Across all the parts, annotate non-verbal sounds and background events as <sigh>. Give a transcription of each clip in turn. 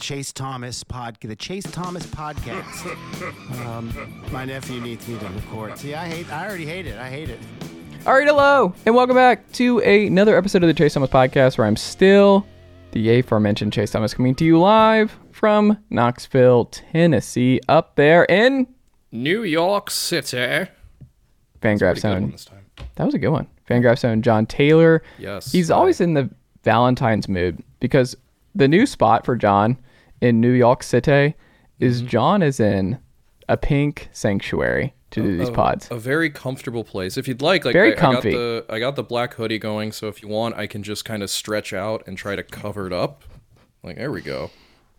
Chase Thomas podcast, the Chase Thomas podcast. <laughs> um, my nephew needs me to record. See, I hate. I already hate it. I hate it. All right, hello, and welcome back to another episode of the Chase Thomas podcast, where I'm still the aforementioned Chase Thomas, coming to you live from Knoxville, Tennessee, up there in New York City. Fangraph Zone. That was a good one. Fangraph's Zone. Jon Tayler. Yes. He's always in the Valentine's mood because the new spot for Jon in New York City is Mm-hmm. Jon is in a pink sanctuary to do these a, pods. A very comfortable place. If you'd like, like Very I, comfy. I got the I got the black hoodie going, so if you want, I can just kind of stretch out and try to cover it up. Like there we go.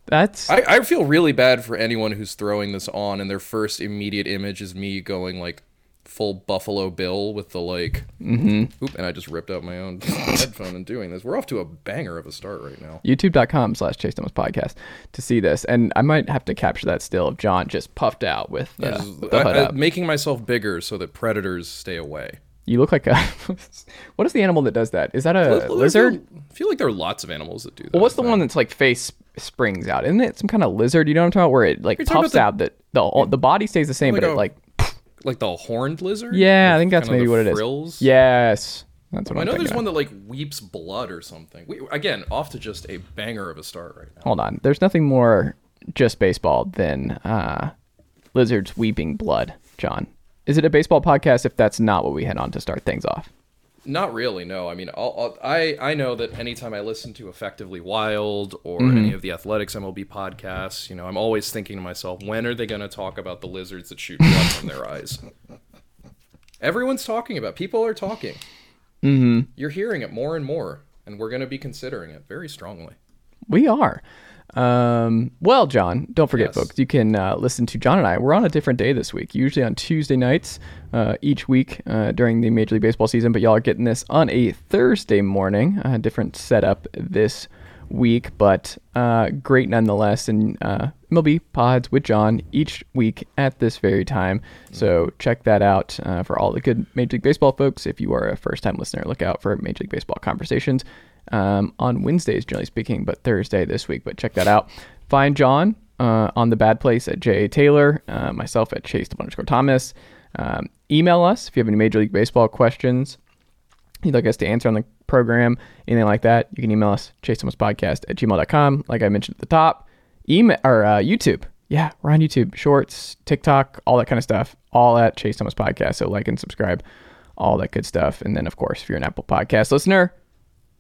That's I, I feel really bad for anyone who's throwing this on and their first immediate image is me going like full Buffalo Bill with the like mm-hmm. oop, and I just ripped out my own <laughs> headphone and doing this. We're off to a banger of a start right now. youtube.com slash chase thomas podcast to see this and i might have to capture that still of jon just puffed out with the, Just- with the I- I- making myself bigger so that predators stay away. you look like a <laughs> what is the animal that does that is that a I lizard I feel like there are lots of animals that do that. well what's the thing. one that's like face springs out isn't it some kind of lizard you know what i'm talking about where it like You're puffs about out that the, the body stays the same Like but a- it like like the horned lizard? yeah i think that's maybe what it is frills? yes that's what I know there's of. one that like weeps blood or something. We, again, off to just a banger of a start right now. hold on there's nothing more just baseball than uh lizards weeping blood jon is it a baseball podcast if that's not what we head on to start things off Not really. No. I mean, I'll, I'll, I I know that anytime I listen to Effectively Wild or Mm-hmm. any of the Athletic's MLB podcasts, you know, I'm always thinking to myself, when are they going to talk about the lizards that shoot blood from their eyes? Everyone's talking about. People are talking. Mm-hmm. You're hearing it more and more, and we're going to be considering it very strongly. We are. Um, well, Jon, don't forget, Yes. folks, you can uh, listen to Jon and I. We're on a different day this week, usually on Tuesday nights uh, each week uh, during the Major League Baseball season, but y'all are getting this on a Thursday morning. A different setup this week, but uh, great nonetheless. And uh, MLB pods with Jon each week at this very time. So check that out uh, for all the good Major League Baseball folks. If you are a first time listener, look out for Major League Baseball conversations um, on Wednesdays, generally speaking, but Thursday this week. But check that out. Find Jon uh, on the Bad Place at J. Tayler, uh, myself at Chase underscore Thomas. Um, email us if you have any Major League Baseball questions you'd like us to answer on the program, anything like that, you can email us, chase Thomas podcast at gmail.com. Like I mentioned at the top, email or uh, YouTube. Yeah, we're on YouTube, shorts, TikTok, all that kind of stuff, all at Chase Thomas Podcast. So like and subscribe, all that good stuff. And then, of course, if you're an Apple Podcast listener,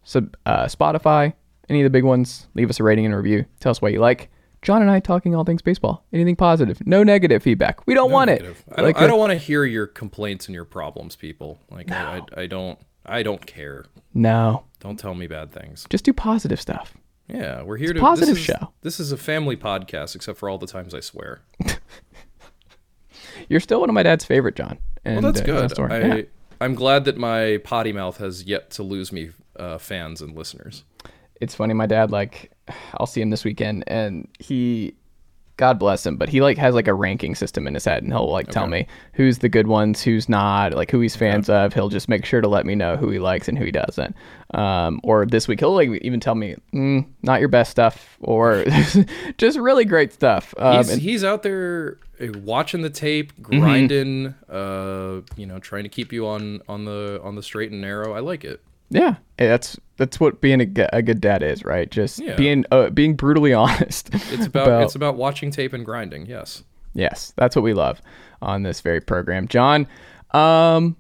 sub, uh, Spotify, any of the big ones, leave us a rating and a review. Tell us what you like. Jon and I talking all things baseball. Anything positive, no negative feedback. We don't want Negative. it. I don't, Like I a- don't want to hear your complaints and your problems, people. Like I, I, I don't. I don't care. no, Don't tell me bad things. just do positive stuff. Yeah, we're here to positive this is, show. This is a family podcast, except for all the times I swear. <laughs> You're still one of my dad's favorite, Jon. And, Well, that's uh, good. story. I, Yeah. I'm glad that my potty mouth has yet to lose me uh, fans and listeners. It's funny. My dad, like, I'll see him this weekend, and he, God bless him, but he like has like a ranking system in his head, and he'll like tell me who's the good ones, who's not, like who he's fans of. He'll just make sure to let me know who he likes and who he doesn't. Um, or this week he'll like even tell me, mm, not your best stuff, or <laughs> just really great stuff. Um, He's, and- he's out there uh, watching the tape, Mm-hmm. grinding, uh, you know, trying to keep you on on the on the straight and narrow. I like it. Yeah, that's that's what being a good dad is, right? Just Yeah. being uh, being brutally <laughs> honest. It's about, it's about watching tape and grinding. Yes. yes, that's what we love on this very program. Jon, um,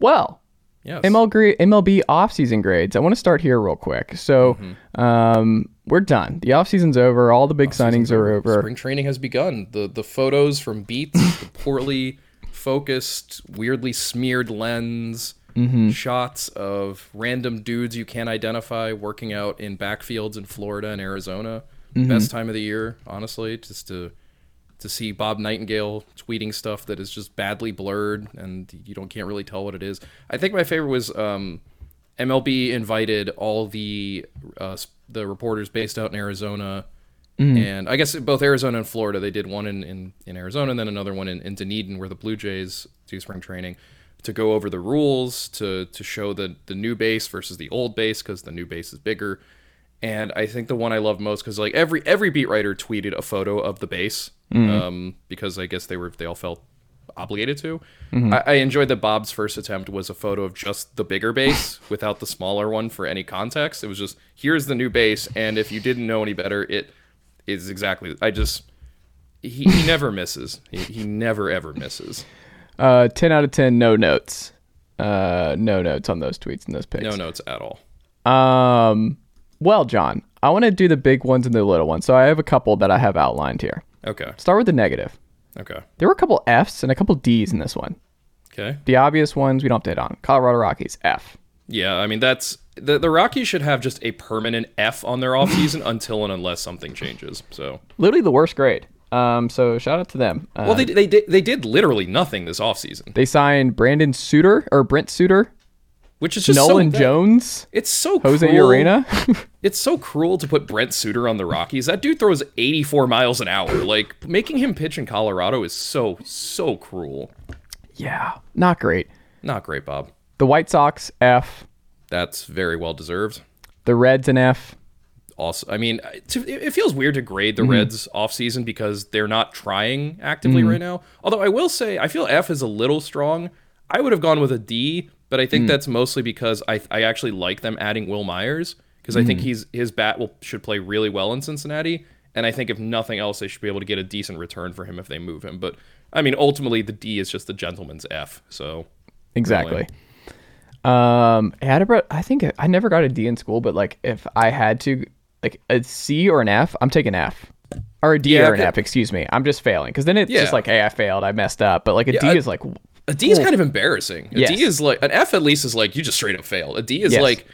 Well, Yes. ML gra- MLB offseason grades. I want to start here real quick. So, um, we're done. The offseason's over. All the big signings are over. Spring training has begun. The the photos from beats, the <laughs> poorly focused, weirdly smeared lens Mm-hmm. shots of random dudes you can't identify working out in backfields in Florida and Arizona. Mm-hmm. Best time of the year, honestly, just to to see Bob Nightingale tweeting stuff that is just badly blurred and you don't can't really tell what it is. I think my favorite was um, MLB invited all the uh, the reporters based out in Arizona, and I guess both Arizona and Florida. They did one in, in, in Arizona and then another one in, in Dunedin, where the Blue Jays do spring training, to go over the rules to to show the the new base versus the old base because the new base is bigger. And I think the one I love most because like every every beat writer tweeted a photo of the base um, because I guess they were they all felt obligated to. I, I enjoyed that Bob's first attempt was a photo of just the bigger base <laughs> without the smaller one for any context. It was just here's the new base, and if you didn't know any better, it is exactly. I just he, he never misses. He, he never ever misses. Uh, 10 out of 10, no notes. Uh, no notes on those tweets and those pics. No notes at all. Um, well, Jon, I want to do the big ones and the little ones. So I have a couple that I have outlined here. Okay. Start with the negative. Okay. There were a couple F's and a couple D's in this one. Okay. The obvious ones we don't have to hit on. Colorado Rockies, F. Yeah, I mean that's the the Rockies should have just a permanent F on their offseason <laughs> until and unless something changes. So Literally the worst grade. Um, so shout out to them. Uh, well, they they did they did literally nothing this offseason, they signed Brandon Suter or Brent Suter, which is just Nolan so, Jones, It's so Jose cruel. Urena. <laughs> It's so cruel to put Brent Suter on the Rockies. That dude throws 84 miles an hour. Like making him pitch in Colorado is so so cruel. yeah, not great. Not great, Bob. The White Sox, F. That's very well deserved. The Reds, an F. Also, I mean, it feels weird to grade the mm-hmm. Reds offseason because they're not trying actively mm-hmm. right now. Although I will say, I feel F is a little strong. I would have gone with a D, but I think mm. that's mostly because I I actually like them adding Wil Myers because I think mm-hmm. he's his bat will should play really well in Cincinnati, and I think if nothing else, they should be able to get a decent return for him if they move him. But I mean, ultimately, the D is just the gentleman's F. So Exactly. Um, I had a, bro- I think I never got a D in school, but like if I had to, like a C or an F, I'm taking F. Or a D Yeah, or an okay. F, excuse me. I'm just failing because then it's Yeah. just like, hey, I failed, I messed up. But like a D I- is like, A D is kind of embarrassing. A D Yes. is like an F at least is like you just straight up failed. A D is Yes. like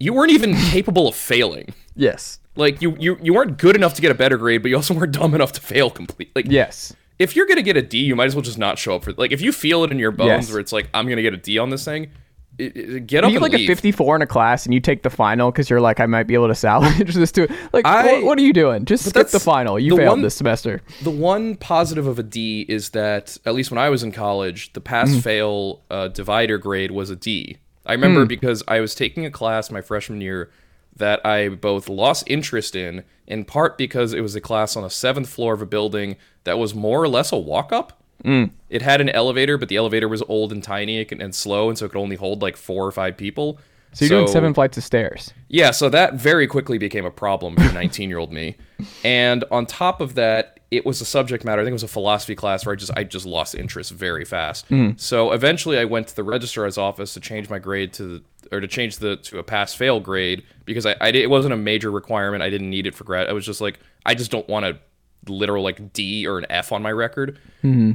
you weren't even <laughs> capable of failing. yes, Like you you you weren't good enough to get a better grade, but you also weren't <laughs> dumb enough to fail completely. Like yes, if you're gonna get a D, you might as well just not show up for like if you feel it in your bones Yes. where it's like I'm gonna get a D on this thing, get up you get like leave. a 54 in a class and you take the final because you're like, I might be able to salvage <laughs> this too. Like, I- what, what are you doing? Just skip the final. You the failed one- this semester. The one positive of a D is that at least when I was in college, the pass Mm. fail uh, divider grade was a D. I remember Mm. because I was taking a class my freshman year that I both lost interest in, in part because it was a class on a seventh floor of a building that was more or less a walk up. Mm. It had an elevator, but the elevator was old and tiny and and slow, and so it could only hold like four or five people. So you're doing seven flights of stairs. Yeah, so that very quickly became a problem for <laughs> 19 year old me. And on top of that, it was a subject matter. I think it was a philosophy class where I just I just lost interest very fast. So eventually, I went to the registrar's office to change my grade to the, or to change the to a pass fail grade because I, I it wasn't a major requirement. I didn't need it for grad. I was just like I just don't want a literal like D or an F on my record.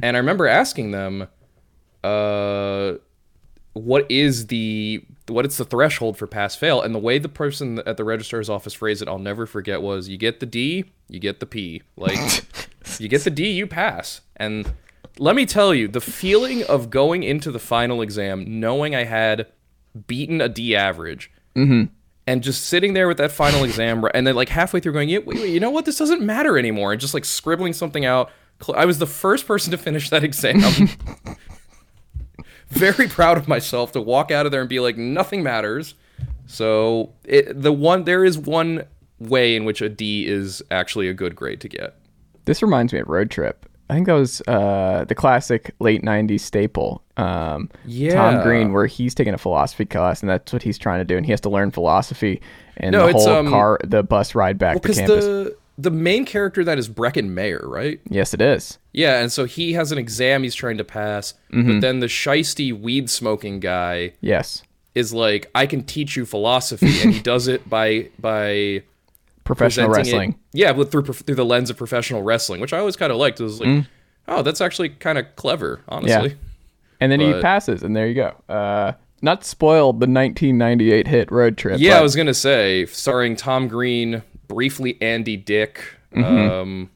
And I remember asking them, uh what is the what is the threshold for pass fail? And the way the person at the registrar's office phrased it i'll never forget was you get the d you get the p. Like <laughs> you get the d you pass. And let me tell you the feeling of going into the final exam knowing i had beaten a d average and just sitting there with that final exam and then like halfway through going yeah, wait, wait, you know what? This doesn't matter anymore and just like scribbling something out. I was the first person to finish that <laughs> exam. Very proud of myself to walk out of there and be like nothing matters. So it, the one there is one way in which a d is actually a good grade to get. This reminds me of Road Trip. I think that was uh, the classic late '90s staple. Um, Yeah. Tom Green, where he's taking a philosophy class, and that's what he's trying to do, and he has to learn philosophy and No, the whole um, car, the bus ride back to because campus. the the main character that is Breckin Meyer, right? Yes, it is. Yeah, and so he has an exam he's trying to pass, but then the shisty weed smoking guy Yes. is like, I can teach you philosophy, and he does it by by Professional presenting it- wrestling. yeah, with through through the lens of professional wrestling, which I always kind of liked. It was like, oh, that's actually kind of clever, honestly. And then he passes, and there you go. Uh, not spoiled the 1998 hit Road Trip. Yeah, but I was gonna say, starring Tom Green, briefly Andy Dick, um,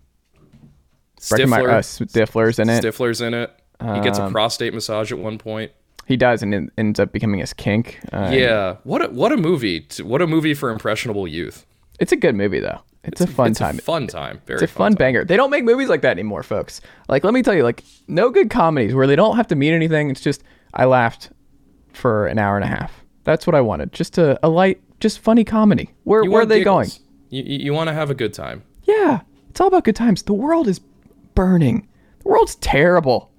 Breckin Meyer- uh, Stifler's in it. Um, Stifler's in it. He gets a prostate massage at one point. He does, and it ends up becoming his kink. Uh, Yeah, what a, what a movie! What a movie for impressionable youth. It's a good movie, though. It's, a fun it's time. A fun time. Very It's a fun time. banger. They don't make movies like that anymore, folks. Like, let me tell you, like, no good comedies where they don't have to mean anything. It's just, I laughed for an hour and a half. That's what I wanted. Just a, a light, just funny comedy. Where, You where are they going? giggles. You, you, you want to have a good time. Yeah, it's all about good times. The world is burning. The world's terrible.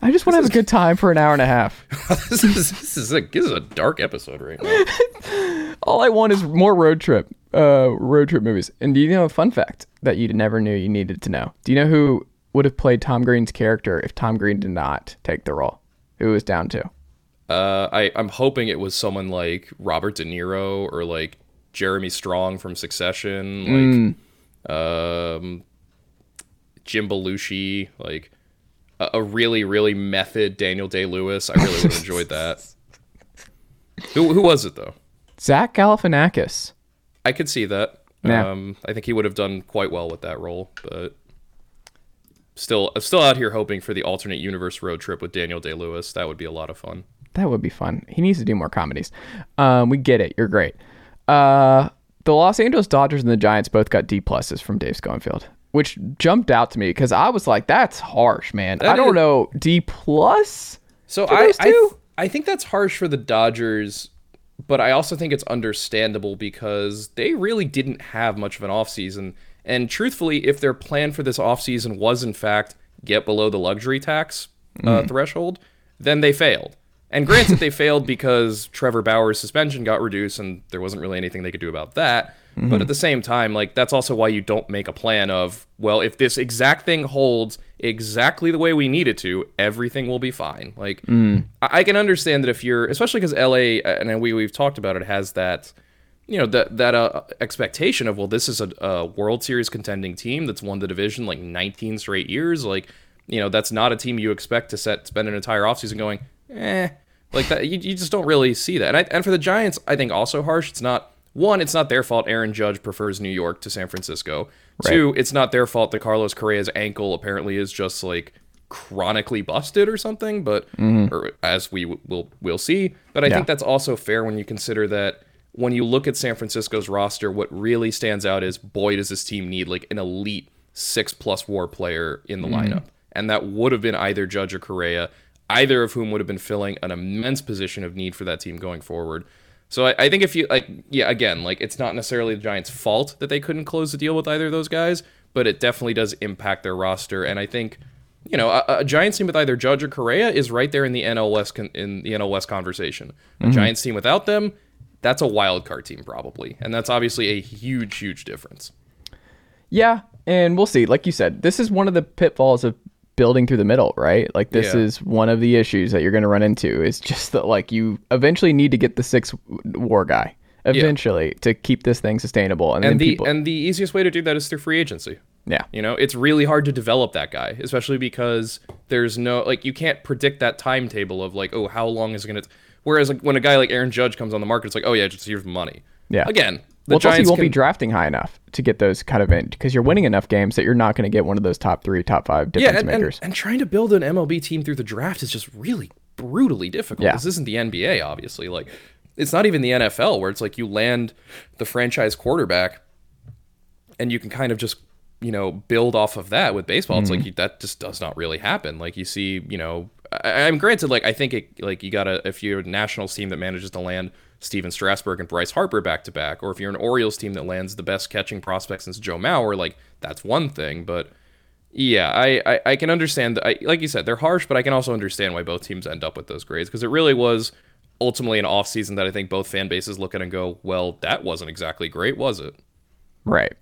I just want to have a good time for an hour and a half. <laughs> this, is, this, is a, this is a dark episode right now. <laughs> All I want is more road trip, uh, road trip movies. And do you know a fun fact that you never knew you needed to know? Do you know who would have played Tom Green's character if Tom Green did not take the role? Who was down to? Uh, I, I'm hoping it was someone like Robert De Niro or like Jeremy Strong from Succession, like um, Jim Belushi, like a, a really, really method Daniel Day Lewis. I really would have enjoyed that. <laughs> Who, who was it though? Zach Galifianakis. I could see that. Yeah. Um, I think he would have done quite well with that role, but still, I'm still out here hoping for the alternate universe road trip with Daniel Day Lewis. That would be a lot of fun. That would be fun. He needs to do more comedies. Um, we get it. You're great. Uh, the Los Angeles Dodgers and the Giants both got D pluses from Dave Schoenfield, which jumped out to me because I was like, "That's harsh, man." I don't is- know D plus. So I, I, two? I think that's harsh for the Dodgers, but I also think it's understandable because they really didn't have much of an offseason. And truthfully, if their plan for this offseason was in fact get below the luxury tax uh, threshold, then they failed. And granted, they failed <laughs> because Trevor Bauer's suspension got reduced, and there wasn't really anything they could do about that. But at the same time, like that's also why you don't make a plan of, well, if this exact thing holds exactly the way we need it to, everything will be fine. Like I, I can understand that if you're, especially because LA, uh, and we we've talked about it, has that you know that that uh, expectation of well this is a, a world series contending team that's won the division like 19 straight years. Like you know that's not a team you expect to set spend an entire offseason going eh. Like that you, you just don't really see that. And, I, and for the giants i think also harsh. It's not one it's not their fault aaron judge prefers new york to san francisco two it's not their fault that carlos correa's ankle apparently is just like chronically busted or something but mm-hmm. or as we w- will will see but i Yeah. think that's also fair when you consider that when you look at San Francisco's roster, what really stands out is boy, does this team need like an elite six plus war player in the mm-hmm. lineup. And that would have been either Judge or Correa, either of whom would have been filling an immense position of need for that team going forward. So I, I think if you like, yeah, again, like it's not necessarily the Giants' fault that they couldn't close the deal with either of those guys, but it definitely does impact their roster. And I think, you know, a, a Giants team with either Judge or Correa is right there in the NL West con- in the NL West conversation. A mm-hmm. Giants team without them, that's a wild card team probably, and that's obviously a huge, huge difference. Yeah, and we'll see. Like you said, this is one of the pitfalls of building through the middle, right? Like this Yeah. is one of the issues that you're going to run into. Is just that like you eventually need to get the six war guy eventually to keep this thing sustainable, and, then And the people, and the easiest way to do that is through free agency. yeah, You know, it's really hard to develop that guy, especially because there's no like you can't predict that timetable of like, oh, how long is it gonna? Whereas like when a guy like Aaron Judge comes on the market, it's like, oh yeah, just here's money. Yeah. Again, the well, it's also you won't be drafting high enough to get those kind of in because you're winning enough games that you're not going to get one of those top three, top five yeah, difference and, and, makers. and trying to build an MLB team through the draft is just really brutally difficult. Yeah. This isn't the NBA, obviously. Like, it's not even the NFL where it's like you land the franchise quarterback, and you can kind of just you know build off of that with baseball. It's like mm-hmm. you, that just does not really happen. Like you see, you know, I, I'm granted. Like I think it like you gotta if you're a Nationals team that manages to land. Stephen Strasburg and Bryce Harper back to back, or if you're an Orioles team that lands the best catching prospect since Joe Mauer, like that's one thing. But yeah, I, I, I can understand. I, like you said, they're harsh, but I can also understand why both teams end up with those grades because it really was ultimately an offseason that I think both fan bases look at and go, well, that wasn't exactly great, was it? Right.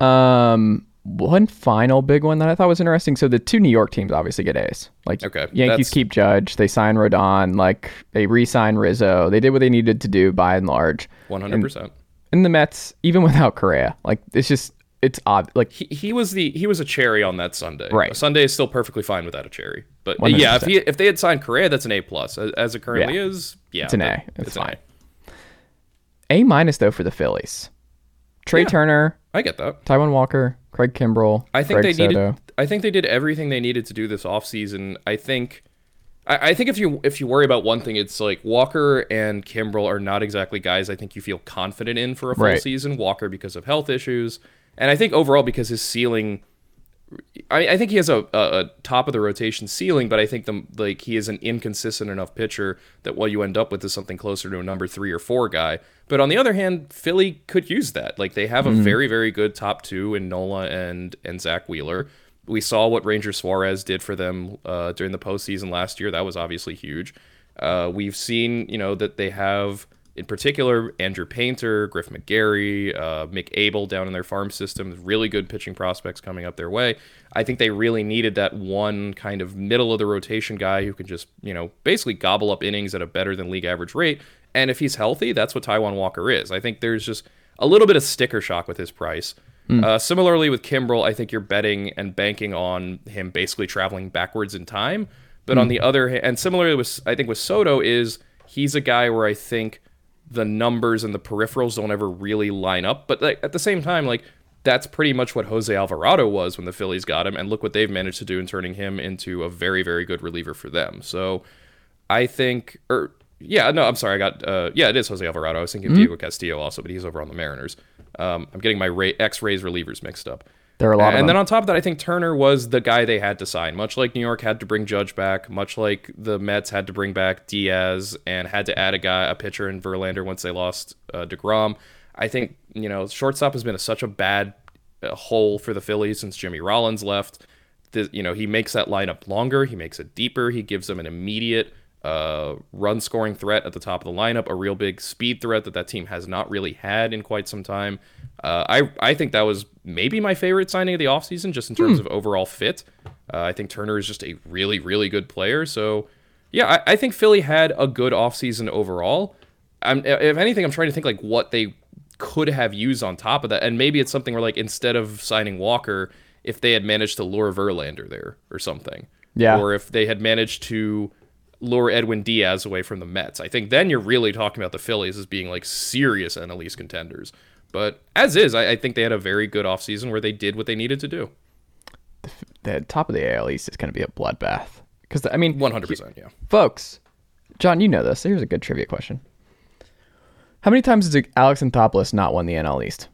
Um, one final big one that I thought was interesting. So the two New York teams obviously get A's. Like Okay, Yankees that's- keep Judge, they sign Rodon, like they re-sign Rizzo. They did what they needed to do by and large. One hundred percent. And the Mets, even without Correa, like it's just it's odd. Like He, he was the he was a cherry on that Sunday. Right. A Sunday is still perfectly fine without a cherry. But uh, yeah, if he if they had signed Correa, that's an A plus. As, it currently Yeah. is, yeah, It's an A. It's an fine. A minus though for the Phillies. Trea Yeah. Turner, I get that. Taijuan Walker, Craig Kimbrel. I think Greg they needed. Soto. I think they did everything they needed to do this offseason. I think. I, I think if you if you worry about one thing, it's like Walker and Kimbrel are not exactly guys I think you feel confident in for a full Right. season. Walker because of health issues, and I think overall because his ceiling. I, I think he has a, a, a top of the rotation ceiling, but I think the like he is an inconsistent enough pitcher that what you end up with is something closer to a number three or four guy. But on the other hand, Philly could use that. Like they have a very very good top two in Nola and and Zack Wheeler. We saw what Ranger Suarez did for them uh, during the postseason last year. That was obviously huge. Uh, we've seen you know that they have in particular, Andrew Painter, Griff McGarry, uh, Mick Abel down in their farm system, really good pitching prospects coming up their way. I think they really needed that one kind of middle of the rotation guy who can just, you know, basically gobble up innings at a better than league average rate. And if he's healthy, that's what Taijuan Walker is. I think there's just a little bit of sticker shock with his price. Uh, similarly with Kimbrel, I think you're betting and banking on him basically traveling backwards in time. But on the other hand, and similarly with I think with Soto is he's a guy where I think the numbers and the peripherals don't ever really line up. But like, at the same time, like that's pretty much what Jose Alvarado was when the Phillies got him, and look what they've managed to do in turning him into a very, very good reliever for them. So I think, or yeah, no, I'm sorry, I got, uh, yeah, it is Jose Alvarado. I was thinking Diego Castillo also, but he's over on the Mariners. Um, I'm getting my Ray, ex-Rays relievers mixed up. There are a lot of and then on top of that, I think Turner was the guy they had to sign. Much like New York had to bring Judge back, much like the Mets had to bring back Diaz and had to add a guy, a pitcher in Verlander once they lost uh, Degrom. I think you know shortstop has been a, such a bad uh, hole for the Phillies since Jimmy Rollins left. The, you know he makes that lineup longer, he makes it deeper, he gives them an immediate uh, run scoring threat at the top of the lineup, a real big speed threat that that team has not really had in quite some time. Uh, I I think that was maybe my favorite signing of the offseason just in terms of overall fit. Uh, I think Turner is just a really really good player. So yeah, I, I think Philly had a good offseason overall. I'm, if anything, I'm trying to think like what they could have used on top of that, and maybe it's something where like instead of signing Walker, if they had managed to lure Verlander there or something, Yeah. or if they had managed to lure Edwin Diaz away from the Mets. I think then you're really talking about the Phillies as being like serious NL East contenders. But as is, I, I think they had a very good offseason where they did what they needed to do. the top of the AL East is going to be a bloodbath. Because I mean, 100%, yeah. folks, Jon, you know this. Here's a good trivia question. How many times has Alex Anthopoulos not won the NL East?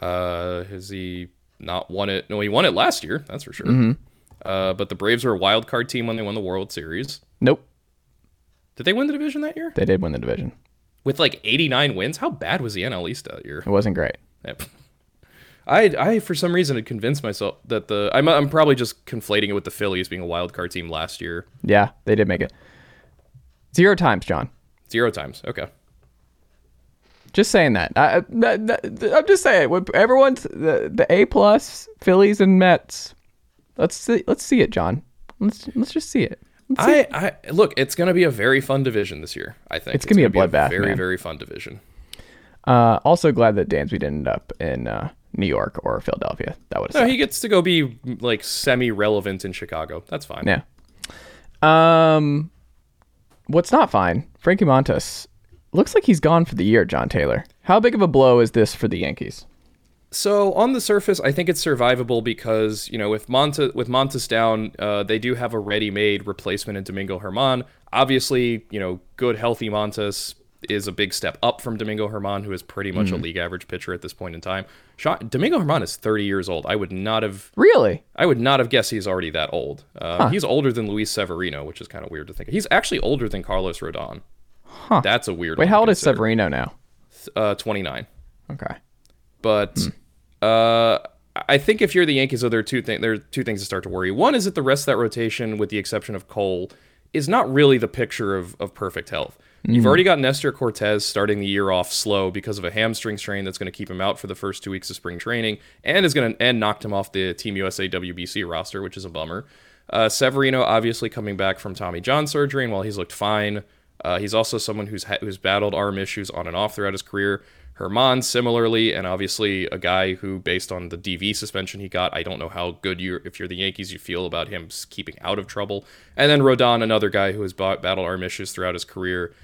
Uh, has he not won it? No, he won it last year, that's for sure. Mm-hmm. Uh, but the Braves were a wild card team when they won the World Series. Nope. Did they win the division that year? They did win the division. With like 89 wins? How bad was the NL East that year? It wasn't great. Yep. I, I for some reason had convinced myself that the I'm, I'm probably just conflating it with the Phillies being a wild card team last year. Yeah, they did make it. Zero times, Jon. Zero times. Okay. Just saying that. I, am just saying. Everyone's the, the A plus Phillies and Mets. Let's see. Let's see it, Jon. Let's let's just see it. I, I look. It's going to be a very fun division this year. I think It's gonna be a bloodbath, Very man. very fun division. Uh, also glad that Dansby didn't end up in uh, New York or Philadelphia. That would have No, he gets to go be like semi relevant in Chicago. That's fine. Yeah. Um, what's not fine? Frankie Montas looks like he's gone for the year. Jon Tayler. How big of a blow is this for the Yankees? So on the surface, I think it's survivable because you know with Monta with Montas down, uh, they do have a ready-made replacement in Domingo Germán. Obviously, you know, good healthy Montas is a big step up from Domingo Germán, who is pretty much a league average pitcher at this point in time. Sean, Domingo Germán is 30 years old. I would not have Really? I would not have guessed he's already that old. Um, He's older than Luis Severino, which is kind of weird to think. Of. He's actually older than Carlos Rodon. Huh. That's a weird. Wait, how old is. Severino now? Uh, 29. Okay. But uh, I think if you're the Yankees, though, there are two things. There are two things to start to worry. One is that the rest of that rotation, with the exception of Cole, is not really the picture of, of perfect health. You've already got Nestor Cortes starting the year off slow because of a hamstring strain that's going to keep him out for the first two weeks of spring training, and is going to and knocked him off the Team USA WBC roster, which is a bummer. Uh, Severino obviously coming back from Tommy John surgery, and while he's looked fine, uh, he's also someone who's ha- who's battled arm issues on and off throughout his career. Germán similarly, and obviously a guy who, based on the DV suspension he got, I don't know how good you, if you're the Yankees, you feel about him keeping out of trouble. And then Rodon, another guy who has battled arm issues throughout his career.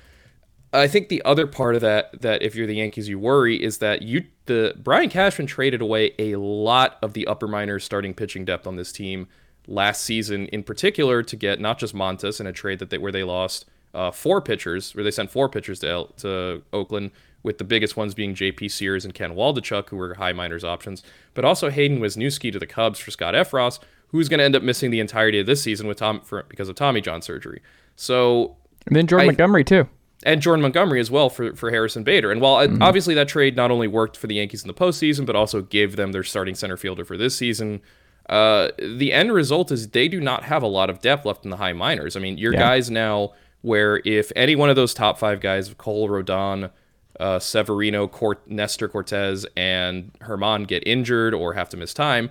I think the other part of that that if you're the Yankees you worry is that you the Brian Cashman traded away a lot of the upper minors starting pitching depth on this team last season in particular to get not just Montas in a trade that they where they lost uh, four pitchers where they sent four pitchers to to Oakland with the biggest ones being J.P. Sears and Ken Waldichuk who were high minors options but also Hayden Wesneski to the Cubs for Scott Effross who's going to end up missing the entirety of this season with Tom for, because of Tommy John surgery so and then Jordan I- Montgomery too. and Jordan Montgomery as well for, for Harrison Bader. And while uh, obviously that trade not only worked for the Yankees in the postseason, but also gave them their starting center fielder for this season, uh, the end result is they do not have a lot of depth left in the high minors. I mean, your Yeah. guys now, where if any one of those top five guys, Cole Rodon, uh, Severino, Cort- Nestor Cortes, and Germán get injured or have to miss time,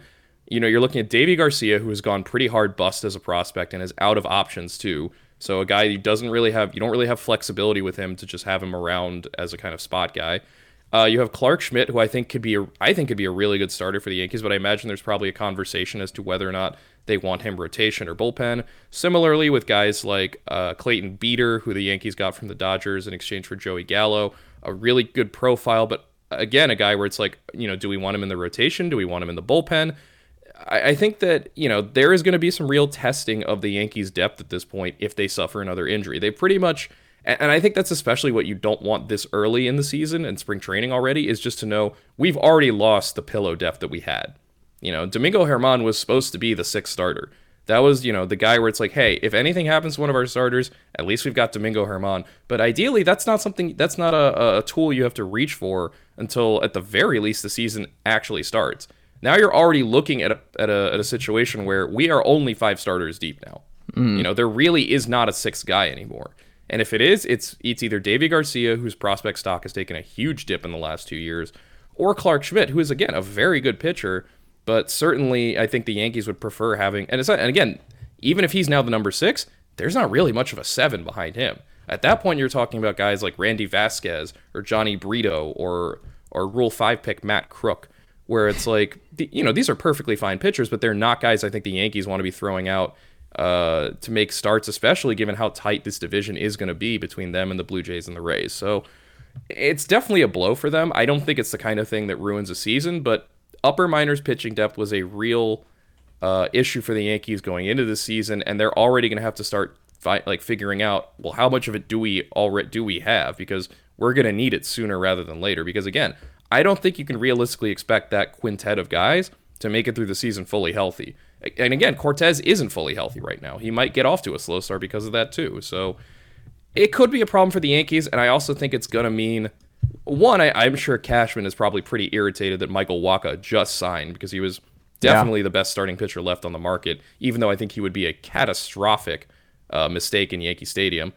you know, you're looking at Deivi Garcia, who has gone pretty hard bust as a prospect and is out of options too. So a guy who doesn't really have, you don't really have flexibility with him to just have him around as a kind of spot guy. Uh, you have Clarke Schmidt, who I think could be, a, I think could be a really good starter for the Yankees, but I imagine there's probably a conversation as to whether or not they want him rotation or bullpen. Similarly, with guys like uh, Clayton Beeter, who the Yankees got from the Dodgers in exchange for Joey Gallo, a really good profile, but again, a guy where it's like, you know, do we want him in the rotation? Do we want him in the bullpen? I, I think that, you know, there is going to be some real testing of the Yankees' depth at this point if they suffer another injury. They pretty much, and and I think that's especially what you don't want this early in the season and spring training already, is just to know we've already lost the pillow depth that we had. You know, Domingo Germán was supposed to be the sixth starter. That was, you know, the guy where it's like, hey, if anything happens to one of our starters, at least we've got Domingo Germán. But ideally, that's not something, that's not a, a tool you have to reach for until at the very least the season actually starts. Now you're already looking at a, at a, at a situation where we are only five starters deep now. Mm. You know, there really is not a sixth guy anymore. And if it is, it's it's either Deivi Garcia, whose prospect stock has taken a huge dip in the last two years, or Clarke Schmidt, who is again a very good pitcher, but certainly I think the Yankees would prefer having and it's not, and again, even if he's now the number six, there's not really much of a seven behind him. At that point, you're talking about guys like Randy Vasquez or Jhony Brito or or Rule Five pick Matt Krook, where it's like you know these are perfectly fine pitchers, but they're not guys I think the Yankees want to be throwing out uh, to make starts, especially given how tight this division is going to be between them and the Blue Jays and the Rays. So it's definitely a blow for them. I don't think it's the kind of thing that ruins a season, but upper minors pitching depth was a real uh, issue for the Yankees going into the season, and they're already going to have to start fi- like figuring out well how much of it do we already do we have because we're going to need it sooner rather than later. Because again, I don't think you can realistically expect that quintet of guys to make it through the season fully healthy. And again, Cortes isn't fully healthy right now. He might get off to a slow start because of that too. So it could be a problem for the Yankees, and I also think it's going to mean one. I, I'm sure Cashman is probably pretty irritated that Michael Wacha just signed because he was Yeah. definitely the best starting pitcher left on the market. Even though I think he would be a catastrophic uh, mistake in Yankee Stadium.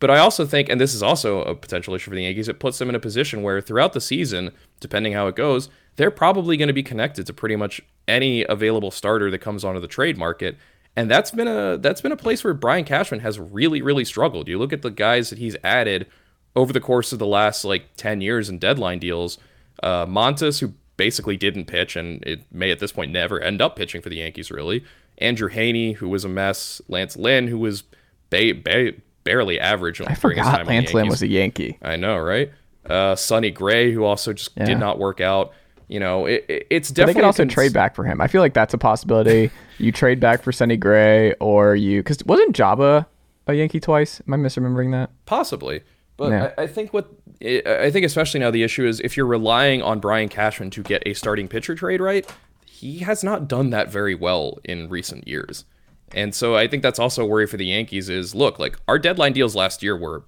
But I also think, and this is also a potential issue for the Yankees, it puts them in a position where throughout the season, depending how it goes, they're probably going to be connected to pretty much any available starter that comes onto the trade market. And that's been a that's been a place where Brian Cashman has really really struggled. You look at the guys that he's added over the course of the last like 10 years in deadline deals, uh, Montas, who basically didn't pitch and it may at this point never end up pitching for the Yankees, really. Andrew Heaney, who was a mess. Lance Lynn, who was ba- ba- barely average I forgot time Lance Lynn was a Yankee. I know, right? Uh, Sonny Gray, who also just Yeah. did not work out. You know, it, it- it's But they definitely could also cons- trade back for him. I feel like that's a possibility. <laughs> you trade back for Sonny Gray, or you because wasn't Jabba a Yankee twice? Am I misremembering that? Possibly. But Yeah. I, I think what I think especially now the issue is if you're relying on Brian Cashman to get a starting pitcher trade right, he has not done that very well in recent years. And so I think that's also a worry for the Yankees is look, like our deadline deals last year were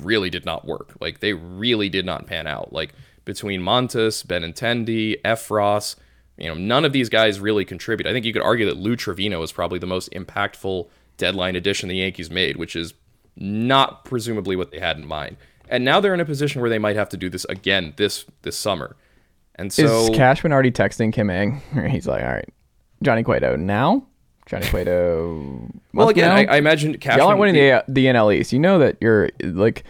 really did not work. Like they really did not pan out. Like between Montas, Benintendi, Effross, you know, none of these guys really contribute. I think you could argue that Lou Trivino is probably the most impactful deadline addition the Yankees made, which is not presumably what they had in mind. And now they're in a position where they might have to do this again this this summer. And so Is Cashman already texting Kim Ng? <laughs> He's like, all right, Johnny Cueto now. Johnny Cueto. well, again. I, I imagine Cashman. Y'all aren't winning the the NL East. You know that you're like,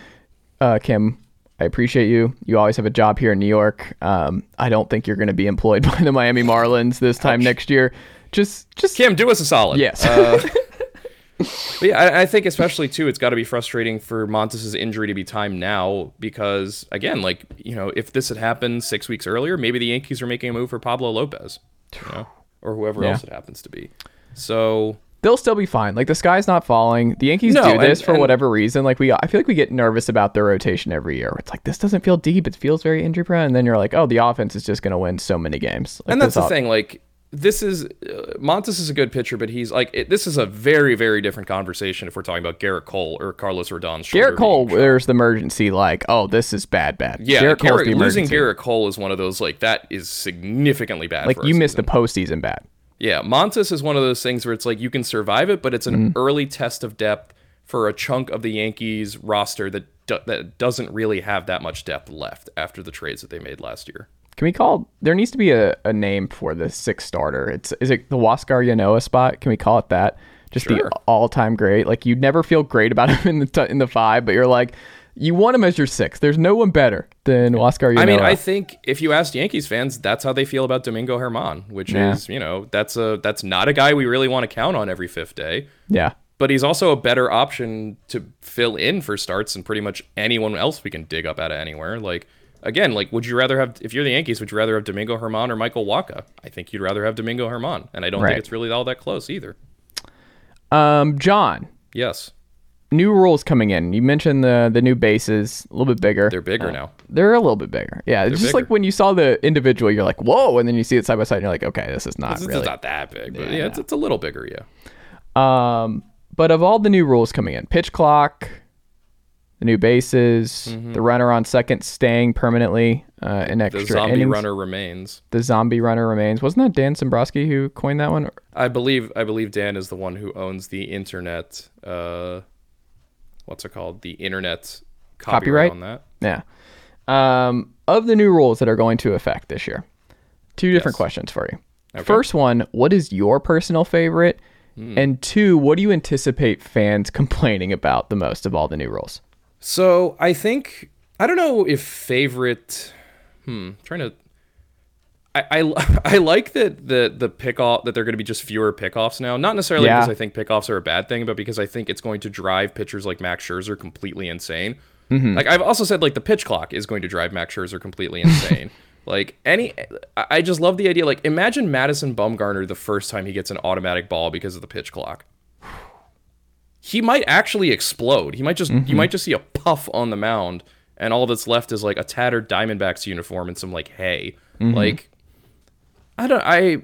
uh, Kim. I appreciate you. You always have a job here in New York. Um, I don't think you're going to be employed <laughs> by the Miami Marlins this time next year. Just, just Kim, do us a solid. Yes. Uh, <laughs> yeah, I, I think especially too, it's got to be frustrating for Montas' injury to be timed now because again, like you know, if this had happened six weeks earlier, maybe the Yankees are making a move for Pablo Lopez, you know, or whoever Yeah. else it happens to be. So they'll still be fine. Like the sky's not falling. The Yankees No, do and- this for and- whatever reason. Like we, I feel like we get nervous about their rotation every year. It's like this doesn't feel deep. It feels very injury prone, and then you're like, oh, the offense is just going to win so many games. Like, and that's the off- thing, like. This is uh, Montas is a good pitcher, but he's like it, this is a very very different conversation if we're talking about Gerrit Cole or Carlos Rodon's. shoulder Gerrit Cole, there's the emergency. Like, oh, this is bad, bad. Yeah, Gerrit Gerrit, losing. Gerrit Cole is one of those like that is significantly bad. Like you missed the postseason bad. Yeah, Montas is one of those things where it's like you can survive it, but it's an Mm-hmm. early test of depth for a chunk of the Yankees roster that do- that doesn't really have that much depth left after the trades that they made last year. Can we call? There needs to be a, a name for the sixth starter. It's is it the Huascar Ynoa spot? Can we call it that? Just the all time great. Like you'd never feel great about <laughs> him in the t- in the five, but you're like you want him as your sixth. There's no one better than Huascar Ynoa. I mean, I think if you asked Yankees fans, that's how they feel about Domingo Germán, which Yeah. is you know that's a that's not a guy we really want to count on every fifth day. yeah. But he's also a better option to fill in for starts than pretty much anyone else we can dig up out of anywhere. Like again, like would you rather have if you're the Yankees, would you rather have Domingo Germán or Michael Wacha? I think you'd rather have Domingo Germán, and I don't Right. think it's really all that close either. Um, Jon, Yes, new rules coming in. You mentioned the the new bases, a little bit bigger. they're bigger Uh, now. They're a little bit bigger. Yeah, it's just like when you saw the individual, you're like, whoa, and then you see it side by side, and you're like, okay, this is not it's really. not that big, but yeah, it's, it's a little bigger. Yeah. Um, but of all the new rules coming in, pitch clock, the new bases, Mm-hmm. the runner on second staying permanently uh, in The extra zombie innings, runner remains. the zombie runner remains. Wasn't that Dan Szymborski who coined that one? I believe I believe Dan is the one who owns the internet. Uh, what's it called? The internet Copyright? copyright, on that. Yeah. Um, of the new rules that are going to affect this year, two different Yes. questions for you. First one, what is your personal favorite? Hmm. And two, what do you anticipate fans <laughs> complaining about the most of all the new rules? So I think I don't know if favorite. Hmm. Trying to. I, I, <laughs> I like that the the pick off that they're going to be just fewer pickoffs now. Not necessarily Yeah. because I think pickoffs are a bad thing, but because I think it's going to drive pitchers like Max Scherzer completely insane. Like I've also said, like the pitch clock is going to drive Max Scherzer completely insane. <laughs> like any, I just love the idea. Like imagine Madison Bumgarner the first time he gets an automatic ball because of the pitch clock he might actually explode. He might just you mm-hmm. might just see a puff on the mound, and all that's left is like a tattered Diamondbacks uniform and some like hay. Mm-hmm. Like I don't I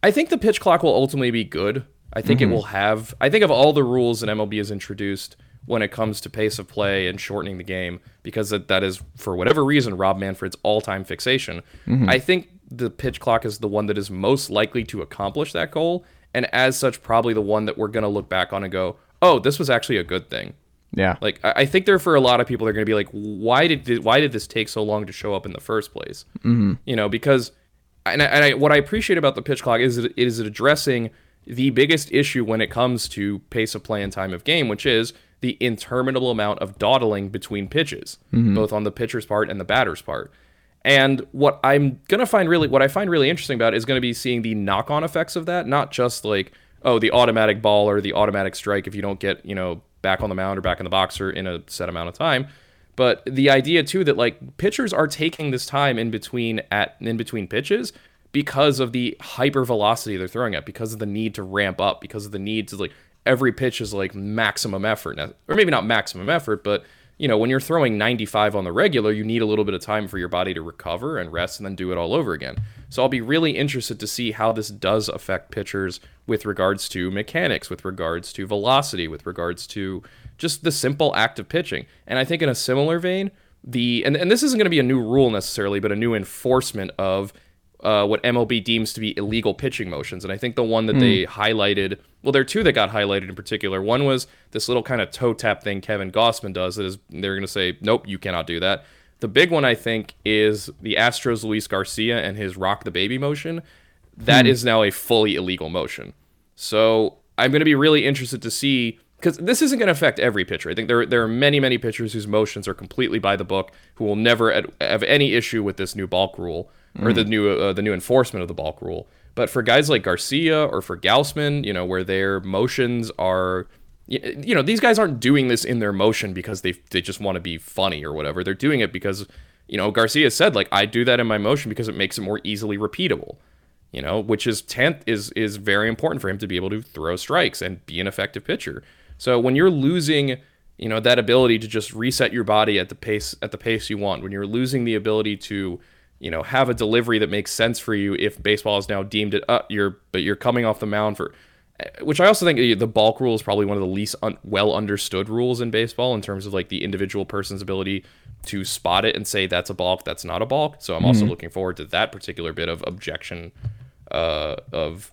I think the pitch clock will ultimately be good. I think it mm-hmm. will have I think of all the rules that MLB has introduced when it comes to pace of play and shortening the game, because that, that is for whatever reason Rob Manfred's all-time fixation. I think the pitch clock is the one that is most likely to accomplish that goal, and as such, probably the one that we're gonna look back on and go, "Oh, this was actually a good thing." Yeah. Like I I think there for a lot of people they're going to be like, why did thi- why did this take so long to show up in the first place? Mm-hmm. You know, because and, I, and I, what I appreciate about the pitch clock is it is it addressing the biggest issue when it comes to pace of play and time of game, which is the interminable amount of dawdling between pitches, both on the pitcher's part and the batter's part. And what I'm gonna find really, what I find really interesting about is gonna be seeing the knock-on effects of that, not just like, oh, the automatic ball or the automatic strike if you don't get, you know, back on the mound or back in the boxer in a set amount of time, but the idea too that like pitchers are taking this time in between at in between pitches because of the hyper velocity they're throwing at, because of the need to ramp up, because of the need to like every pitch is like maximum effort, or maybe not maximum effort, but you know when you're throwing 95 on the regular, you need a little bit of time for your body to recover and rest, and then do it all over again. So I'll be really interested to see how this does affect pitchers with regards to mechanics, with regards to velocity, with regards to just the simple act of pitching. And I think in a similar vein, the and, and this isn't going to be a new rule necessarily, but a new enforcement of uh, what MLB deems to be illegal pitching motions. And I think the one that they highlighted, well, there are two that got highlighted in particular. One was this little kind of toe tap thing Kevin Gausman does that is they're going to say, nope, you cannot do that. The big one, I think, is the Astros Luis Garcia and his rock the baby motion. That is now a fully illegal motion. So I'm going to be really interested to see because this isn't going to affect every pitcher. I think there there are many many pitchers whose motions are completely by the book who will never ad- have any issue with this new balk rule or the new uh, the new enforcement of the balk rule. But for guys like Garcia or for Gausman, you know, where their motions are you know, these guys aren't doing this in their motion because they they just want to be funny or whatever. They're doing it because you know, Garcia said like I do that in my motion because it makes it more easily repeatable you know, which is tenth is is very important for him to be able to throw strikes and be an effective pitcher. So when you're losing, you know, that ability to just reset your body at the pace at the pace you want, when you're losing the ability to, you know, have a delivery that makes sense for you if baseball is now deemed it uh, you're but you're coming off the mound for eh, which I also think eh, the balk rule is probably one of the least un- well understood rules in baseball in terms of like the individual person's ability to spot it and say that's a balk, that's not a balk. So I'm also mm-hmm. looking forward to that particular bit of objection. Uh, of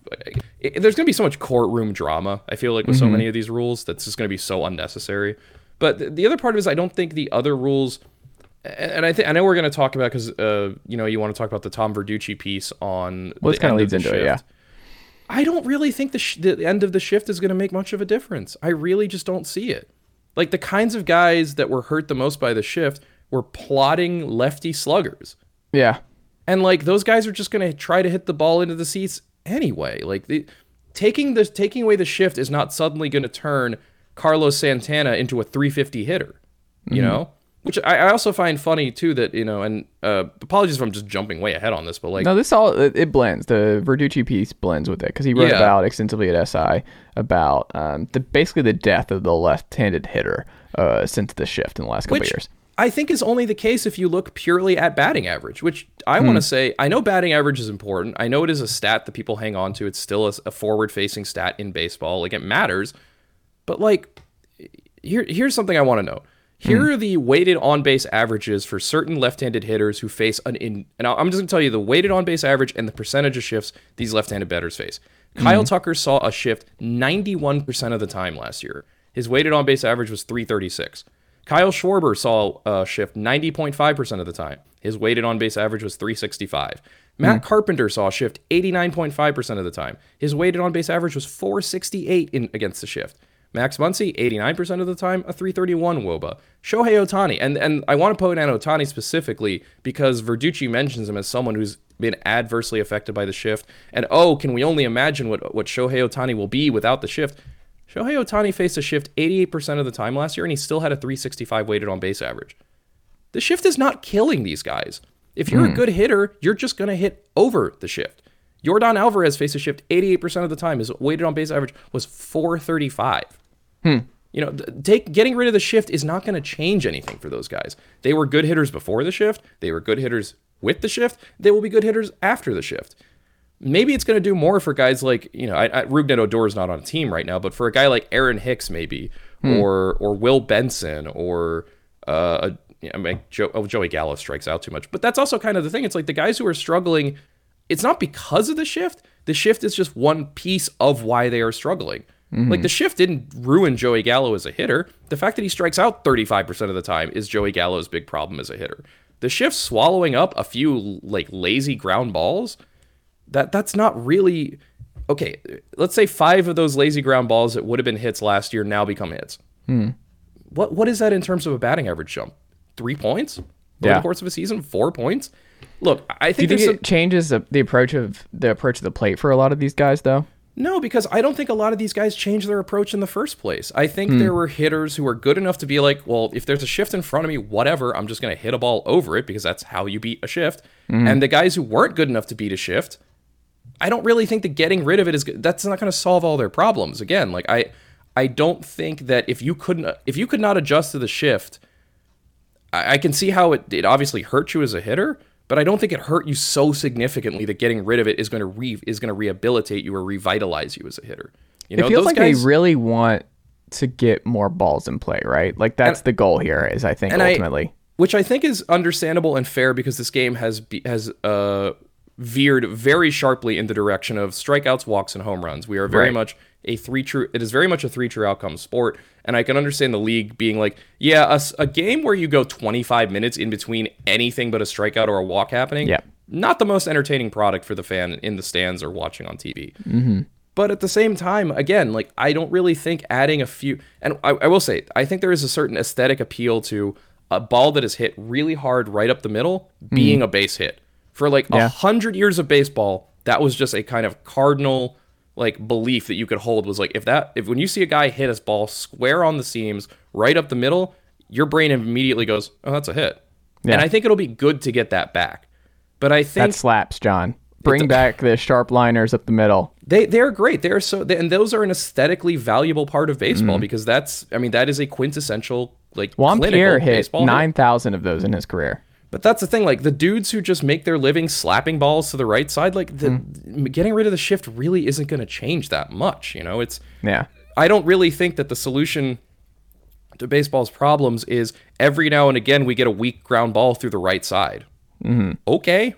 it, there's going to be so much courtroom drama. I feel like with so many of these rules, that's just going to be so unnecessary. But the, the other part of it is I don't think the other rules, and, I think I know we're going to talk about because uh, you know you want to talk about the Tom Verducci piece on. Well, this kinda leads the into it, yeah. I don't really think the, sh- the end of the shift is going to make much of a difference. I really just don't see it. Like the kinds of guys that were hurt the most by the shift were plotting lefty sluggers. Yeah. And like those guys are just going to try to hit the ball into the seats anyway. Like the taking the taking away the shift is not suddenly going to turn Carlos Santana into a 350 hitter. You know? Which I, I also find funny too that, you know, and uh, apologies if I'm just jumping way ahead on this, but like No, this all it, it blends. The Verducci piece blends with it because he wrote Yeah. about extensively at SI about um, the basically the death of the left-handed hitter uh, since the shift in the last couple which years. I think is only the case if you look purely at batting average, which I want to hmm. say, I know batting average is important. I know it is a stat that people hang on to. It's still a, a forward facing stat in baseball. Like it matters. But like, here, here's something I want to know. Hmm. Here are the weighted on base averages for certain left handed hitters who face an in. And I'm just going to tell you the weighted on base average and the percentage of shifts these left handed batters face. Hmm. Kyle Tucker saw a shift 91% of the time last year. His weighted on base average was 336. Kyle Schwarber saw a shift 90.5% of the time. His weighted on base average was 365. Matt hmm. Carpenter saw a shift 89.5% of the time. His weighted on base average was 468 in against the shift. Max Muncy, 89% of the time, a 331 Woba. Shohei Ohtani, and, and I want to point out Ohtani specifically because Verducci mentions him as someone who's been adversely affected by the shift. And oh, can we only imagine what, what Shohei Ohtani will be without the shift? Shohei Ohtani faced a shift 88% of the time last year, and he still had a 365 weighted on base average. The shift is not killing these guys. If you're a hmm. good hitter, you're just going to hit over the shift. Yordan Alvarez faced a shift 88% of the time. His weighted on base average was 435. Hmm. You know, take getting rid of the shift is not going to change anything for those guys. They were good hitters before the shift. They were good hitters with the shift. They will be good hitters after the shift. Maybe it's going to do more for guys like you know, I, I, Rougned Odor is not on a team right now, but for a guy like Aaron Hicks, maybe, or or Will Benson, or uh, a, I mean, Joe, oh, Joey Gallo strikes out too much. But that's also kind of the thing. It's like the guys who are struggling. It's not because of the shift. The shift is just one piece of why they are struggling. Like the shift didn't ruin Joey Gallo as a hitter. The fact that he strikes out 35% of the time is Joey Gallo's big problem as a hitter. The shift swallowing up a few like lazy ground balls, that that's not really okay. Let's say five of those lazy ground balls that would have been hits last year now become hits. Hmm. What what is that in terms of a batting average jump? Three points over Yeah. the course of a season? Four points? Look, I Do think think there's it changes the, the approach of the approach of the plate for a lot of these guys though? No, because I don't think a lot of these guys changed their approach in the first place. I think hmm. there were hitters who were good enough to be like, well, if there's a shift in front of me, whatever, I'm just going to hit a ball over it because that's how you beat a shift. Hmm. And the guys who weren't good enough to beat a shift, I don't really think that getting rid of it is that's not going to solve all their problems. Again, like I I don't think that if you couldn't if you could not adjust to the shift, I, I can see how it it obviously hurt you as a hitter, but I don't think it hurt you so significantly that getting rid of it is going to re is going to rehabilitate you or revitalize you as a hitter. You know, it feels like guys, they really want to get more balls in play, right? Like that's the goal here. Is I think and I- ultimately. which I think is understandable and fair because this game has be, has uh veered very sharply in the direction of strikeouts, walks, and home runs. We are very Right. much a three true. It is very much a three true outcome sport, and I can understand the league being like, yeah, a game where you go 25 minutes in between anything but a strikeout or a walk happening. Yeah. not the most entertaining product for the fan in the stands or watching on TV. Mm-hmm. But at the same time, again, like I don't really think adding a few, and I, I will say, I think there is a certain aesthetic appeal to a ball that is hit really hard right up the middle being a base hit. For like a Mm. Yeah. hundred years of baseball, that was just a kind of cardinal like belief that you could hold was like if that if when you see a guy hit his ball square on the seams right up the middle, your brain immediately goes, oh, that's a hit. Yeah. And I think it'll be good to get that back. But I think That slaps, Jon. Bring back the sharp liners up the middle. they they're great. They're so they, and those are an aesthetically valuable part of baseball because that's I mean that is a quintessential like Juan Pierre hit. 9,000 of those in his career. But that's the thing like the dudes who just make their living slapping balls to the right side like the getting rid of the shift really isn't going to change that much, you know? It's Yeah. I don't really think that the solution to baseball's problems is every now and again we get a weak ground ball through the right side. Mm-hmm. Okay,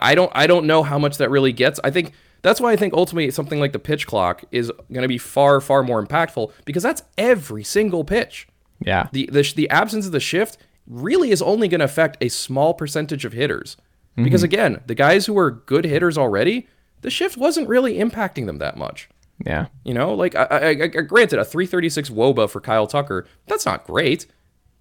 I don't I don't know how much that really gets. I think that's why I think ultimately something like the pitch clock is going to be far far more impactful because that's every single pitch. Yeah. The the, the absence of the shift really is only going to affect a small percentage of hitters. Because mm-hmm. again, the guys who are good hitters already, the shift wasn't really impacting them that much. yeah. You know, like I, I, I granted a 336 woba for Kyle Tucker, that's not great.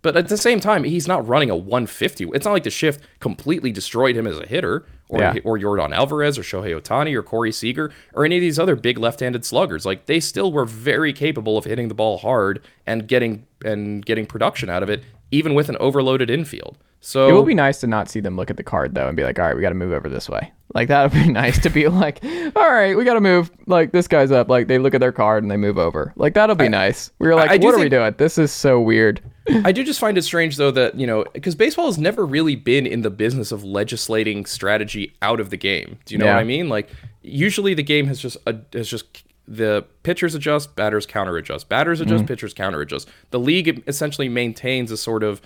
But at the same time, he's not running a 150. It's not like the shift completely destroyed him as a hitter, or Yeah. or Yordan Alvarez, or Shohei Ohtani, or Corey Seager, or any of these other big left-handed sluggers. Like they still were very capable of hitting the ball hard and getting and getting production out of it, even with an overloaded infield. So It will be nice to not see them look at the card though and be like, all right, we got to move over this way. Like that would be <laughs> nice to be <laughs> like, all right, we got to move. Like this guy's up. Like they look at their card and they move over. Like that'll be nice. We were like, I do what are we think- doing? This is so weird. I do just find it strange though that you know because baseball has never really been in the business of legislating strategy out of the game. Do you know Yeah. what I mean? Like usually the game has just uh, has just the pitchers adjust, batters counter adjust, batters adjust, pitchers counter adjust. The league essentially maintains a sort of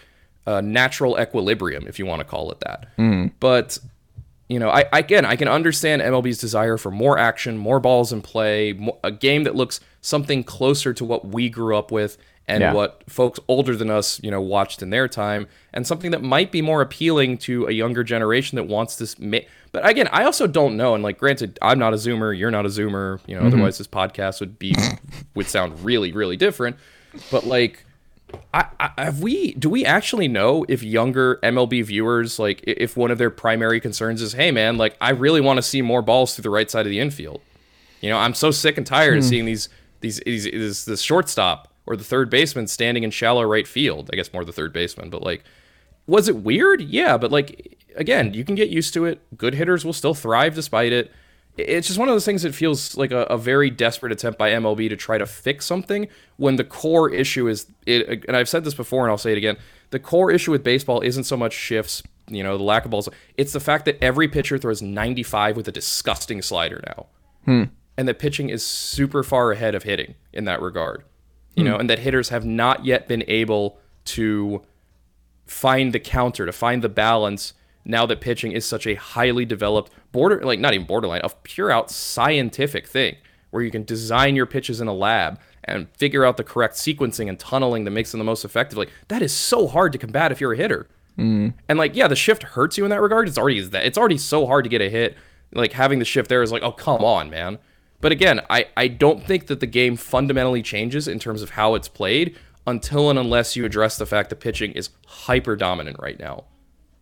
uh, natural equilibrium, if you want to call it that. But you know, I again, I can understand MLB's desire for more action, more balls in play, mo a game that looks something closer to what we grew up with and Yeah. what folks older than us, you know, watched in their time, and something that might be more appealing to a younger generation that wants this. Ma- but again, I also don't know. And like, granted, I'm not a Zoomer, you're not a Zoomer. You know, mm-hmm. otherwise this podcast would be <laughs> would sound really, really different. But like, I, I, have we do we actually know if younger MLB viewers like if one of their primary concerns is hey man like I really want to see more balls through the right side of the infield you know I'm so sick and tired of hmm. seeing these these these this, this shortstop or the third baseman standing in shallow right field. I guess more the third baseman but like was it weird? Yeah but like again you can get used to it. Good hitters will still thrive despite it. It's just one of those things that feels like a, a very desperate attempt by MLB to try to fix something when the core issue is it and I've said this before and I'll say it again the core issue with baseball isn't so much shifts you know the lack of balls. It's the fact that every pitcher throws 95 with a disgusting slider now. Hmm. And that pitching is super far ahead of hitting in that regard you know hmm. and that hitters have not yet been able to find the counter to find the balance now that pitching is such a highly developed border like not even borderline a pure out scientific thing where you can design your pitches in a lab and figure out the correct sequencing and tunneling that makes them the most effective. Like that is so hard to combat if you're a hitter. Hmm. And like yeah the shift hurts you in that regard. It's already that it's already so hard to get a hit. Like having the shift there is like oh come on man but again i i don't think that the game fundamentally changes in terms of how it's played until and unless you address the fact that pitching is hyper dominant right now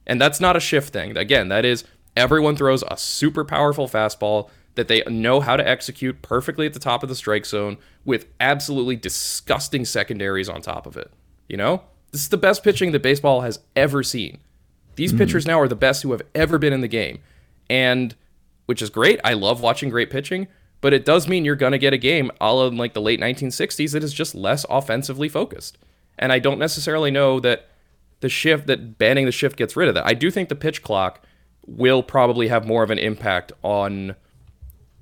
and that's not a shift thing. Again, that is everyone throws a super powerful fastball that they know how to execute perfectly at the top of the strike zone with absolutely disgusting secondaries on top of it. You know? This is the best pitching that baseball has ever seen. These mm-hmm. pitchers now are the best who have ever been in the game. And which is great. I love watching great pitching, but it does mean you're going to get a game a la like the late 1960s that is just less offensively focused. And I don't necessarily know that the shift that banning the shift gets rid of that. I do think the pitch clock will probably have more of an impact on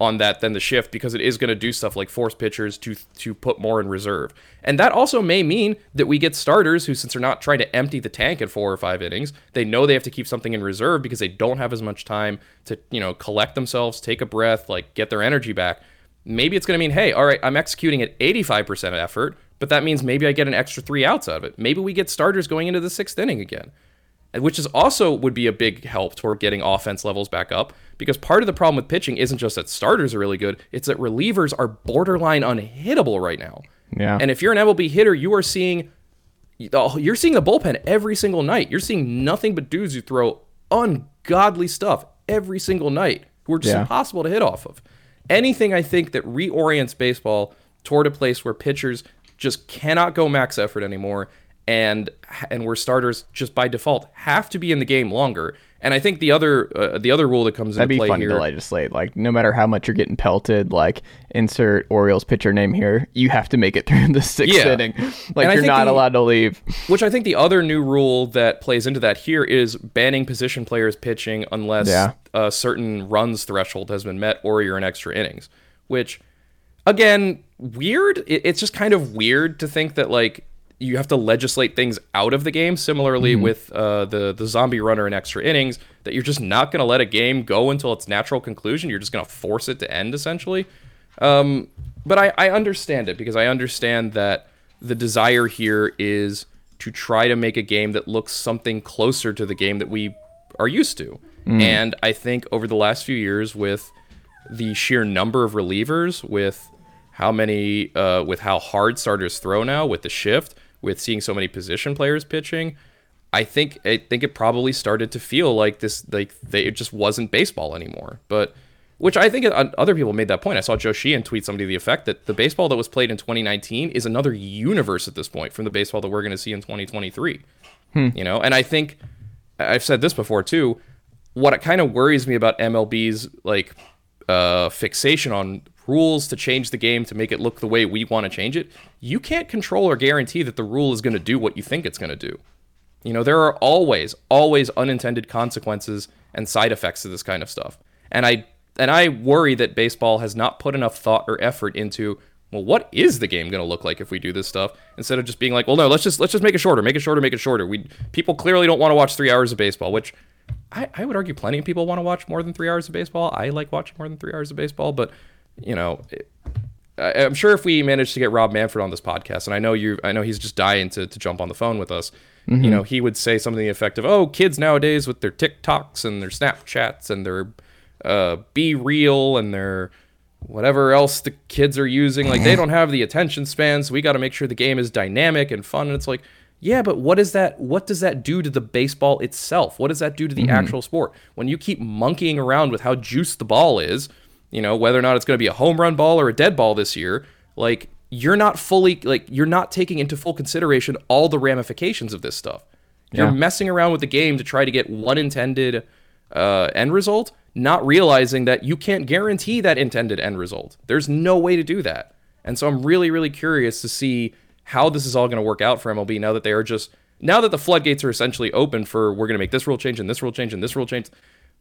on that than the shift because it is going to do stuff like force pitchers to to put more in reserve. And that also may mean that we get starters who since they're not trying to empty the tank at 4 or 5 innings, they know they have to keep something in reserve because they don't have as much time to, you know, collect themselves, take a breath, like get their energy back. Maybe it's going to mean, "Hey, all right, I'm executing at 85% effort, but that means maybe I get an extra 3 outs out of it. Maybe we get starters going into the 6th inning again." Which is also would be a big help toward getting offense levels back up because part of the problem with pitching isn't just that starters are really good it's that relievers are borderline unhittable right now Yeah. and if you're an mlb hitter you are seeing you're seeing the bullpen every single night you're seeing nothing but dudes who throw ungodly stuff every single night who are just Yeah. impossible to hit off of anything i think that reorients baseball toward a place where pitchers just cannot go max effort anymore and and where starters just by default have to be in the game longer and i think the other uh, the other rule that comes That'd into be play fun here to legislate. Like, no matter how much you're getting pelted, like, insert Orioles pitcher name here, you have to make it through <laughs> the sixth Yeah. inning. Like, And you're not the- allowed to leave. Which I think the other new rule that plays into that here is banning position players pitching unless Yeah. a certain runs threshold has been met or you're in extra innings. Which, again, weird. It- It's just kind of weird to think that like you have to legislate things out of the game. Similarly with uh, the the zombie runner in extra innings, that you're just not going to let a game go until its natural conclusion. You're just going to force it to end essentially. Um, but I, I understand it because I understand that the desire here is to try to make a game that looks something closer to the game that we are used to. And I think over the last few years, with the sheer number of relievers, with how many, uh, with how hard starters throw now, with the shift, with seeing so many position players pitching, I think I think it probably started to feel like this, like they, it just wasn't baseball anymore. But which I think other people made that point. I saw Joe Sheehan tweet somebody to the effect that the baseball that was played in 2019 is another universe at this point from the baseball that we're going to see in 2023. Hmm. You know, and I think I've said this before too. What kind of worries me about MLB's like uh, fixation on rules to change the game to make it look the way we want to change it, you can't control or guarantee that the rule is going to do what you think it's going to do. You know, there are always, always unintended consequences and side effects to this kind of stuff. And I and I worry that baseball has not put enough thought or effort into well, what is the game going to look like if we do this stuff? Instead of just being like, well, no, let's just let's just make it shorter, make it shorter, make it shorter. We people clearly don't want to watch three hours of baseball, which I, I would argue plenty of people want to watch more than three hours of baseball. I like watching more than three hours of baseball, but you know, it, I, I'm sure if we manage to get Rob Manfred on this podcast, and I know you, I know he's just dying to, to jump on the phone with us. You know, he would say something to the effect of, "Oh, kids nowadays with their TikToks and their Snapchats and their uh, Be Real and their whatever else the kids are using, like they don't have the attention span. So we got to make sure the game is dynamic and fun." And it's like, yeah, but what is that? What does that do to the baseball itself? What does that do to the actual sport? When you keep monkeying around with how juiced the ball is, you know, whether or not it's going to be a home run ball or a dead ball this year, like you're not fully like you're not taking into full consideration all the ramifications of this stuff. You're Yeah. messing around with the game to try to get one intended uh, end result, not realizing that you can't guarantee that intended end result. There's no way to do that. And so I'm really, really curious to see how this is all going to work out for MLB now that they are just now that the floodgates are essentially open for we're going to make this rule change and this rule change and this rule change.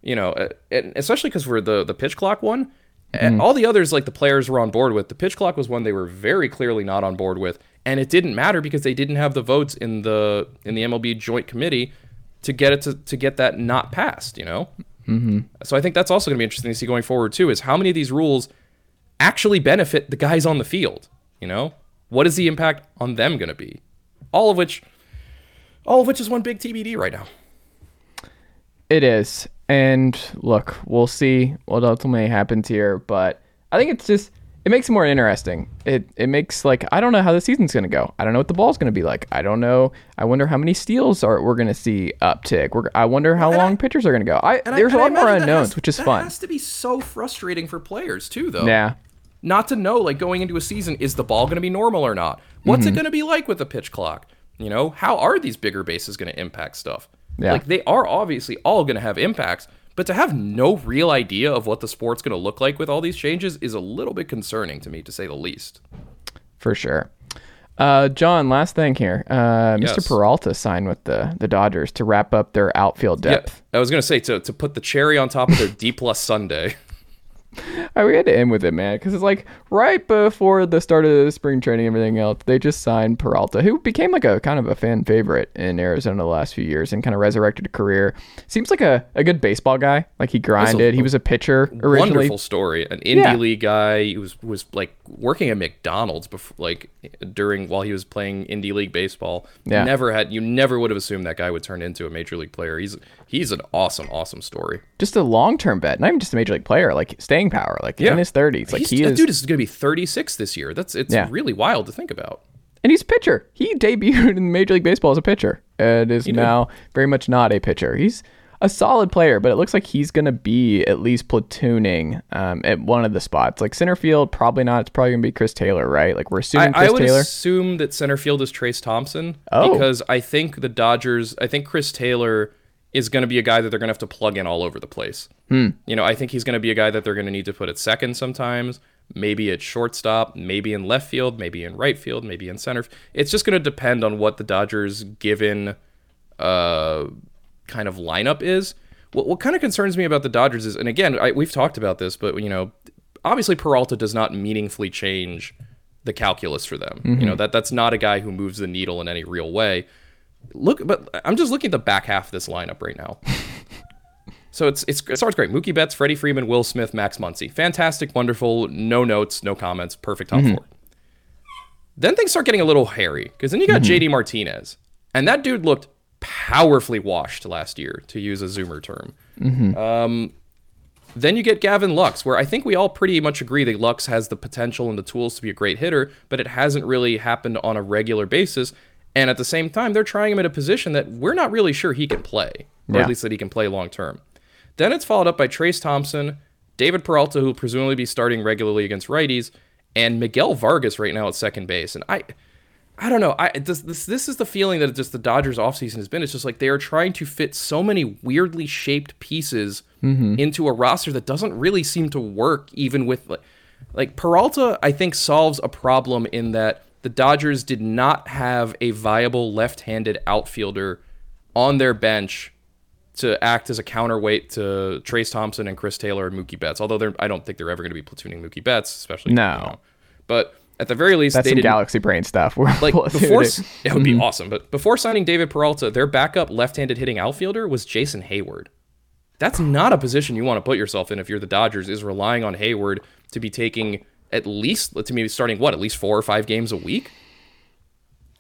You know, and especially because we're the the pitch clock one. And all the others, like the players were on board with. The pitch clock was one they were very clearly not on board with, and it didn't matter because they didn't have the votes in the in the MLB Joint Committee to get it to, to get that not passed. You know, mm-hmm. so I think that's also going to be interesting to see going forward too. Is how many of these rules actually benefit the guys on the field? You know, what is the impact on them going to be? All of which, all of which is one big TBD right now. It is. And look, we'll see what ultimately happens here, but I think it's just it makes it more interesting. It it makes like I don't know how the season's gonna go. I don't know what the ball's gonna be like. I don't know. I wonder how many steals are we're gonna see uptick. We're, I wonder how long pitchers are gonna go. I there's and a I lot more imagine that unknowns, has- which is that fun. has to be so frustrating for players too, though. Yeah. Not to know like going into a season is the ball going to be normal or not what's Mm-hmm. it going to be like with the pitch clock you know how are these bigger bases going to impact stuff Yeah. like they are obviously all going to have impacts but to have no real idea of what the sport's going to look like with all these changes is a little bit concerning to me to say the least for sure. Uh, Jon, last thing here. Uh, Mr. Peralta signed with the the Dodgers to wrap up their outfield depth. yeah i was going to say to, to put the cherry on top of their d plus sunday <laughs> I we had to end with it, man, because it's like right before the start of the spring training, and everything else, they just signed Peralta, who became like a kind of a fan favorite in Arizona the last few years and kind of resurrected a career. Seems like a, a good baseball guy. Like he grinded. he was a pitcher originally. Wonderful story. An indie Yeah. league guy. He was was like working at McDonald's before, like during while he was playing indie league baseball. Yeah. Never had you never would have assumed that guy would turn into a major league player. He's he's an awesome awesome story. Just a long term bet, not even just a major league player, like staying power, like Yeah. in his thirties. Like He's- he is, dude is going to be 36 this year. That's it's Yeah. really wild to think about. and he's a pitcher. He debuted <laughs> in Major League Baseball as a pitcher, and is now very much not a pitcher. He's a solid player, but it looks like he's going to be at least platooning um, at one of the spots. Like center field, probably not. It's probably going to be Chris Taylor, right? Like we're assuming I Chris would Taylor. assume that center field is Trayce Thompson Oh. because I think the Dodgers. I think Chris Taylor is going to be a guy that they're going to have to plug in all over the place. Hmm. You know, I think he's going to be a guy that they're going to need to put at second sometimes, maybe at shortstop, maybe in left field, maybe in right field, maybe in center. It's just going to depend on what the Dodgers given uh kind of lineup is. What what kind of concerns me about the Dodgers is, and again, I, we've talked about this, but you know, obviously Peralta does not meaningfully change the calculus for them. You know that that's not a guy who moves the needle in any real way. Look, but I'm just looking at the back half of this lineup right now. <laughs> so it's it's it starts great. Mookie Betts, Freddie Freeman, Will Smith, Max Muncy, fantastic, wonderful. No notes, no comments, perfect top mm-hmm. four. Then things start getting a little hairy because then you got mm-hmm. JD Martinez, and that dude looked powerfully washed last year, to use a Zoomer term. Mm-hmm. Um, then you get Gavin Lux, where I think we all pretty much agree that Lux has the potential and the tools to be a great hitter, but it hasn't really happened on a regular basis. And at the same time, they're trying him at a position that we're not really sure he can play, or Yeah. at least that he can play long term. Then it's followed up by Trayce Thompson, David Peralta, who will presumably be starting regularly against righties, and Miguel Vargas right now at second base. And I, I don't know. I this this, this is the feeling that just the Dodgers offseason has been. It's just like they are trying to fit so many weirdly shaped pieces mm-hmm. into a roster that doesn't really seem to work even with like like Peralta I think solves a problem in that the Dodgers did not have a viable left-handed outfielder on their bench to act as a counterweight to Trayce Thompson and Chris Taylor and Mookie Betts. Although they're I don't think they're ever going to be platooning Mookie Betts, especially No. you know. But at the very least, That's they some galaxy brain stuff. We're like <laughs> before it. it would be mm-hmm. awesome but before signing david peralta their backup left-handed hitting outfielder was jason heyward that's not a position you want to put yourself in if you're the dodgers is relying on heyward to be taking at least to me starting what at least four or five games a week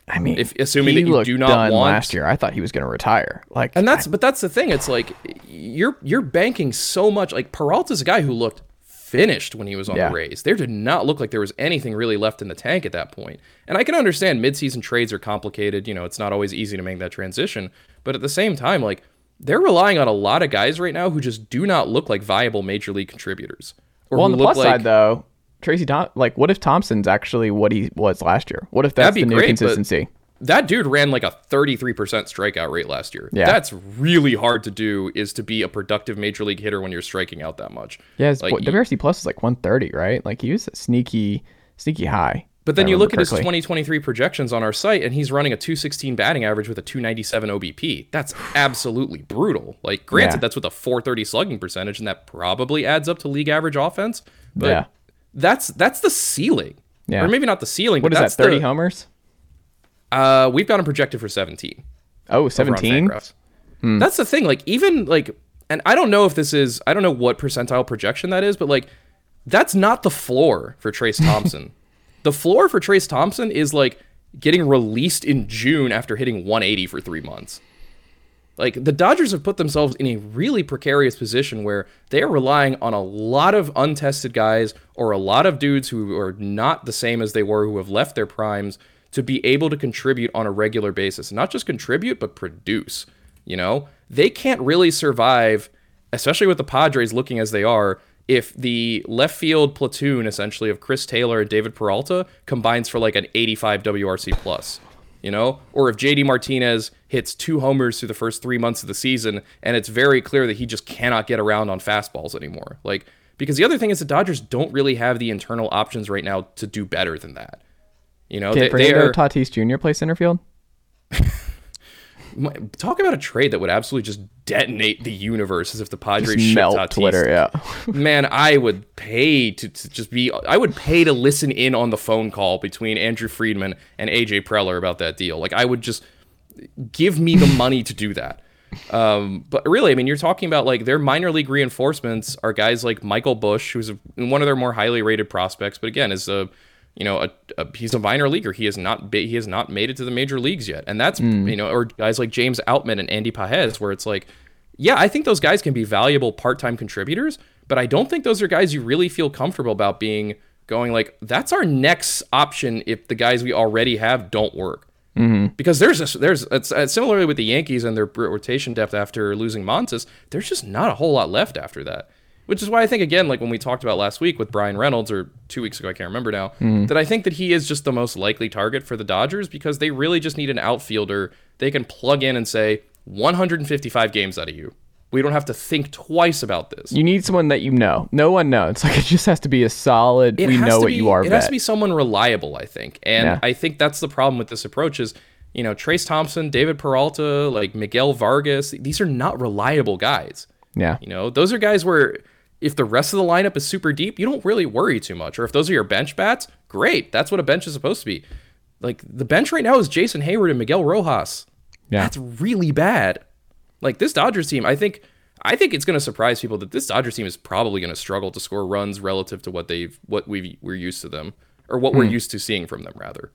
I mean, if- assuming that you do not want- last year, I thought he was going to retire. Like, and that's but that's the thing it's like you're you're banking so much like peralta's a guy who looked finished when he was on Yeah. the rays there did not look like there was anything really left in the tank at that point. and i can understand midseason trades are complicated you know it's not always easy to make that transition but at the same time like they're relying on a lot of guys right now who just do not look like viable major league contributors or well, on the plus like side though, Tracy Tom, like, what if Thompson's actually what he was last year? What if that's the new great, consistency? that dude ran like a 33% strikeout rate last year. Yeah. That's really hard to do is to be a productive major league hitter when you're striking out that much. Yeah, his Like, WRC plus is like 130, right? Like he was a sneaky, sneaky high. But then you look at his 2023 projections on our site, and he's running a 216 batting average with a 297 OBP. That's <sighs> absolutely brutal. Like, granted, Yeah. that's with a 430 slugging percentage, and that probably adds up to league average offense. But Yeah. That's that's the ceiling. Yeah. Or maybe not the ceiling. What but is that? 30 the, homers? Uh, we've got him projected for 17. Oh, 17. Fangraphs. That's the thing. Like even like, and I don't know if this is. I don't know what percentile projection that is, but like, that's not the floor for Trayce <laughs> Thompson. the floor for Trayce Thompson is like getting released in June after hitting 180 for three months. Like the Dodgers have put themselves in a really precarious position where they are relying on a lot of untested guys or a lot of dudes who are not the same as they were who have left their primes to be able to contribute on a regular basis. Not just contribute, but produce. You know, they can't really survive, especially with the Padres looking as they are, if the left field platoon essentially of Chris Taylor and David Peralta combines for like an 85 WRC plus you know? Or if JD Martinez hits two homers through the first three months of the season, and it's very clear that he just cannot get around on fastballs anymore. Like, because the other thing is the Dodgers don't really have the internal options right now to do better than that. You know, Can they, they Fernando are. Tatis Jr. play center field? <laughs> talk about a trade that would absolutely just detonate the universe as if the Padres Just melt Tatis. Twitter. Yeah. <laughs> Man, I would pay to, to just be. I would pay to listen in on the phone call between Andrew Friedman and AJ Preller about that deal. Like, I would just give me the money to do that. Um, but really, I mean, you're talking about like their minor league reinforcements are guys like Michael Busch, who's a, one of their more highly rated prospects, but again, is a you know a, a he's a minor leaguer. He has not ba- he has not made it to the major leagues yet, and that's hmm. you know, or guys like James Outman and Andy Pages, where it's like, yeah, I think those guys can be valuable part time contributors, but I don't think those are guys you really feel comfortable about being going like that's our next option if the guys we already have don't work mm-hmm. because there's a, there's it's, it's similarly with the Yankees and their rotation depth after losing Montas. There's just not a whole lot left after that, which is why I think again, like when we talked about last week with Bryan Reynolds or two weeks ago, I can't remember now, mm-hmm. that I think that he is just the most likely target for the Dodgers because they really just need an outfielder they can plug in and say 155 games out of you. We don't have to think twice about this. You need someone that you know. No one knows. <laughs> Like it just has to be a solid. It we know what be- you are. It has to be someone reliable, I think, and Yeah. I think that's the problem with this approach. Is you know Trayce Thompson, David Peralta, like Miguel Vargas. These are not reliable guys. yeah. You know, those are guys where if the rest of the lineup is super deep, you don't really worry too much. Or if those are your bench bats, great. That's what a bench is supposed to be. Like the bench right now is Jason Heyward and Miguel Rojas. Yeah. That's really bad. Like this Dodgers team, I think I think it's going to surprise people that this Dodgers team is probably going to struggle to score runs relative to what they've what we we're used to them or what we're hmm. used to seeing from them rather.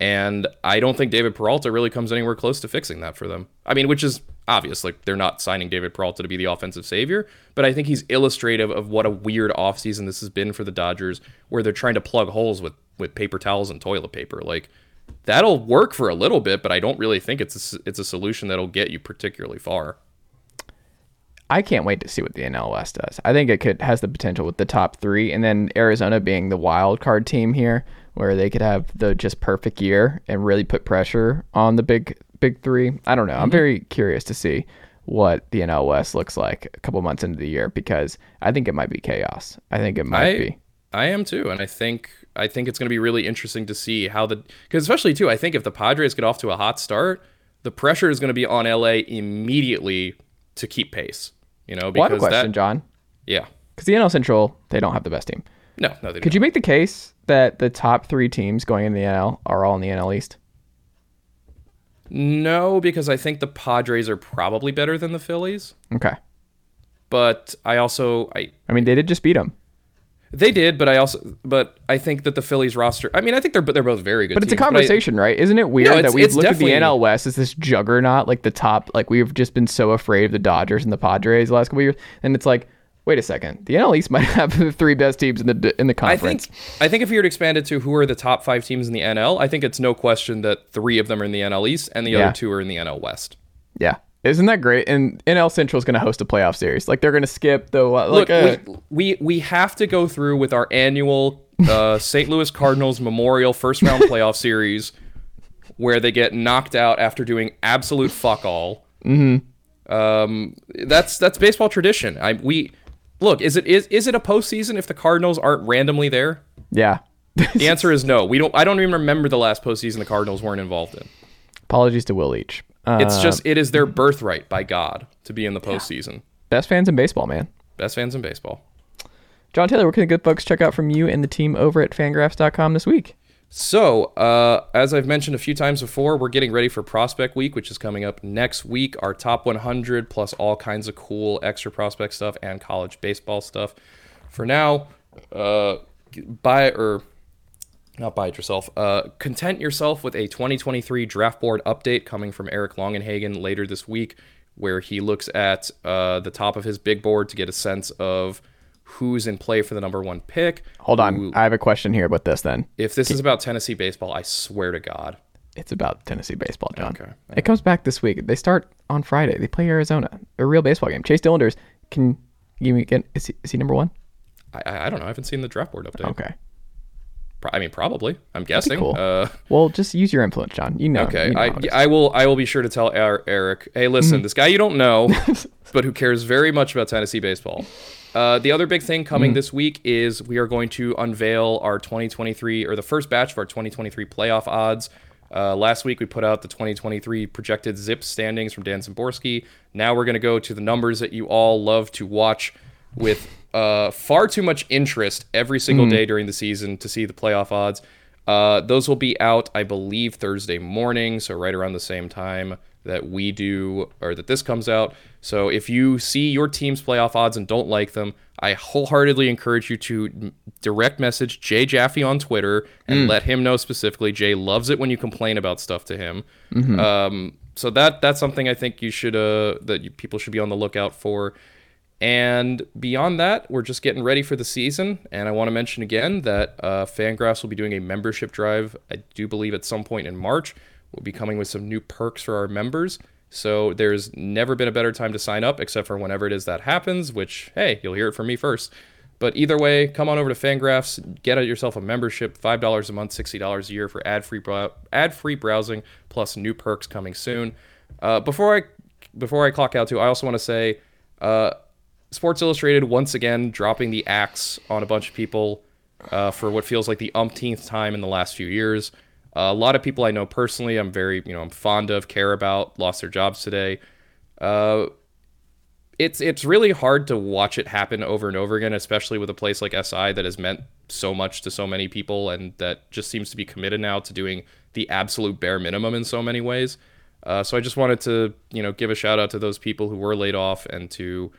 And I don't think David Peralta really comes anywhere close to fixing that for them. I mean, which is obvious. Like they're not signing David Peralta to be the offensive savior, but I think he's illustrative of what a weird offseason this has been for the Dodgers, where they're trying to plug holes with with paper towels and toilet paper. Like that'll work for a little bit, but I don't really think it's a, it's a solution that'll get you particularly far. I can't wait to see what the NL West does. I think it could has the potential with the top three, and then Arizona being the wild card team here, where they could have the just perfect year and really put pressure on the big big three. I don't know. Mm-hmm. I'm very curious to see what the NL West looks like a couple months into the year because I think it might be chaos. I think it might I be. I am too, and I think I think it's going to be really interesting to see how the because especially too, I think if the Padres get off to a hot start, the pressure is going to be on LA immediately to keep pace. You know, Well, because a question, that Jon. yeah, Because the NL Central, they don't have the best team. no, no, they don't. Could you make the case that the top three teams going in the NL are all in the NL East? No because I think the Padres are probably better than the Phillies, Okay. but I also I I mean, they did just beat them. they did, but I also but I think that the Phillies roster. I mean, I think they're they're both very good. But it's a teams, I- conversation, right? Isn't it weird No, that we've looked at the NL West as this juggernaut, like the top, like we've just been so afraid of the Dodgers and the Padres the last couple years, and it's like, wait a second, the NL East <laughs> might have the three best teams in the in the conference. I think I think if you were to expand it to who are the top five teams in the NL, I think it's no question that three of them are in the NL East and the Yeah. other two are in the NL West. yeah, isn't that great? And NL Central is going to host a playoff series. Like they're going to skip the what, Look, uh, we, we we have to go through with our annual uh, <laughs> St. Louis Cardinals Memorial first round playoff <laughs> series, where they get knocked out after doing absolute fuck all. Mm-hmm. Um, that's that's baseball tradition. I we look is it is is it a postseason if the Cardinals aren't randomly there? yeah. The answer <laughs> is no. We don't. I don't even remember the last postseason the Cardinals weren't involved in. Apologies to Will Leitch. Uh, It's just it is their birthright by God to be in the postseason. best fans in baseball, man. Best fans in baseball. Jon Tayler, what can the good folks check out from you and the team over at Fangraphs.com this week? So, uh, as I've mentioned a few times before, we're getting ready for Prospect Week, which is coming up next week. Our top 100 plus all kinds of cool extra prospect stuff and college baseball stuff. For now, uh, buy or not buy it yourself. Uh, content yourself with a 2023 draft board update coming from Eric Longenhagen later this week, where he looks at uh, the top of his big board to get a sense of who's in play for the number one pick. Hold on, who- I have a question here about this. Then if this is about Tennessee baseball, I swear to God. it's about Tennessee baseball, Jon. Okay. It comes back this week. They start on Friday. They play Arizona, a real baseball game. Chase Dollander's can you get is he, is he number one? I, I don't know. I haven't seen the draft board update. Okay. Pro- I mean, probably. I'm guessing. cool. Uh, Well, just use your influence, Jon. You know. okay. you know I, how it is. I will I will be sure to tell Er- Eric. Hey, listen, Mm-hmm. this guy you don't know, <laughs> but who cares very much about Tennessee baseball. Uh, the other big thing coming Mm. this week is we are going to unveil our 2023 or the first batch of our 2023 playoff odds. Uh, last week we put out the 2023 projected ZiPS standings from Dan Szymborski. Now we're going to go to the numbers that you all love to watch with uh, far too much interest every single day during the season to see the playoff odds. Uh, those will be out, I believe, Thursday morning, so right around the same time that we do or that this comes out. So if you see your team's playoff odds and don't like them, I wholeheartedly encourage you to direct message Jay Jaffe on Twitter and let him know specifically. Jay loves it when you complain about stuff to him. Um, so that that's something I think you should uh that you, people should be on the lookout for. And beyond that, we're just getting ready for the season. And I want to mention again that uh, Fangraphs will be doing a membership drive. I do believe at some point in March. We'll be coming with some new perks for our members. So there's never been a better time to sign up, except for whenever it is that happens, which, hey, you'll hear it from me first. But either way, come on over to Fangraphs, get yourself a membership, $5 a month, $60 a year for ad-free ad-free browsing, plus new perks coming soon. Uh, before I before I clock out too, I also want to say uh, Sports Illustrated once again dropping the axe on a bunch of people uh, for what feels like the umpteenth time in the last few years. Uh, a lot of people I know personally, I'm very, you know, I'm fond of, care about, lost their jobs today. Uh, it's it's really hard to watch it happen over and over again, especially with a place like SI that has meant so much to so many people and that just seems to be committed now to doing the absolute bare minimum in so many ways. Uh, so I just wanted to, you know, give a shout out to those people who were laid off and to,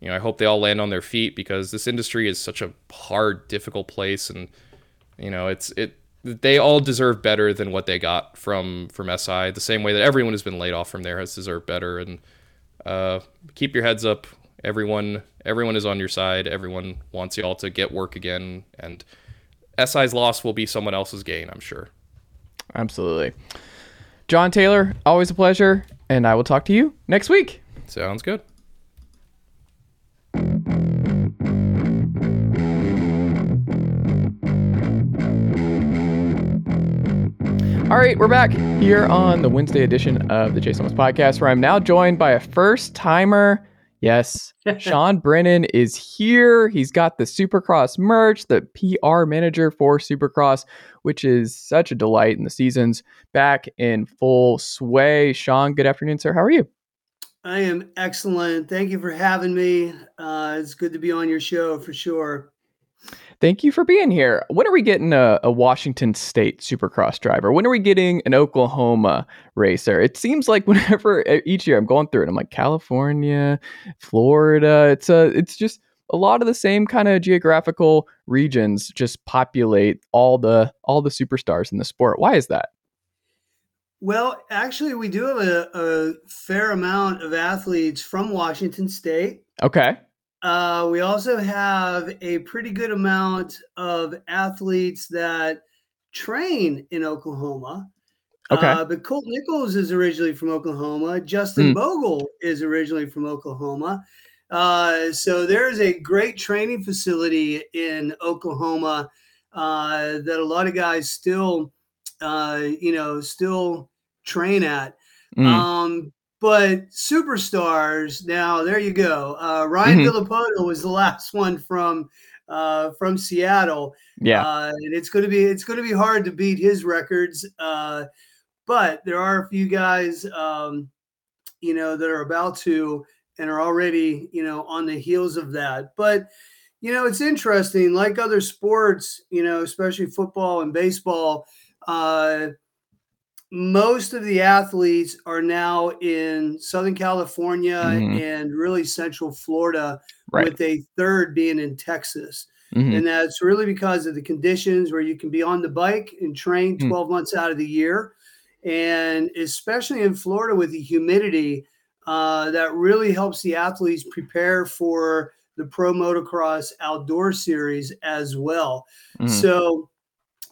you know, I hope they all land on their feet because this industry is such a hard, difficult place, and you know, it's it. They all deserve better than what they got from from SI. The same way that everyone who's been laid off from there has deserved better. And uh, keep your heads up. Everyone, everyone is on your side. Everyone wants y'all to get work again, and SI's loss will be someone else's gain. I'm sure. Absolutely. Jon Tayler, always a pleasure, and I will talk to you next week. Sounds good. All right, we're back here on the Wednesday edition of the Chase Thomas podcast, where I'm now joined by a first timer. Yes, <laughs> Sean Brennen is here. He's got the Supercross merch, the PR manager for Supercross, which is such a delight. And the season's back in full sway. Sean, good afternoon, sir. How are you? I am excellent. Thank you for having me. Uh, it's good to be on your show for sure. Thank you for being here. When are we getting a, a Washington State Supercross driver? When are we getting an Oklahoma racer? It seems like <laughs> whenever each year I'm going through it, I'm like California, Florida. It's a, it's just a lot of the same kind of geographical regions just populate all the all the superstars in the sport. Why is that? Well, actually, we do have a, a fair amount of athletes from Washington State. Okay. Uh, we also have a pretty good amount of athletes that train in Oklahoma. Okay. Uh, but Colt Nichols is originally from Oklahoma. Justin Bogle is originally from Oklahoma. Uh, so there's a great training facility in Oklahoma uh, that a lot of guys still, uh, you know, still train at. Mm. Um, but superstars now there you go uh, ryan Mhm. Villopoto was the last <laughs> one from uh, from seattle yeah. uh, and it's going to be it's going to be hard to beat his records uh, but there are a few guys um, you know that are about to and are already you know on the heels of that but you know it's interesting like other sports you know especially football and baseball uh, most of the athletes are now in Southern California Mhm. and really Central Florida, Right. with a third being in Texas. Mhm. And that's really because of the conditions where you can be on the bike and train Mm. 12 months out of the year. And especially in Florida with the humidity, uh, that really helps the athletes prepare for the Pro Motocross Outdoor Series as well. Mhm. So,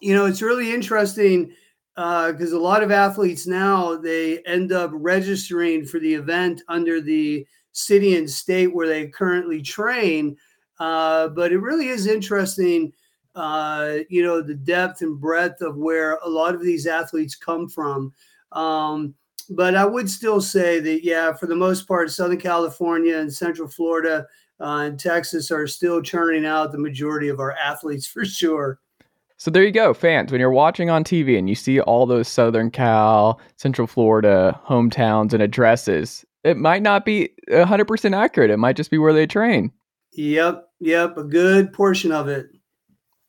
you know, it's really interesting because a lot of athletes now they end up registering for the event under the city and state where they currently train. Uh, but it really is interesting, uh, you know, the depth and breadth of where a lot of these athletes come from. Um, but I would still say that, yeah, for the most part, Southern California and Central Florida uh, and Texas are still churning out the majority of our athletes <laughs> for sure. So there you go, fans. When you're watching on TV and you see all those Southern Cal, Central Florida hometowns and addresses, it might not be 100% accurate. It might just be where they train. Yep, yep, a good portion of it.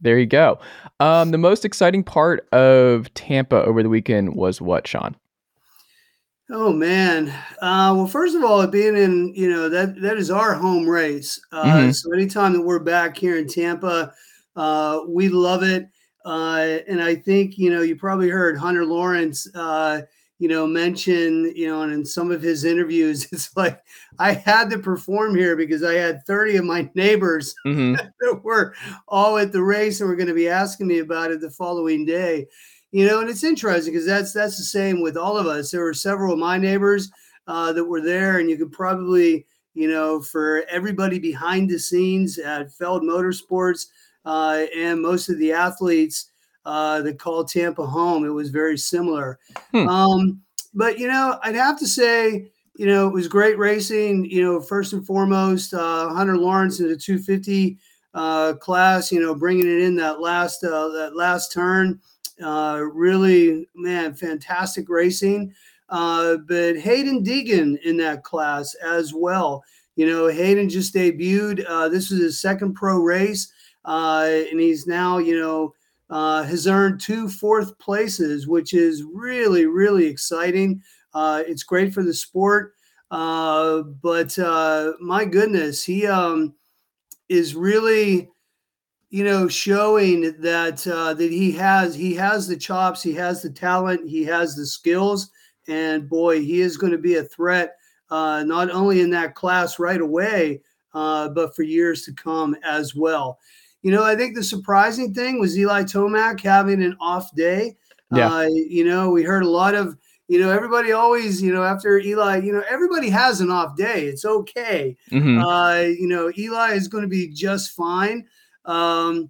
There you go. Um, the most exciting part of Tampa over the weekend was what, Sean? Oh man. Uh, well, first of all, being in, you know, that that is our home race. Uh, mm-hmm. So anytime that we're back here in Tampa, uh, we love it. Uh, and I think, you know, you probably heard Hunter Lawrence, uh, you know, mention, you know, and in some of his interviews, <laughs> it's like I had to perform here because I had 30 of my neighbors <laughs> mm-hmm. that were all at the race and were going to be asking me about it the following day. You know, and it's interesting because that's that's the same with all of us. There were several of my neighbors uh, that were there, and you could probably, you know, for everybody behind the scenes at Feld Motorsports, uh, and most of the athletes uh, that called Tampa home. It was very similar. Hmm. Um, but, you know, I'd have to say, you know, it was great racing. You know, first and foremost, uh, Hunter Lawrence in the 250 uh, class, you know, bringing it in that last uh, that last turn. Uh, really, man, fantastic racing. Uh, but Haiden Deegan in that class as well. You know, Haiden just debuted. Uh, this was his second pro race uh, and he's now, you know, uh, has earned two fourth places, which is really, really exciting. Uh, it's great for the sport. Uh, but uh, my goodness, he um, is really, you know, showing that uh, that he has he has the chops, he has the talent, he has the skills, and boy, he is going to be a threat uh, not only in that class right away, uh, but for years to come as well. You know, I think the surprising thing was Eli Tomac having an off day. Yeah. Uh, you know, we heard a lot of, you know, everybody always, you know, after Eli, you know, everybody has an off day. It's okay. Mm-hmm. Uh, you know, Eli is going to be just fine. Um,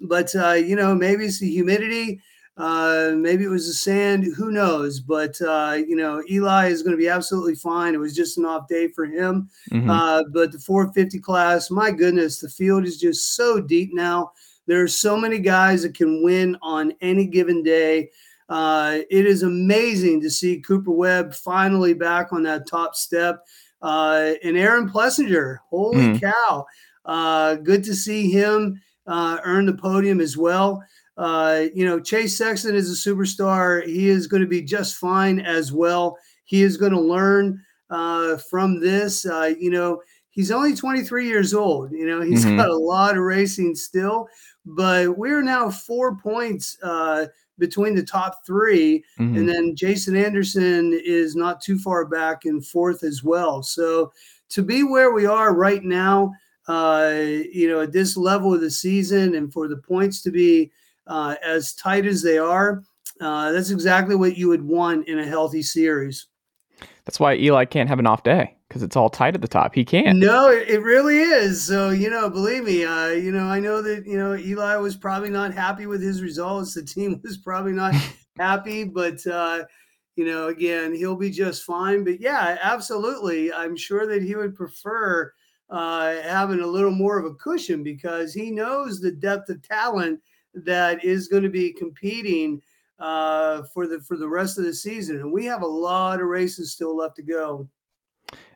but, uh, you know, maybe it's the humidity. Uh, maybe it was the sand. Who knows? But uh, you know, Eli is going to be absolutely fine. It was just an off day for him. Mm-hmm. Uh, but the 450 class, my goodness, the field is just so deep now. There are so many guys that can win on any given day. Uh, it is amazing to see Cooper Webb finally back on that top step. Uh, and Aaron Plessinger, holy mm. cow! Uh, good to see him uh, earn the podium as well. Uh, you know, Chase Sexton is a superstar. He is going to be just fine as well. He is going to learn uh, from this. Uh, you know, he's only 23 years old. You know, he's mm-hmm. got a lot of racing still, but we're now four points uh, between the top 3 mm-hmm. And then Jason Anderson is not too far back in fourth as well. So to be where we are right now, uh, you know, at this level of the season and for the points to be uh, as tight as they are, uh, that's exactly what you would want in a healthy series. That's why Eli can't have an off day because it's all tight at the top. He can't. No, it really is. So you know, believe me, uh, you know, I know that you know Eli was probably not happy with his results. The team <laughs> was probably not <laughs> happy, but uh, you know, again, he'll be just fine. But yeah, absolutely, I'm sure that he would prefer uh, having a little more of a cushion because he knows the depth of talent that is going to be competing uh, for the for the rest of the season, and we have a lot of races still left to go.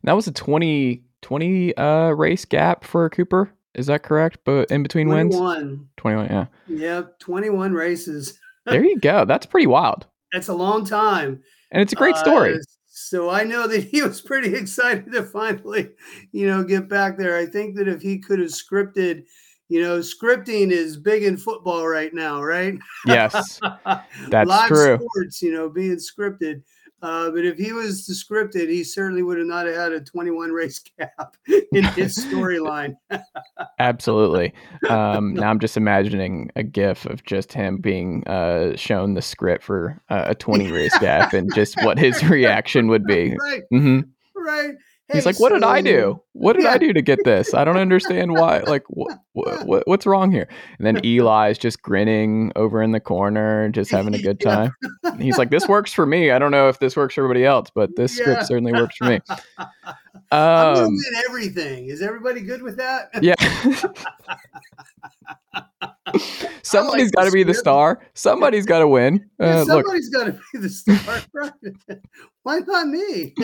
That was a 20, 20 uh, race gap for Cooper. Is that correct? But in between 21. wins, twenty one. Yeah. Yep, twenty one races. <laughs> there you go. That's pretty wild. That's a long time, and it's a great story. Uh, so I know that <laughs> he was pretty <laughs> excited to finally, you know, get back there. I think that if he could have scripted you know, scripting is big in football right now, right? Yes, <laughs> that's Live true. Sports, you know, being scripted. Uh, but if he was scripted, he certainly would have not had a 21 race <laughs> cap in his storyline. <laughs> Absolutely. Um, now I'm just imagining a GIF of just him being uh, shown the script for uh, a 20 race gap and just what his reaction would be. Right. Mm-hmm. Right. He's like, "What did I do? What did yeah. I do to get this? I don't understand why. <laughs> Like, what, what, what's wrong here?" And then <laughs> Eli's just grinning over in the corner, just having a good <laughs> time. yeah. He's like, "This works for me. I don't know if this works for everybody else, but this yeah. script certainly works for me." Um, I'm everything. Is everybody good with that? Yeah. Somebody's got to be the star. Somebody's got to win. Uh, look, somebody's got to be the star. Why not me?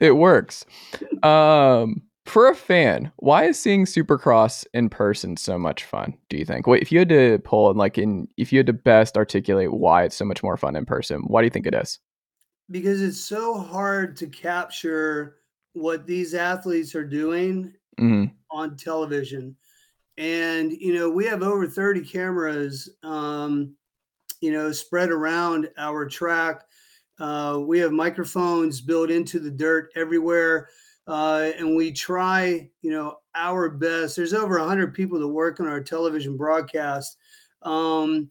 It works. Um, for a fan, why is seeing Supercross in person so much fun? Do you think? Wait, if you had to pull and like in, if you had to best articulate why it's so much more fun in person, why do you think it is? because it's so hard to capture what these athletes are doing hmm on television. And, you know, we have over 30 cameras, um, you know, spread around our track. Uh, we have microphones built into the dirt everywhere. Uh, and we try, you know, our best. There's over 100 people that work on our television broadcast. Um,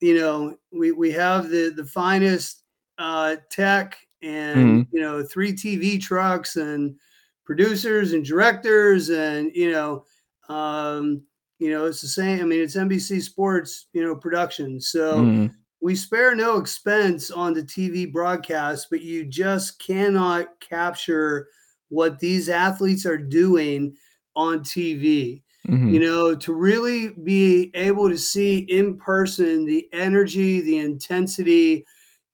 you know, we, we have the, the finest uh, tech and, you know, three TV trucks and producers and directors and, you know, um, you know, it's the same. I mean, it's NBC Sports, you know, production. So Mhm. We spare no expense on the TV broadcast, but you just cannot capture what these athletes are doing on TV. Mhm. You know, to really be able to see in person the energy, the intensity,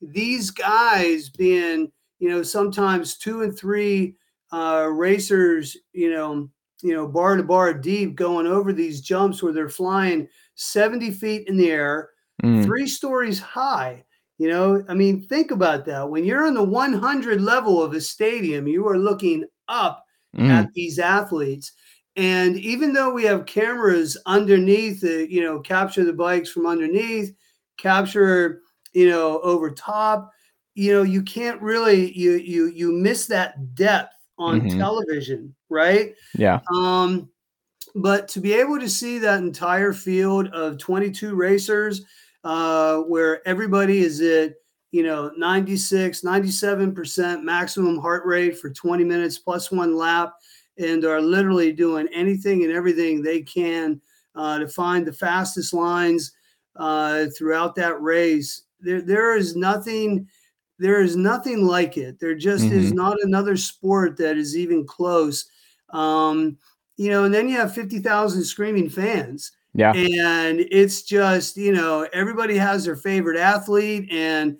these guys being, you know, sometimes two and three uh, racers, you know, you know, bar to bar deep, going over these jumps where they're flying 70 feet in the air, Mm. three stories high. You know, I mean, think about that. When you're on the 100 level of a stadium, you are looking up Mm. at these athletes. And even though we have cameras underneath, the, you know, capture the bikes from underneath, capture, you know, over top, you know, you can't really you you you miss that depth on Mhm. television, right? Yeah. Um, but to be able to see that entire field of 22 racers, uh, where everybody is at, you know, 96, 97% maximum heart rate for 20 minutes plus one lap, and are literally doing anything and everything they can uh, to find the fastest lines uh, throughout that race. There, there is nothing. There is nothing like it. There just is not another sport that is even close. Um, you know, and then you have 50,000 screaming fans. Yeah. And it's just, you know, everybody has their favorite athlete. And,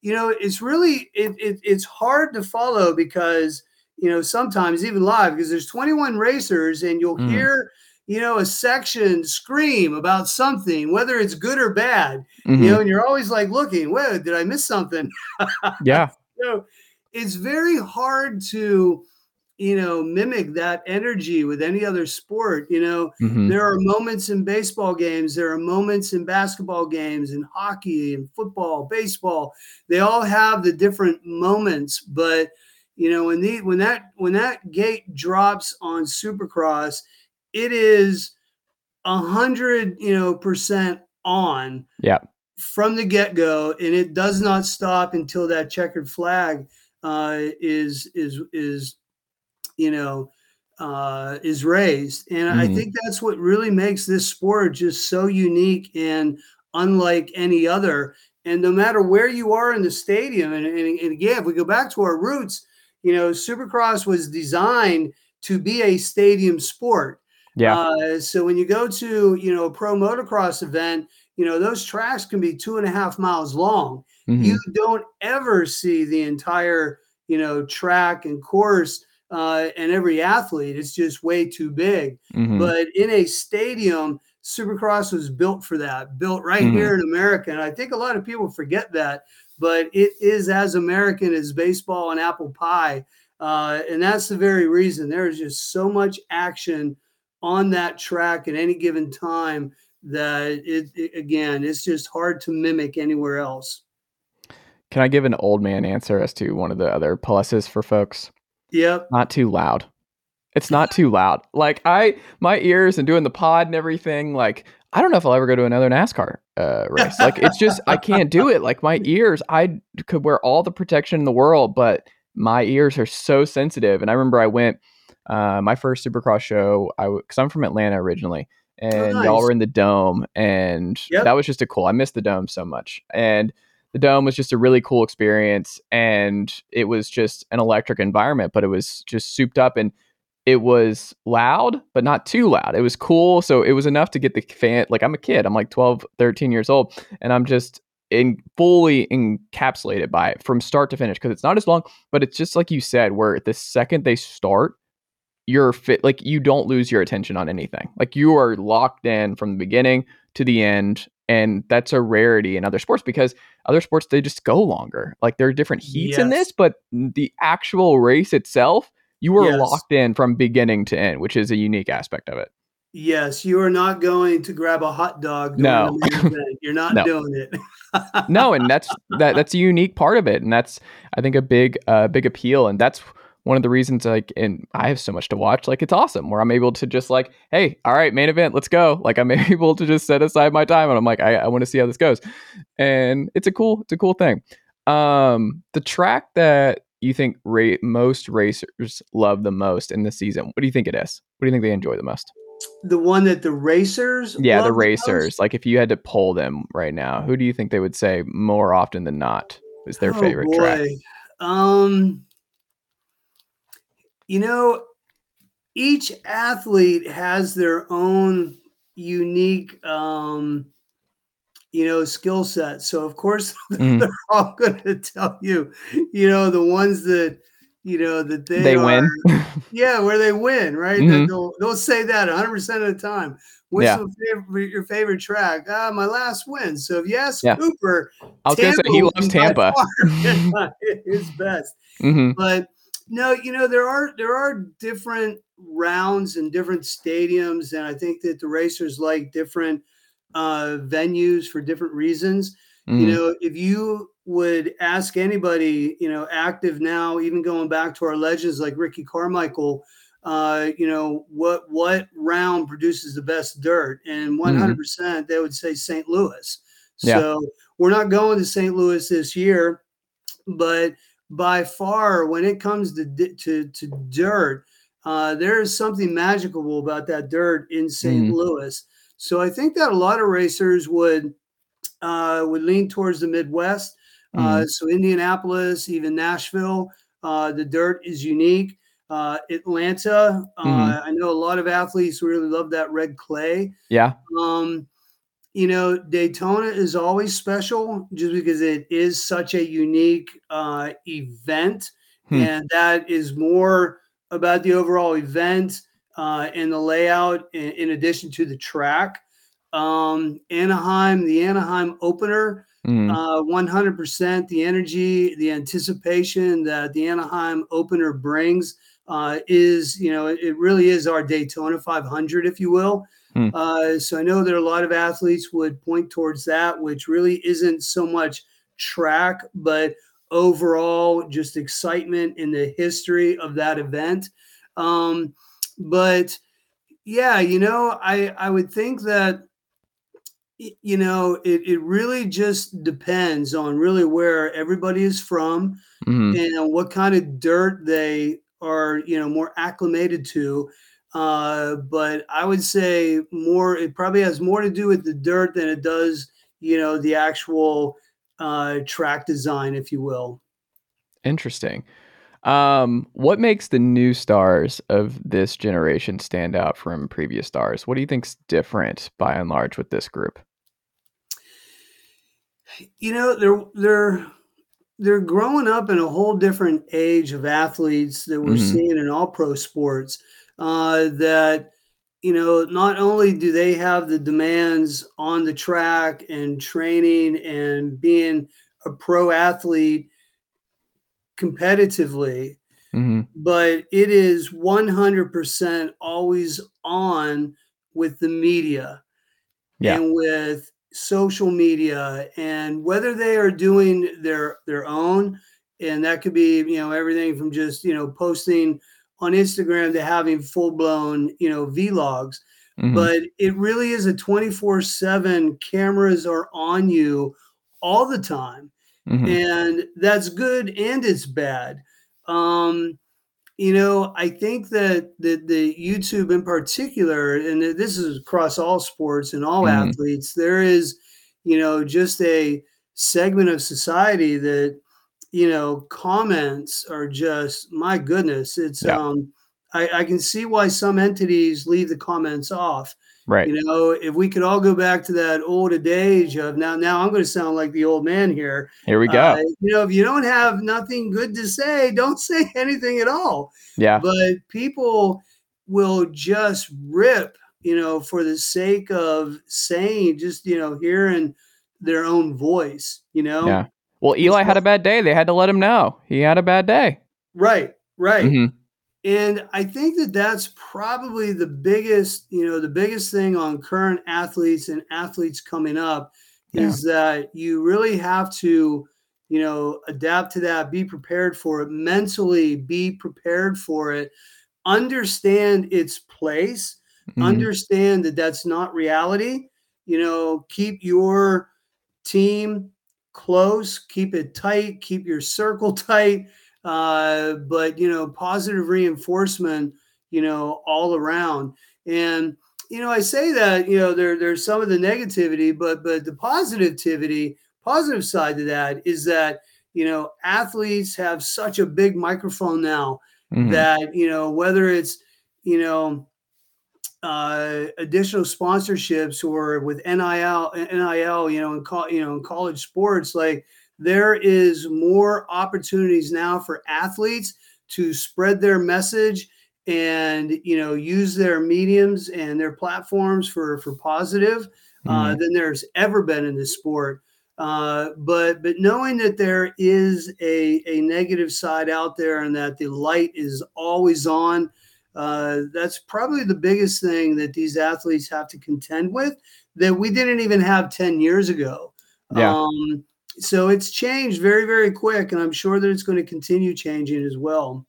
you know, it's really, it, it, it's hard to follow because, you know, sometimes even live, because there's 21 racers and you'll Mm. hear, you know, a section scream about something, whether it's good or bad, Mhm. you know, and you're always like looking, whoa, did I miss something? <laughs> yeah. So it's very hard to, you know, mimic that energy with any other sport. You know, Mhm. there are moments in baseball games, there are moments in basketball games, in hockey, and football, baseball. They all have the different moments, but you know, when the when that when that gate drops on Supercross, it is a hundred, you know, percent on Yeah. from the get go, and it does not stop until that checkered flag uh, is is is you know uh, is raised. And I Mhm. think that's what really makes this sport just so unique and unlike any other. And no matter where you are in the stadium, and, and, and again, if we go back to our roots, you know, Supercross was designed to be a stadium sport. Yeah. Uh, so when you go to you know a pro motocross event, you know those tracks can be two and a half miles long. Mhm. You don't ever see the entire you know track and course uh, and every athlete. It's just way too big. Mhm. But in a stadium, Supercross was built for that, built right Mhm. here in America. And I think a lot of people forget that, but it is as American as baseball and apple pie. Uh, and that's the very reason there is just so much action on that track at any given time that it, it- again, it's just hard to mimic anywhere else. Can I give an old man answer as to one of the other pluses for folks? Yep. Not too loud. It's not too loud. Like I, my ears and doing the pod and everything. Like I don't know if I'll ever go to another NASCAR uh, race. Like it's just I can't do it. Like my ears, I could wear all the protection in the world, but my ears are so sensitive. And I remember I went uh, my first Supercross show. I because I'm from Atlanta originally, and y'all were in the dome, and Yep. that was just a cool. I missed the dome so much, and the dome was just a really cool experience, and it was just an electric environment, but it was just souped up and it was loud, but not too loud. It was cool. So it was enough to get the fan. Like I'm a kid, I'm like 12, 13 years old, and I'm just in fully encapsulated by it from start to finish because it's not as long, but it's just like you said, where the second they start, you're fit, like you don't lose your attention on anything. Like you are locked in from the beginning to the end. And that's a rarity in other sports because other sports, they just go longer. Like there are different heats in this, but the actual race itself, you are Yes. locked in from beginning to end, which is a unique aspect of it. Yes, you are not going to grab a hot dog. No. the main <laughs> event. You're not No. doing it. no, and <laughs> that's that that's a unique part of it, and that's I think a big uh big appeal, and that's one of the reasons like and I have so much to watch. Like it's awesome where I'm able to just like, hey, all right, main event, let's go. Like I'm <laughs> able to just set aside my time, and I'm like, I, I want to see how this goes, and it's a cool it's a cool thing. Um, the track that you think ra- most racers love the most in this season, what do you think it is? What do you think they enjoy the most? the one that the racers. Yeah, the racers. Like if you had to poll them right now, who do you think they would say more often than not is their Oh, favorite track? Um, you know, each athlete has their own unique, um, you know, skill set. So of course <laughs> Mm. they're all going to tell you, you know, the ones that you know that they, They win. <laughs> yeah, where they win, right? Mhm. They'll, they'll say that 100 percent of the time. What's Yeah. your favorite, your favorite track? Ah, my last win. So if you ask Yeah. Cooper, I was gonna say he loves Tampa. far <laughs> his best. hmm But no, you know there are there are different rounds and different stadiums, and I think that the racers like different uh, venues for different reasons. Mm-hmm. You know, if you would ask anybody, you know, active now, even going back to our legends like Ricky Carmichael, uh, you know, what what round produces the best dirt? And 100 percent they would say St. Louis. Yeah. So we're not going to St. Louis this year, but by far, when it comes to to, to dirt, uh, there is something magical about that dirt in saint Mhm. Louis. So I think that a lot of racers would uh, would lean towards the Midwest. Uh, so Indianapolis, even Nashville, uh, the dirt is unique. Uh, Atlanta, uh, Mhm. I know a lot of athletes really love that red clay. Yeah. Um, you know, Daytona is always special just because it is such a unique uh, event, Hmm. and that is more about the overall event uh, and the layout, in, in addition to the track. Um, Anaheim, the Anaheim opener, Mm. uh, 100% the energy, the anticipation that the Anaheim opener brings uh, is, you know, it, it really is our Daytona 500, if you will. Hmm. Uh, so I know that a lot of athletes would point towards that, which really isn't so much track, but overall just excitement in the history of that event. Um, but yeah, you know, I I would think that you know it, it really just depends on really where everybody is from Mhm. and what kind of dirt they are you know more acclimated to uh, but i would say more it probably has more to do with the dirt than it does you know the actual uh, track design if you will Interesting. Um, what makes the new stars of this generation stand out from previous stars? What do you think's different by and large with this group? you know they're they're they're growing up in a whole different age of athletes that we're Mhm. seeing in all pro sports uh, that you know not only do they have the demands on the track and training and being a pro athlete competitively hmm but it is 100% always on with the media Yeah. and with social media and whether they are doing their their own and that could be you know everything from just you know posting on Instagram to having full blown you know vlogs Mhm. but it really is a 24/7 cameras are on you all the time Mhm. and that's good and it's bad um you know i think that the, the youtube in particular and this is across all sports and all Mhm. athletes there is you know just a segment of society that you know comments are just my goodness it's Yeah. um I, I can see why some entities leave the comments off. Right. You know, if we could all go back to that old adage of now, now I'm going to sound like the old man here. Here we go. Uh, you know, if you don't have nothing good to say, don't <laughs> say anything at all. yeah. But people will just rip, you know, for the sake of saying, just you know, hearing their own voice. You know. Yeah. Well, Eli had a bad day. They had to let him know he had a bad day. Right. Right. Mhm. And I think that that's probably the biggest, you know, the biggest thing on current athletes and athletes coming up is that you really have to, you know, adapt to that, be prepared for it mentally, be prepared for it, understand its place, Mhm. understand that that's not reality. You know, keep your team close, keep it tight, keep your circle <laughs> tight. Uh, but you know, positive reinforcement, you know, all around. And you know, I say that you know there there's some of the negativity, but but the positivity, positive side to that is that you know athletes have such a big microphone now Mhm. that you know whether it's you know uh, additional sponsorships or with NIL, NIL, you know, in co- you know, in college sports, like there is more opportunities now for athletes to spread their message and you know use their mediums and their platforms for for positive uh, than there's ever been in this sport. Uh, but but knowing that there is a a negative side out there and that the light is always on uh, that's probably the biggest thing that these athletes have to contend with that we didn't even have 10 years ago. Yeah. Um, so it's changed very, very quick, and I'm sure that it's going to continue changing as well.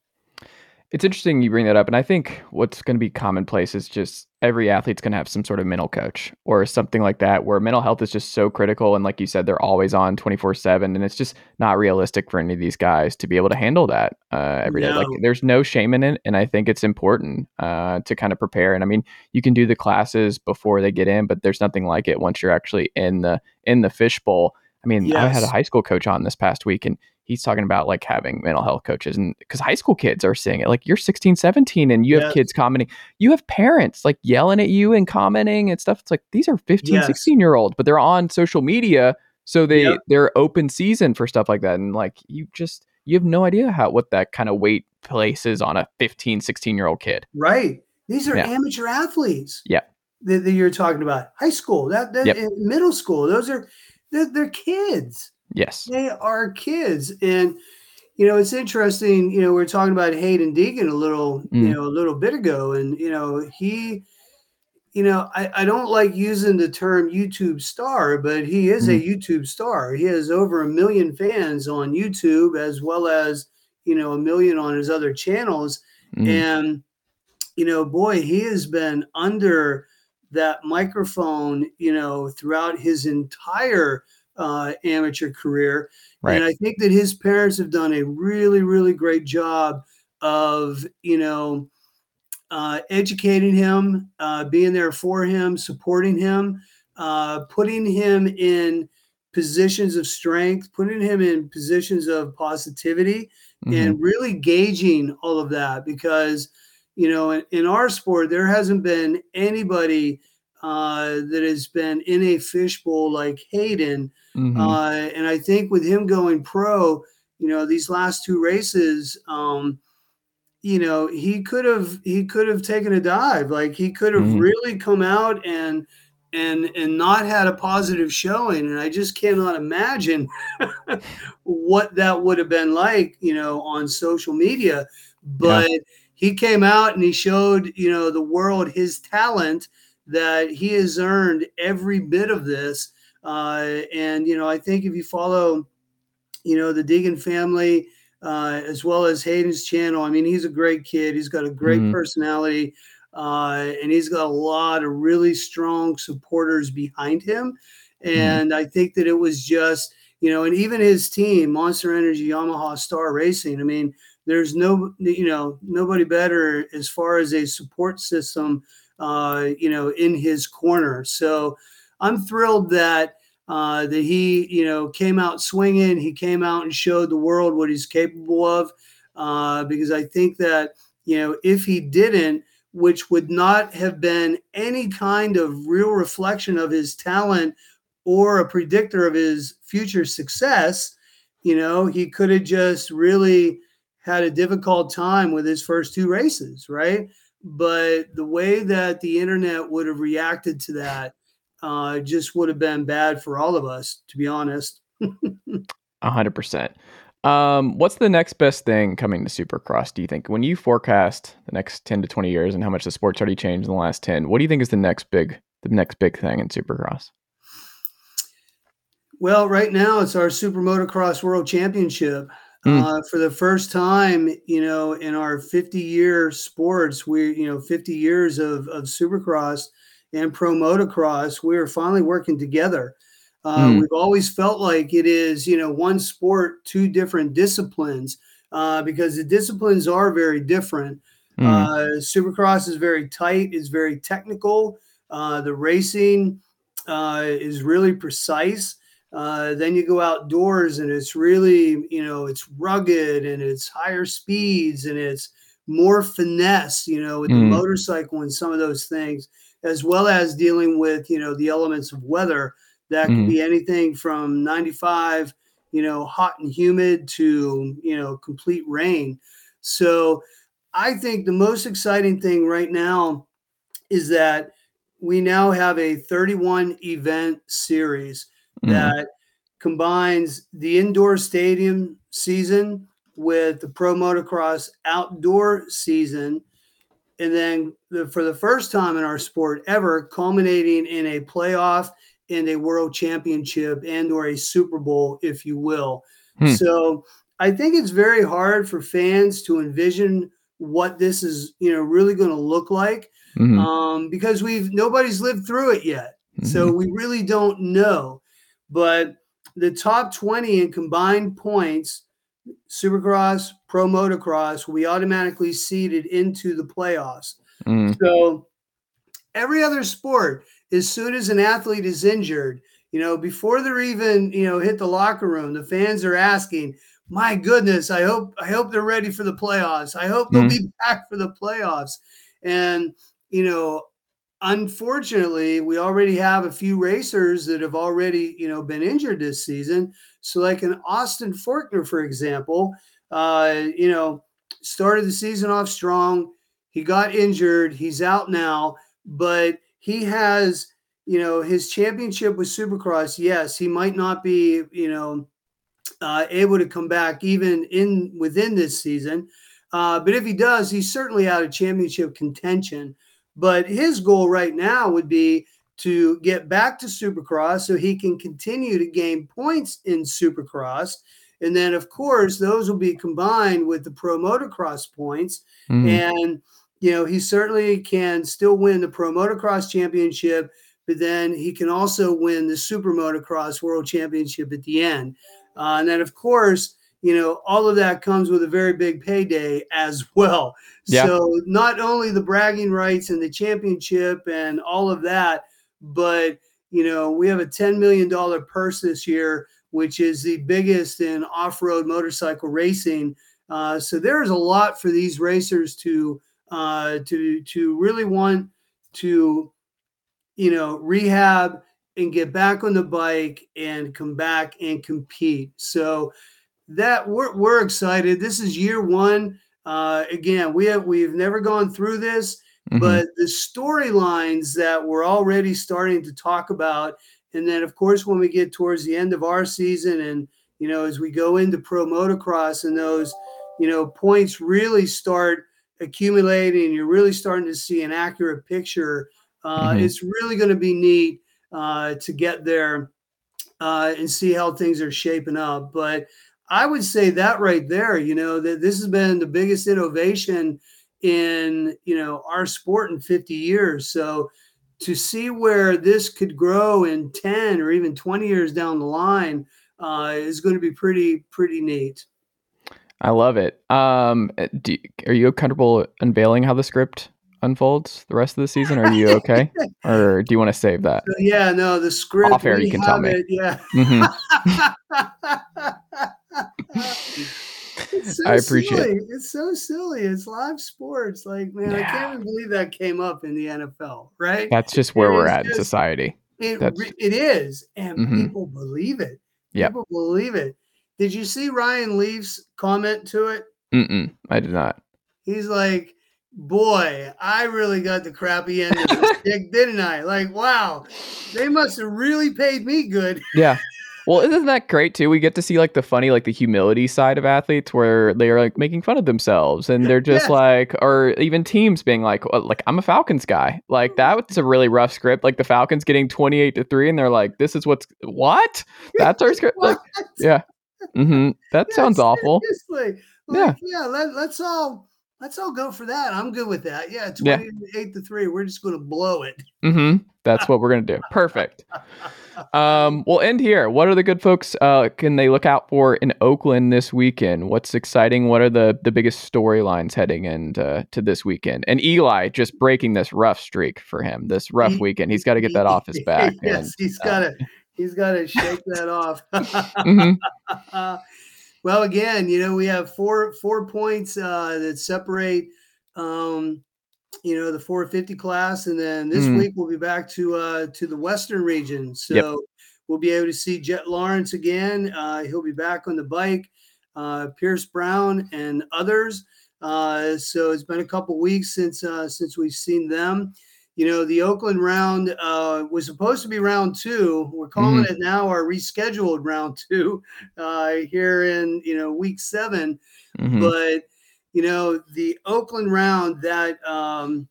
It's interesting you bring that up. And I think what's going to be commonplace is just every athlete's going to have some sort of mental coach or something like that, where mental health is just so critical. And like you said, they're always on 24 7. And it's just not realistic for any of these guys to be able to handle that uh, every day. Like there's no shame in it. And I think it's important uh, to kind of prepare. And I mean, you can do the classes before they get in, but there's nothing like it once you're actually in the in the fishbowl. I mean, I had a high school coach on this past week and he's talking about like having mental health coaches and because high school kids are seeing it like you're 16 17 and you have Yes. kids commenting you have parents like yelling at you and commenting and stuff it's like these are 15 Yes. 16 year olds but they're on social media so they Yep. they're open season for stuff like that and like you just you have no idea how what that kind of weight places on a 15 16 year old kid Right. These are Yeah. amateur athletes. Yeah. That, that you're talking about. High school, that, that Yep. middle school. Those are they're, they're kids. Yes They are kids. And you know, it's interesting, you know, we are talking about Haiden Deegan a little, you Mm. know, a little bit ago. And, you know, he, you know, I, I don't like using the term YouTube star, but he is a YouTube star. He has over a million fans on YouTube as well as, you know, a million on his other channels. Mhm. And, you know, boy, he has been under that microphone, you know, throughout his entire uh, amateur career. Right. And I think that his parents have done a really, really great job of, you know, uh, educating him, uh, being there for him, supporting him, uh, putting him in positions of strength, putting him in positions of positivity, Mhm. and really gauging all of that because you know in, in our sport there hasn't been anybody uh, that has been in a fishbowl like Haiden, Mhm. uh, and I think with him going pro, you know these last two races, um, you know he could have he could have taken a dive, like he could have Mhm. really come out and and and not had a positive showing, and I just cannot imagine <laughs> what that would have been like, you know, on social media. But he came out and he showed, you know, the world his talent that he has earned every bit of this. Uh, and, you know, I think if you follow, you know, the Deegan family, uh, as well as Haiden's channel, I mean, he's a great kid. He's got a great Mhm. personality. Uh, and he's got a lot of really strong supporters behind him. And I think that it was just, you know, and even his team, Monster Energy Yamaha Star Racing. I mean, there's no, you know, nobody better as far as a support system, uh, you know, in his corner. So I'm thrilled that uh, that he, you know, came out swinging. He came out and showed the world what he's capable of, uh, because I think that you know, if he didn't, which would not have been any kind of real reflection of his talent or a predictor of his future success, you know, he could have just really had a difficult time with his first two races, right? But the way that the internet would have reacted to that uh, just would have been bad for all of us, to be honest. <laughs> A hundred percent. Um, what's the next best thing coming to Supercross? Do you think when you forecast the next ten to twenty years and how much the sport's already changed in the last ten? What do you think is the next big, the next big thing in Supercross? Well, right now it's our Super Motocross World Championship. Mm. Uh, for the first time, you know, in our 50 year sports, we, you know, 50 years of, of Supercross and Pro Motocross, we are finally working together. Uh, Mm. We've always felt like it is, you know, one sport, two different disciplines, uh, because the disciplines are very different. Mm. Uh, Supercross is very tight, is very technical. Uh, the racing uh, is really precise. Uh, then you go outdoors and it's really, you know, it's rugged and it's higher speeds and it's more finesse, you know, with the Mm. motorcycle and some of those things, as well as dealing with, you know, the elements of weather that could Mhm. be anything from 95, you know, hot and humid to, you know, complete rain. So I think the most exciting thing right now is that we now have a 31 event series Mm. that combines the indoor stadium season with the pro motocross outdoor season and then the, for the first time in our sport ever culminating in a playoff and a world championship and or a super bowl if you will Hmm. so i think it's very hard for fans to envision what this is you know really going to look like Mhm. um, because we've nobody's lived through it yet. So Mm-hmm. we really don't know. But the top 20 in combined points, Supercross, Pro Motocross, will be automatically seeded into the playoffs. Mm. So every other sport, as soon as an athlete is injured, you know, before they're even, you know, hit the locker room, the fans are asking, my goodness, I hope, I hope they're ready for the playoffs. I hope they'll be back for the playoffs. And, you know, unfortunately, we already have a few racers that have already, you know, been injured this season. So, like an Austin Forkner, for example, uh, you know, started the season off strong. He got injured. He's out now, but he has, you know, his championship with Supercross. Yes, he might not be, you know, uh, able to come back even in within this season. Uh, but if he does, he's certainly out of championship contention. But his goal right now would be to get back to Supercross so he can continue to gain points in Supercross. And then, of course, those will be combined with the pro motocross points. Mm. And, you know, he certainly can still win the pro motocross championship, but then he can also win the super motocross world championship at the end. Uh, and then, of course, you know, all of that comes with a very big payday as well. Yeah. So not only the bragging rights and the championship and all of that, but you know, we have a $10 million purse this year, which is the biggest in off-road motorcycle racing. Uh, so there's a lot for these racers to uh, to to really want to, you know, rehab and get back on the bike and come back and compete. So that we're we're excited. This is year one. Uh, again, we have we've never gone through this, Mhm. but the storylines that we're already starting to talk about, and then of course when we get towards the end of our season, and you know as we go into pro motocross, and those you know points really start accumulating, you're really starting to see an accurate picture. Uh, Mhm. It's really going to be neat uh, to get there uh, and see how things are shaping up. But I would say that right there, you know, that this has been the biggest innovation in, you know, our sport in 50 years. So to see where this could grow in 10 or even 20 years down the line uh, is going to be pretty, pretty neat. I love it. Um, do, are you comfortable unveiling how the script unfolds the rest of the season? Are you okay, <laughs> or do you want to save that? Yeah, no, the script. Off air, you can tell have me. it, yeah. Mhm. <laughs> <laughs> <laughs> So I appreciate silly. It's so silly. It's live sports. Like, man, I can't even believe that came up in the NFL, right? That's just where It we're at in society. It, re- it is, and Mhm. people believe it. Yep. People believe it. Did you see Ryan Leaf's comment to it? Mm-mm, I did not. He's like, "Boy, I really got the crappy end of the <laughs> stick, didn't I? Like, wow, they must have really paid me good." Yeah. Well, isn't that great too? We get to see like the funny, like the humility side of athletes where they're like making fun of themselves and they're just Yes. like, or even teams being like, "Oh, like I'm a Falcons guy. Like that was a really rough script. Like the Falcons getting 28 to three and they're like, this is what's what? That's our script. Like, <laughs> yeah. Mm-hmm. That Yeah, sounds awful. Seriously. Yeah. Yeah. Let, let's all let's all go for that. I'm good with that. Yeah, Yeah. twenty-eight to three. We're just going to blow it. Mm-hmm. That's what we're gonna do. Perfect. <laughs> Um, we'll end here. What are the good folks uh, can they look out for in Oakland this weekend? What's exciting? What are the the biggest storylines heading into to this weekend? And Eli just breaking this rough streak for him. This rough He- weekend. He's got to get that off his back. <laughs> yes, and, he's got to he's got to shake that off. mhm. <laughs> well, again, you know, we have four four points uh, that separate, um, you know, the 450 class, and then this Mhm. week we'll be back to uh, to the Western region. So Yep. we'll be able to see Jet Lawrence again. Uh, he'll be back on the bike. Uh, Pierce Brown and others. Uh, so it's been a couple weeks since uh, since we've seen them. You know, the Oakland round uh, was supposed to be round two. We're calling it now our rescheduled round two <laughs> uh, here in you know week seven. Mhm. But you know, the Oakland round that um,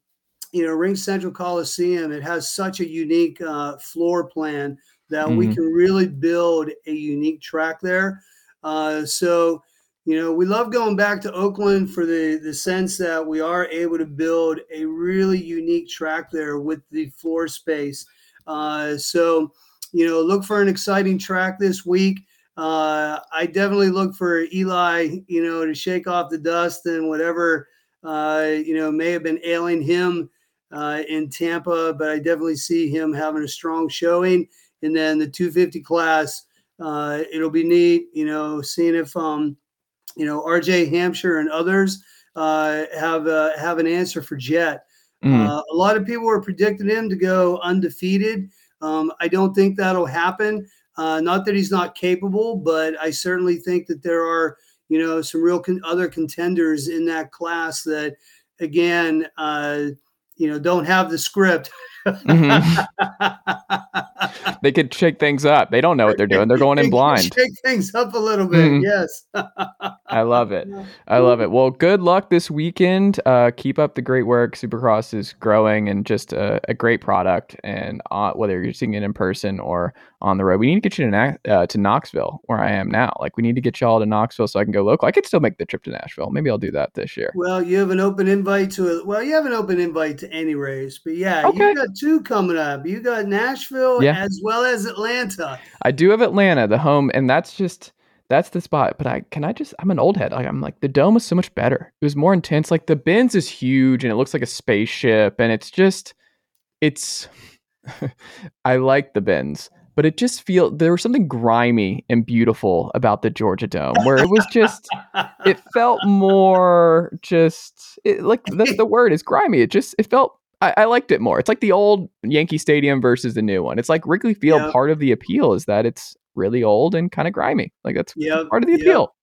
you know RingCentral Coliseum, it has such a unique uh, floor plan that we Mhm. can really build a unique track there. Uh, so you know, we love going back to Oakland for the the sense that we are able to build a really unique track there with the floor space. Uh, so, you know, look for an exciting track this week. Uh, I definitely look for Eli, you know, to shake off the dust and whatever, uh, you know, may have been ailing him uh, in Tampa, but I definitely see him having a strong showing. And then the 250 class, uh, it'll be neat, you know, seeing if, um, you know, RJ Hampshire and others uh, have uh, have an answer for Jet. Mm. Uh, a lot of people were predicting him to go undefeated. Um, I don't think that'll happen. Uh, not that he's not capable, but I certainly think that there are, you know, some real con- other contenders in that class that, again, uh, you know, don't have the script. Mhm. they could shake things up. They don't know what they're doing. They're going in blind. Shake things up a little bit. Mhm. Yes. I love it. I love it. Well, good luck this weekend. Uh, keep up the great work. Supercross is growing and just a, a great product. And uh, whether you're seeing it in person or on the road, we need to get you to, uh, to Knoxville, where I am now. Like, we need to get y'all to Knoxville so I can go local. I could still make the trip to Nashville. Maybe I'll do that this year. Well, you have an open invite to. Well, you have an open invite to any race, but yeah, Okay. you got two coming up. You got Nashville Yeah. as well as Atlanta. I do have Atlanta, the home, and that's just that's the spot. But I can I just I'm an old head. Like I'm like the dome was so much better. It was more intense. Like the Benz is huge and it looks like a spaceship, and it's just it's <laughs> I like the Benz, but it just feel there was something grimy and beautiful about the Georgia Dome where it was just it felt <laughs> more just it, like that's the word is grimy. It just it felt I, I liked it more. It's like the old Yankee Stadium versus the new one. It's like Wrigley Field. Yeah. Part of the appeal is that it's really old and kind of grimy. Like that's Yep, part of the yep. appeal.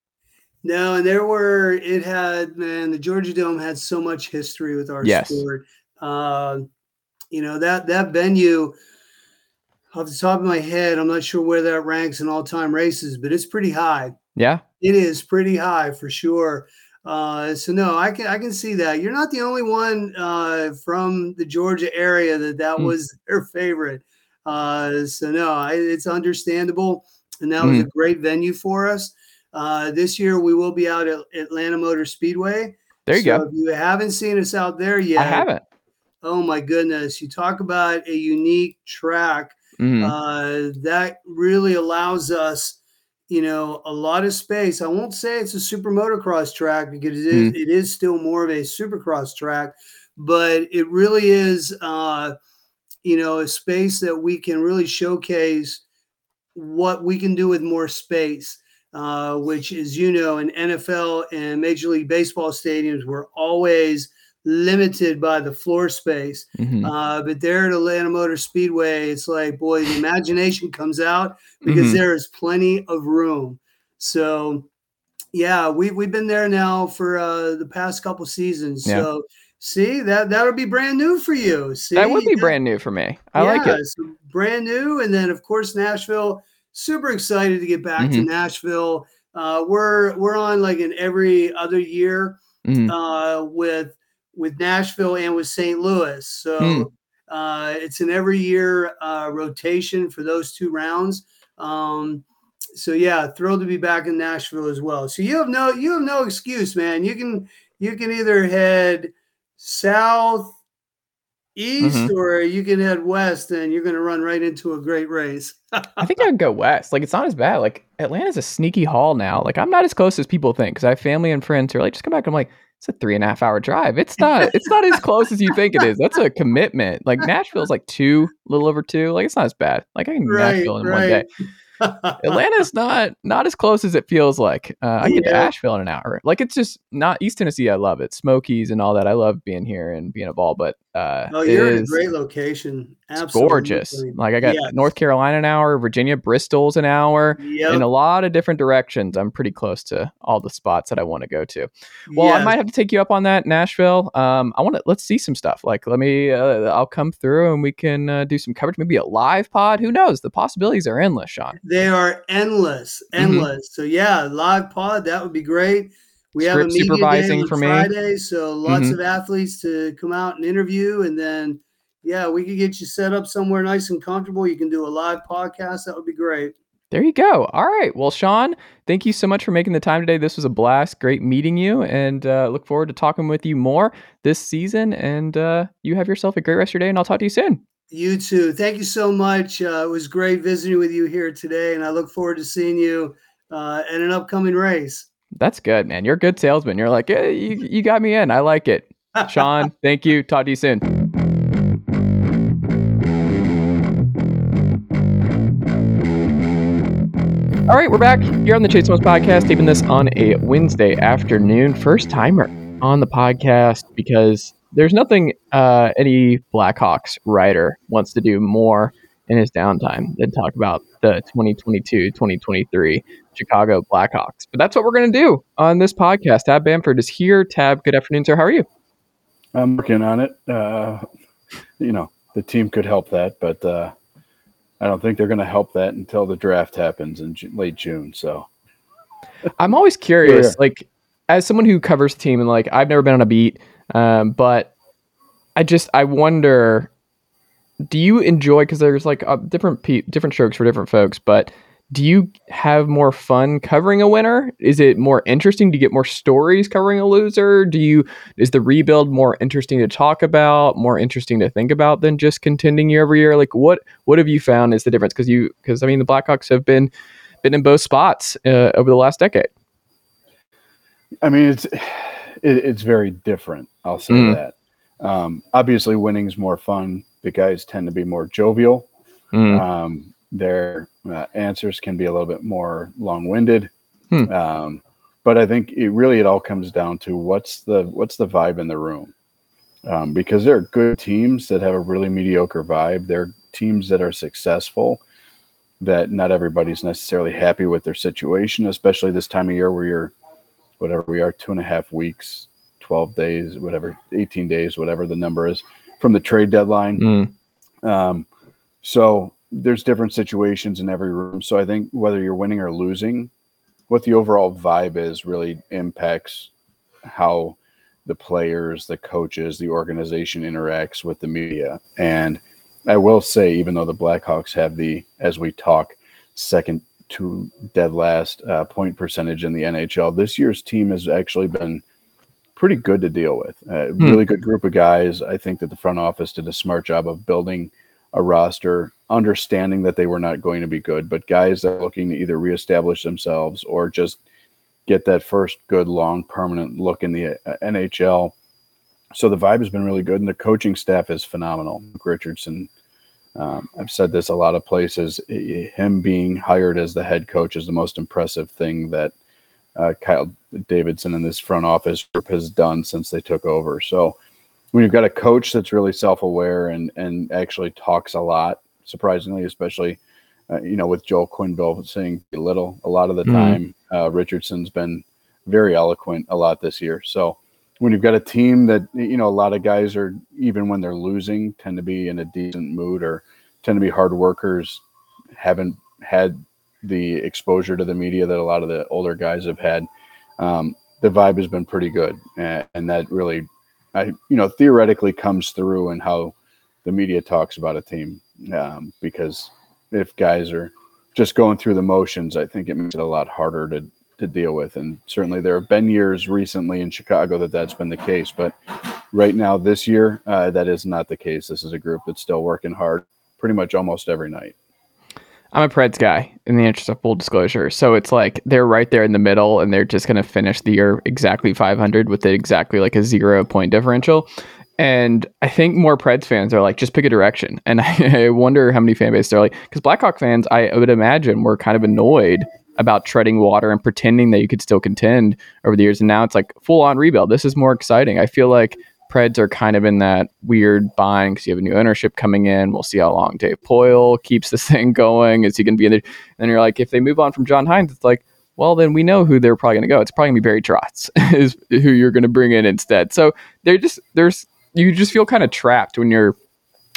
No, and there were it had man, the Georgia Dome had so much history with our Yes. sport. Uh, you know that that venue off the top of my head, I'm not sure where that ranks in all-time races, but it's pretty high. Yeah. It is pretty high for sure. Uh, so no, I can I can see that. You're not the only one uh, from the Georgia area that that Hmm. was <laughs> their favorite. Uh, so no, I, it's understandable, and that was Hmm. a great venue for us. Uh, this year we will be out at Atlanta Motor Speedway. There you So go. If you haven't seen us out there yet, I haven't. oh my goodness, you talk about a unique track uh, that really allows us, you know, a lot of space. I won't say it's a super motocross track because it is, it is still more of a supercross track, but it really is, uh, you know, a space that we can really showcase what we can do with more space. uh, which, as you know, in NFL and Major League Baseball stadiums, we're always limited by the floor space. Mhm. Uh, but there at Atlanta Motor Speedway, it's like, boy, the imagination comes out because Mhm. there is plenty of room. So, yeah, we we've been there now for uh, the past couple seasons. Yeah. So, see that that'll be brand new for you. See, that would be That- brand new for me. I like it. so brand new, and then of course Nashville. Super excited to get back to Mhm. Nashville. Uh, we're we're on like an every other year Mhm. uh, with with Nashville and with St. Louis. So Hmm. uh, it's an every year uh, rotation for those two rounds. Um, so yeah, thrilled to be back in Nashville as well. So you have no you have no excuse, man. You can you can either head south, east, Mhm. or you can head west, and you're going to run right into a great race. I think I'd go west. Like it's not as bad. Like Atlanta's a sneaky haul now. Like I'm not as close as people think because I have family and friends who are like, just come back. I'm like, it's a three and a half hour drive. It's not. It's not as close as you think it is. That's a commitment. Like Nashville's like two, a little over two. Like it's not as bad. Like I can <laughs> Right, Nashville in one day. Atlanta's not not as close as it feels like. Uh, I get to Yeah. Asheville in an hour. Like it's just not East Tennessee. I love it, Smokies and all that. I love being here and being a ball. But uh, Oh, you're in a great location. Absolutely. gorgeous. Like I got Yes. North Carolina an hour, Virginia, Bristol's an hour, Yep. in a lot of different directions. I'm pretty close to all the spots that I want to go to. Well, I might have to take you up on that, Nashville. Um, I want to let's see some stuff. Like, let me. Uh, I'll come through and we can uh, do some coverage. Maybe a live pod. Who knows? The possibilities are endless, Sean. They are endless, Mhm. endless. So yeah, live pod that would be great. We have a Script media supervising day on for me. Friday, so lots Mhm. of athletes to come out and interview, and then yeah, we could get you set up somewhere nice and comfortable. You can do a live podcast. That would be great. There you go. All right. Well, Sean, thank you so much for making the time today. This was a blast. Great meeting you, and uh, look forward to talking with you more this season. And uh, you have yourself a great rest of your day, and I'll talk to you soon. You too. Thank you so much. Uh, it was great visiting with you here today, and I look forward to seeing you uh, at an upcoming race. That's good, man. You're a good salesman. You're like, hey, you, you got me in. I like it. <laughs> Sean, thank you. Talk to you soon. All right, we're back here on the Chase Thomas podcast, taping this on a Wednesday afternoon. First timer on the podcast because there's nothing uh, any Blackhawks writer wants to do more in his downtime than talk about the 2022 2023 Chicago Blackhawks. But that's what we're going to do on this podcast. Tab Bamford is here. Tab, good afternoon, sir. How are you? I'm working on it. Uh, you know, the team could help that, but uh, I don't think they're going to help that until the draft happens in late June. So I'm always curious, Yeah. like as someone who covers the team, and like I've never been on a beat, um, but I just I wonder, do you enjoy because there's like uh, different pe- different strokes for different folks, but do you have more fun covering a winner? Is it more interesting to get more stories covering a loser? Do you is the rebuild more interesting to talk about, more interesting to think about than just contending year over year? Like what what have you found is the difference? Because you because I mean the Blackhawks have been been in both spots uh, over the last decade. I mean, it's it, it's very different. I'll say Mm. that. Um, obviously, winning's more fun. The guys tend to be more jovial. Mm. Um, their uh, answers can be a little bit more long-winded. Hmm. Um, but I think it really it all comes down to what's the what's the vibe in the room. Um, because there are good teams that have a really mediocre vibe. There are teams that are successful that not everybody's necessarily happy with their situation, especially this time of year where you're whatever we are, two and a half weeks, 12 days, whatever, 18 days, whatever the number is from the trade deadline. Mm. Um, so there's different situations in every room. So I think whether you're winning or losing, what the overall vibe is really impacts how the players, the coaches, the organization interacts with the media. And I will say, even though the Blackhawks have the, as we talk, second to dead last uh, point percentage in the NHL, this year's team has actually been pretty good to deal with. A really good group of guys. I think that the front office did a smart job of building a roster, understanding that they were not going to be good, but guys that are looking to either reestablish themselves or just get that first good, long, permanent look in the uh, NHL. So the vibe has been really good, and the coaching staff is phenomenal. Richardson, Um, I've said this a lot of places. Him being hired as the head coach is the most impressive thing that uh, Kyle Davidson and this front office group has done since they took over. So when you've got a coach that's really self-aware and and actually talks a lot, surprisingly, especially uh, you know with Joel Quenneville saying little a lot of the mm-hmm. time, uh, Richardson's been very eloquent a lot this year. So when you've got a team that you know a lot of guys are even when they're losing tend to be in a decent mood or tend to be hard workers, haven't had the exposure to the media that a lot of the older guys have had. Um, the vibe has been pretty good, and, and that really, I you know, theoretically comes through in how the media talks about a team. Um, because if guys are just going through the motions, I think it makes it a lot harder to to deal with. And certainly there have been years recently in Chicago that that's been the case. But right now, this year, uh, that is not the case. This is a group that's still working hard pretty much almost every night. I'm a Preds guy in the interest of full disclosure. So it's like they're right there in the middle and they're just going to finish the year exactly 500 with exactly like a zero point differential. And I think more Preds fans are like, just pick a direction. And <laughs> I, wonder how many fan base they're like, because Blackhawk fans, I would imagine, were kind of annoyed about treading water and pretending that you could still contend over the years. And now it's like full on rebuild. This is more exciting. I feel like Preds are kind of in that weird bind because you have a new ownership coming in. We'll see how long Dave Poile keeps this <laughs> thing going. Is he going to be in there? And you're like, if they move on from John Hynes, it's like, well, then we know who they're probably going to go. It's probably going to be Barry Trotz <laughs> is who you're going to bring in instead. So they're just there's you just feel kind of trapped when you're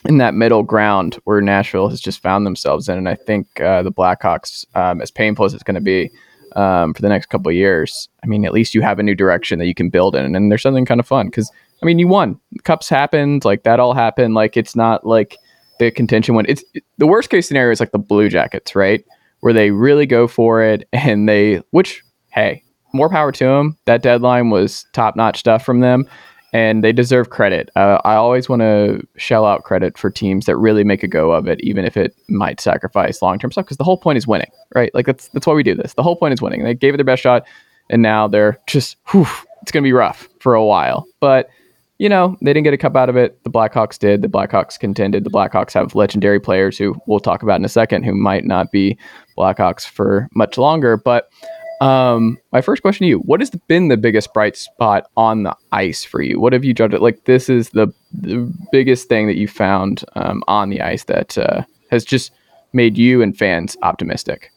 in that middle ground where Nashville has just found themselves in. And I think uh, the Blackhawks, um, as painful as it's going to be um, for the next couple of years, I mean, at least you have a new direction that you can build in. And there's something kind of fun because, I mean, you won. Cups happened. Like that all happened. Like it's not like the contention went. It's it, the worst case scenario is like the Blue Jackets, right? Where they really go for it <laughs> and they, which, hey, more power to them. That deadline was top notch stuff from them and they deserve credit. Uh, I always want to shell out credit for teams that really make a go of it, even if it might sacrifice long term stuff. Because the whole point is winning, right? Like that's that's why we do this. The whole point is winning. They gave it their best shot, and now they're just, whew, it's going to be rough for a while. But you know, they didn't get a cup out of it. The Blackhawks did. The Blackhawks contended. The Blackhawks have legendary players who we'll talk about in a second, who might not be Blackhawks for much longer, but um, my first question to you: What has been the biggest bright spot on the ice for you? What have you judged? it Like this is the the biggest thing that you found um, on the ice that uh, has just made you and fans optimistic.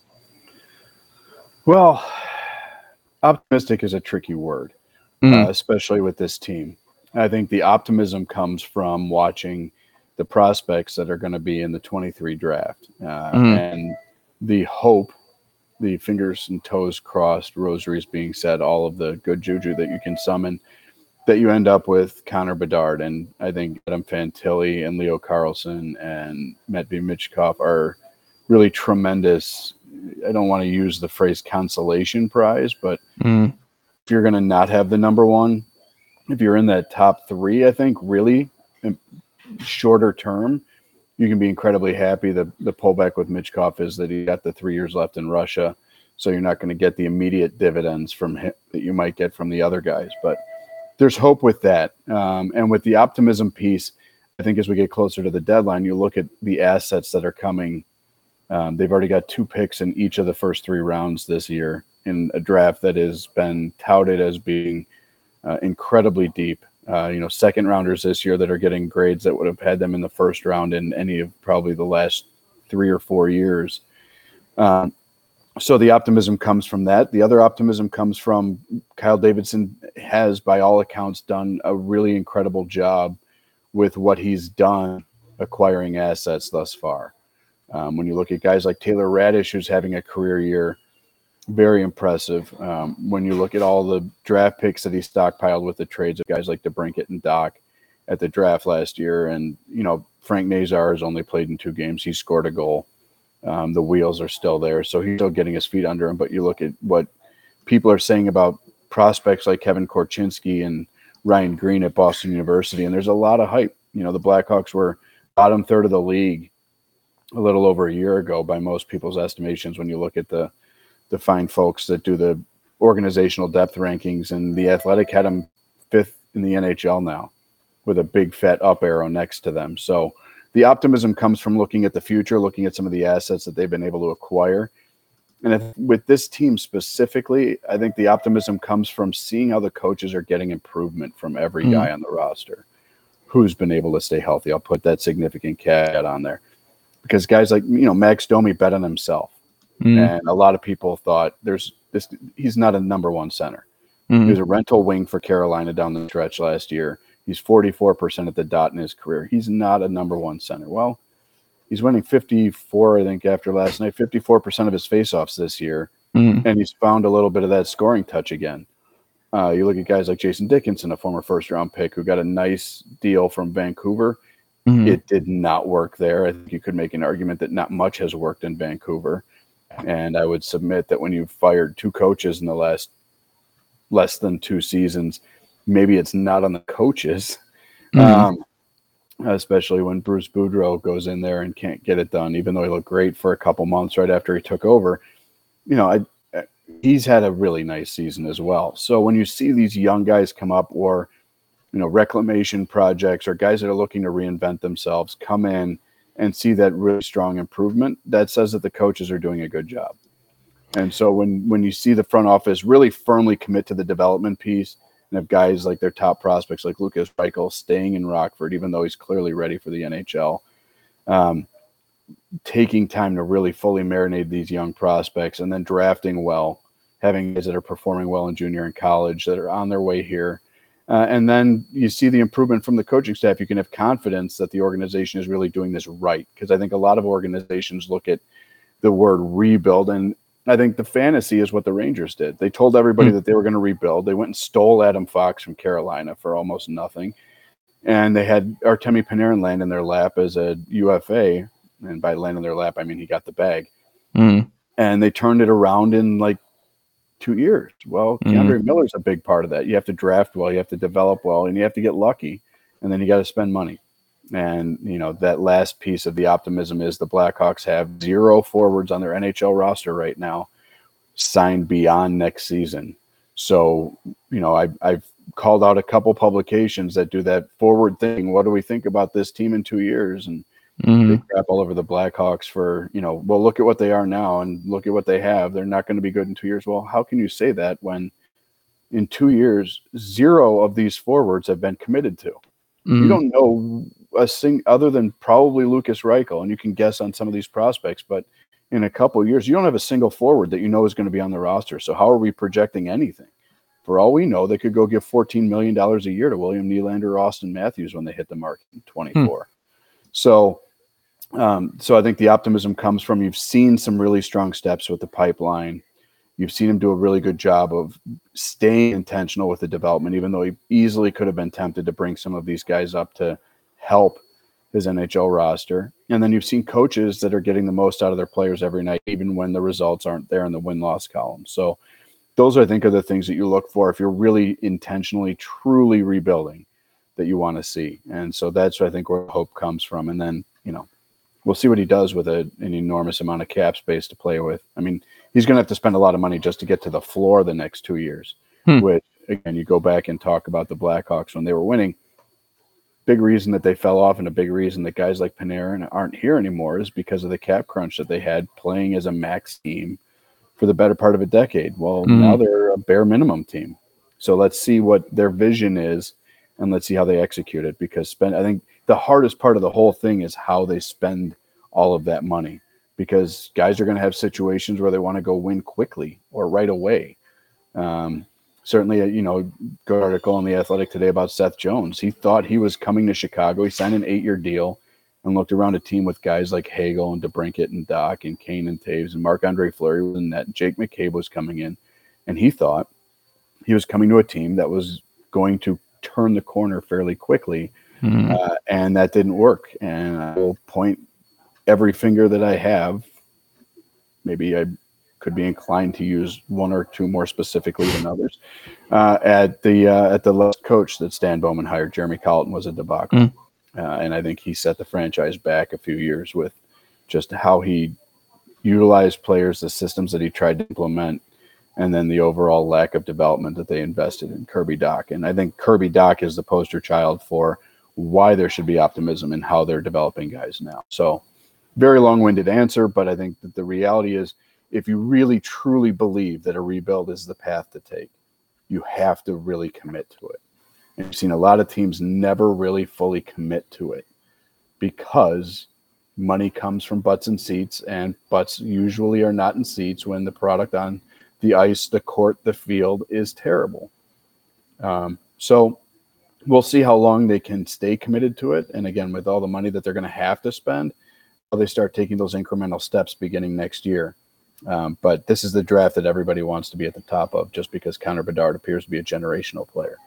Well, optimistic is a tricky word, mm. uh, especially with this team. I think the optimism comes from watching the prospects that are going to be in the 23 draft uh, mm. and the hope the fingers and toes crossed, rosaries being said, all of the good juju that you can summon, that you end up with Connor Bedard. And I think Adam Fantilli and Leo Carlsson and Matvei Michkov are really tremendous. I don't want to use the phrase consolation prize, but mm. if you're going to not have the number one, if you're in that top three, I think really shorter term, you can be incredibly happy. The the pullback with Michkov is that he got the three years left in Russia, so you're not going to get the immediate dividends from him that you might get from the other guys. But there's hope with that, um, and with the optimism piece. I think as we get closer to the deadline, you look at the assets that are coming. Um, they've already got two picks in each of the first three rounds this year in a draft that has been touted as being uh, incredibly deep uh, you know, second rounders this year that are getting grades that would have had them in the first round in any of probably the last three or four years. Um, so the optimism comes from that. The other optimism comes from Kyle Davidson has, by all accounts, done a really incredible job with what he's done acquiring assets thus far. Um, when you look at guys like Taylor Radish, who's having a career year, very impressive. Um, when you look at all the draft picks that he stockpiled with the trades of guys like DeBrincat and Dach at the draft last year, and you know Frank Nazar has only played in two games. He scored a goal. Um, the wheels are still there, so he's still getting his feet under him. But you look at what people are saying about prospects like Kevin Korchinski and Ryan Greene at Boston University, and there's a lot of hype. You know, the Blackhawks were bottom third of the league a little over a year ago by most people's estimations. When you look at the the fine folks that do the organizational depth rankings, and the Athletic had them fifth in the NHL now, with a big fat up arrow next to them. So the optimism comes from looking at the future, looking at some of the assets that they've been able to acquire. And if, with this team specifically, I think the optimism comes from seeing how the coaches are getting improvement from every Mm. guy on the roster who's been able to stay healthy. I'll put that significant cat on there because guys like you know Max Domi bet on himself, Mm. and a lot of people thought there's this. He's not a number one center. He Mm. was a rental wing for Carolina down the stretch last year. He's 44% at the dot in his career. He's not a number one center. Well, he's winning 54, I think, after last night, 54% of his faceoffs this year. Mm. And he's found a little bit of that scoring touch again. Uh, you look at guys like Jason Dickinson, a former first round pick who got a nice deal from Vancouver. Mm. It did not work there. I think you could make an argument that not much has worked in Vancouver. And I would submit that when you've fired two coaches in the last less than two seasons, maybe it's not on the coaches. Mhm. Um, especially when Bruce Boudreau goes in there and can't get it done, even though he looked great for a couple months right after he took over. You know, I, I- he's had a really nice season as well. So when you see these young guys come up, or you know, reclamation projects, or guys that are looking to reinvent themselves, come in and see that really strong improvement, that says that the coaches are doing a good job. And so when when you see the front office really firmly commit to the development piece and have guys like their top prospects like Lukas Reichel staying in Rockford, even though he's clearly ready for the NHL, um, taking time to really fully marinate these young prospects and then drafting well, having guys that are performing well in junior and college that are on their way here. Uh, and then you see the improvement from the coaching staff. You can have confidence that the organization is really doing this right. Because I think a lot of organizations look at the word rebuild and I think the fantasy is what the Rangers did. They told everybody Hmm. that they were going to rebuild. They went and stole Adam Fox from Carolina for almost nothing. And they had Artemi Panarin land in their lap as a UFA. And by land in their lap, I mean he got the bag. Mm. And they turned it around in like two years. Well, Mhm. K'Andre Miller's a big part of that. You have to draft well, you have to develop well, and you have to get lucky. And then you got to spend money. And you know that last piece of the optimism is the Blackhawks have zero forwards on their NHL roster right now, signed beyond next season. So you know I, I've called out a couple publications that do that forward thing. What do we think about this team in two years? And Mm. they crap all over the Blackhawks for you know. Well, look at what they are now, and look at what they have. They're not going to be good in two years. Well, how can you say that when in two years zero of these forwards have been committed to? Mm. you don't know a thing other than probably Lukas Reichel, and you can guess on some of these prospects, but in a couple of years, you don't have a single forward that you know is going to be on the roster. So how are we projecting anything? For all we know, they could go give $14 million a year to William Nylander or Auston Matthews when they hit the market in 24. So um, so I think the optimism comes from you've seen some really strong steps with the pipeline. You've seen him do a really good job of staying intentional with the development, even though he easily could have been tempted to bring some of these guys up to help his NHL roster. And then you've seen coaches that are getting the most out of their players every night, even when the results aren't there in the win loss column. So those I think are the things that you look for if you're really intentionally, truly rebuilding that you want to see. And so that's I think where hope comes from. And then, you know, we'll see what he does with a, an enormous amount of cap space to play with. I mean, he's going to have to spend a lot of money just to get to the floor the next two years. Hmm. Which again, you go back and talk about the Blackhawks when they were winning. Big reason that they fell off, and a big reason that guys like Panarin aren't here anymore is because of the cap crunch that they had playing as a max team for the better part of a decade. Well, Mhm. now they're a bare minimum team. So let's see what their vision is, and let's see how they execute it. Because spend, I think the hardest part of the whole thing is how they spend all of that money because guys are going to have situations where they want to go win quickly or right away. Um, certainly, uh, you know, good article in the Athletic today about Seth Jones. He thought he was coming to Chicago. He signed an eight-year deal and looked around a team with guys like Hagel and DeBrincat and Dach and Kane and Toews and Marc-Andre Fleury was in that. Jake McCabe was coming in, and he thought he was coming to a team that was going to turn the corner fairly quickly Mm. uh, and that didn't work. And I will point every finger that I have. Maybe I could be inclined to use one or two more specifically than others. Uh, at the uh, at the last coach that Stan Bowman hired, Jeremy Colliton was a debacle, Mm. uh, and I think he set the franchise back a few years with just how he utilized players, the systems that he tried to implement, and then the overall lack of development that they invested in Kirby Dach. And I think Kirby Dach is the poster child for why there should be optimism and how they're developing guys now. So, very long winded answer, but I think that the reality is if you really truly believe that a rebuild is the path to take, you have to really commit to it. And you've seen a lot of teams never really fully commit to it because money comes from butts and seats, and butts usually are not in seats when the product on the ice, the court, the field is terrible. Um, so we'll see how long they can stay committed to it. And again, with all the money that they're going to have to spend, how they start taking those incremental steps beginning next year. Um, but this is the draft that everybody wants to be at the top of just because Connor Bedard appears to be a generational player.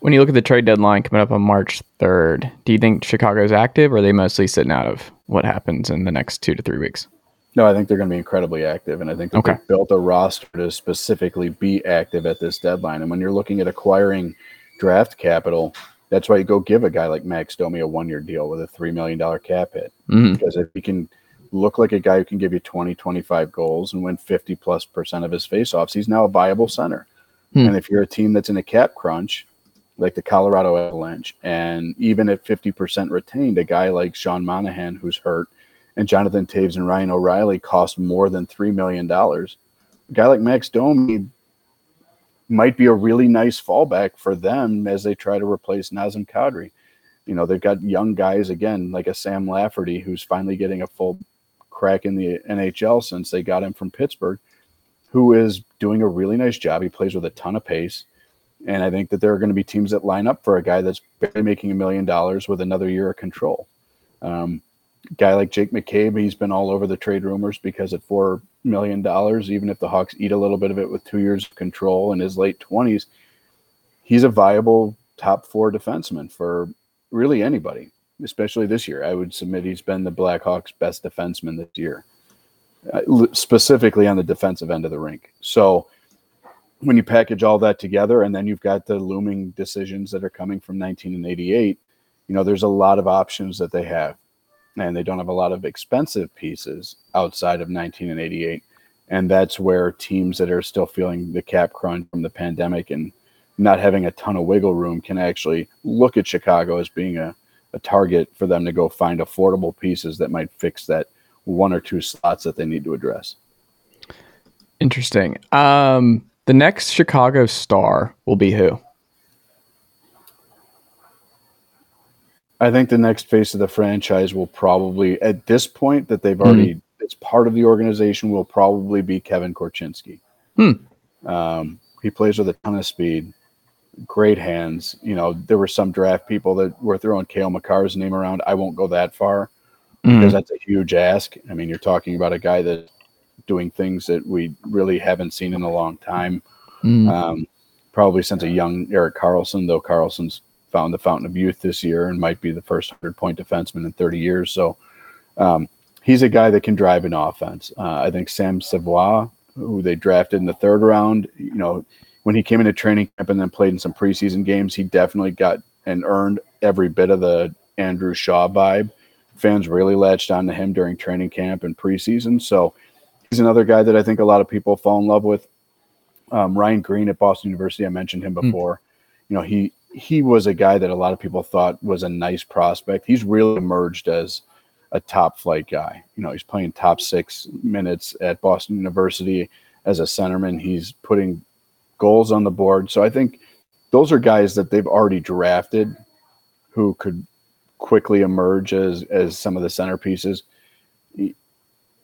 When you look at the trade deadline coming up on March 3rd, do you think Chicago's active or are they mostly sitting out of what happens in the next two to three weeks? No, I think they're going to be incredibly active. And I think Okay. they built a roster to specifically be active at this deadline. And when you're looking at acquiring draft capital, that's why you go give a guy like Max Domi a one year deal with a $3 million cap hit. Mhm. Because if he can look like a guy who can give you 20, 25 goals and win 50 plus percent of his faceoffs, he's now a viable center. Hmm. And if you're a team that's in a cap crunch, like the Colorado Avalanche, and even at 50% retained, a guy like Sean Monahan, who's hurt, and Jonathan Toews and Ryan O'Reilly cost more than $3 million. A guy like Max Domi might be a really nice fallback for them as they try to replace Nazem Kadri. You know, they've got young guys again, like a Sam Lafferty, who's finally getting a full crack in the NHL since they got him from Pittsburgh, who is doing a really nice job. He plays with a ton of pace. And I think that there are going to be teams that line up for a guy that's barely making a million dollars with another year of control. Um, guy like Jake McCabe, he's been all over the trade rumors because at four million dollars, even if the Hawks eat a little bit of it with two years of control in his late twenties, he's a viable top four defenseman for really anybody, especially this year. I would submit he's been the Blackhawks' best defenseman this year, uh, specifically on the defensive end of the rink. So when you package all that together, and then you've got the looming decisions that are coming from 19 and 88, you know, there's a lot of options that they have and they don't have a lot of expensive pieces outside of 19 and 88 and that's where teams that are still feeling the cap crunch from the pandemic and not having a ton of wiggle room can actually look at chicago as being a, a target for them to go find affordable pieces that might fix that one or two slots that they need to address Interesting. Um, the next Chicago star will be who? I think the next face of the franchise will probably, at this point that they've already, it's part of the organization, will probably be Kevin Korchinski. Hmm. Um, he plays with a ton of speed, great hands. You know, there were some draft people that were throwing Cale Makar's name around. I won't go that far because that's a huge ask. I mean, you're talking about a guy that's doing things that we really haven't seen in a long time. Mm. Um, probably since a young Erik Karlsson, though Karlsson's found the fountain of youth this year and might be the first 100 point defenseman in 30 years. So um, he's a guy that can drive an offense. Uh, I think Sam Savoie, who they drafted in the third round, you know, when he came into training camp and then played in some preseason games, he definitely got and earned every bit of the Andrew Shaw vibe. Fans really latched on to him during training camp and preseason. So he's another guy that I think a lot of people fall in love with. Um, Ryan Greene at Boston University, I mentioned him before. You know, he he was a guy that a lot of people thought was a nice prospect. He's really emerged as a top flight guy. You know, he's playing top six minutes at Boston University as a centerman. He's putting goals on the board. So I think those are guys that they've already drafted who could quickly emerge as as some of the centerpieces.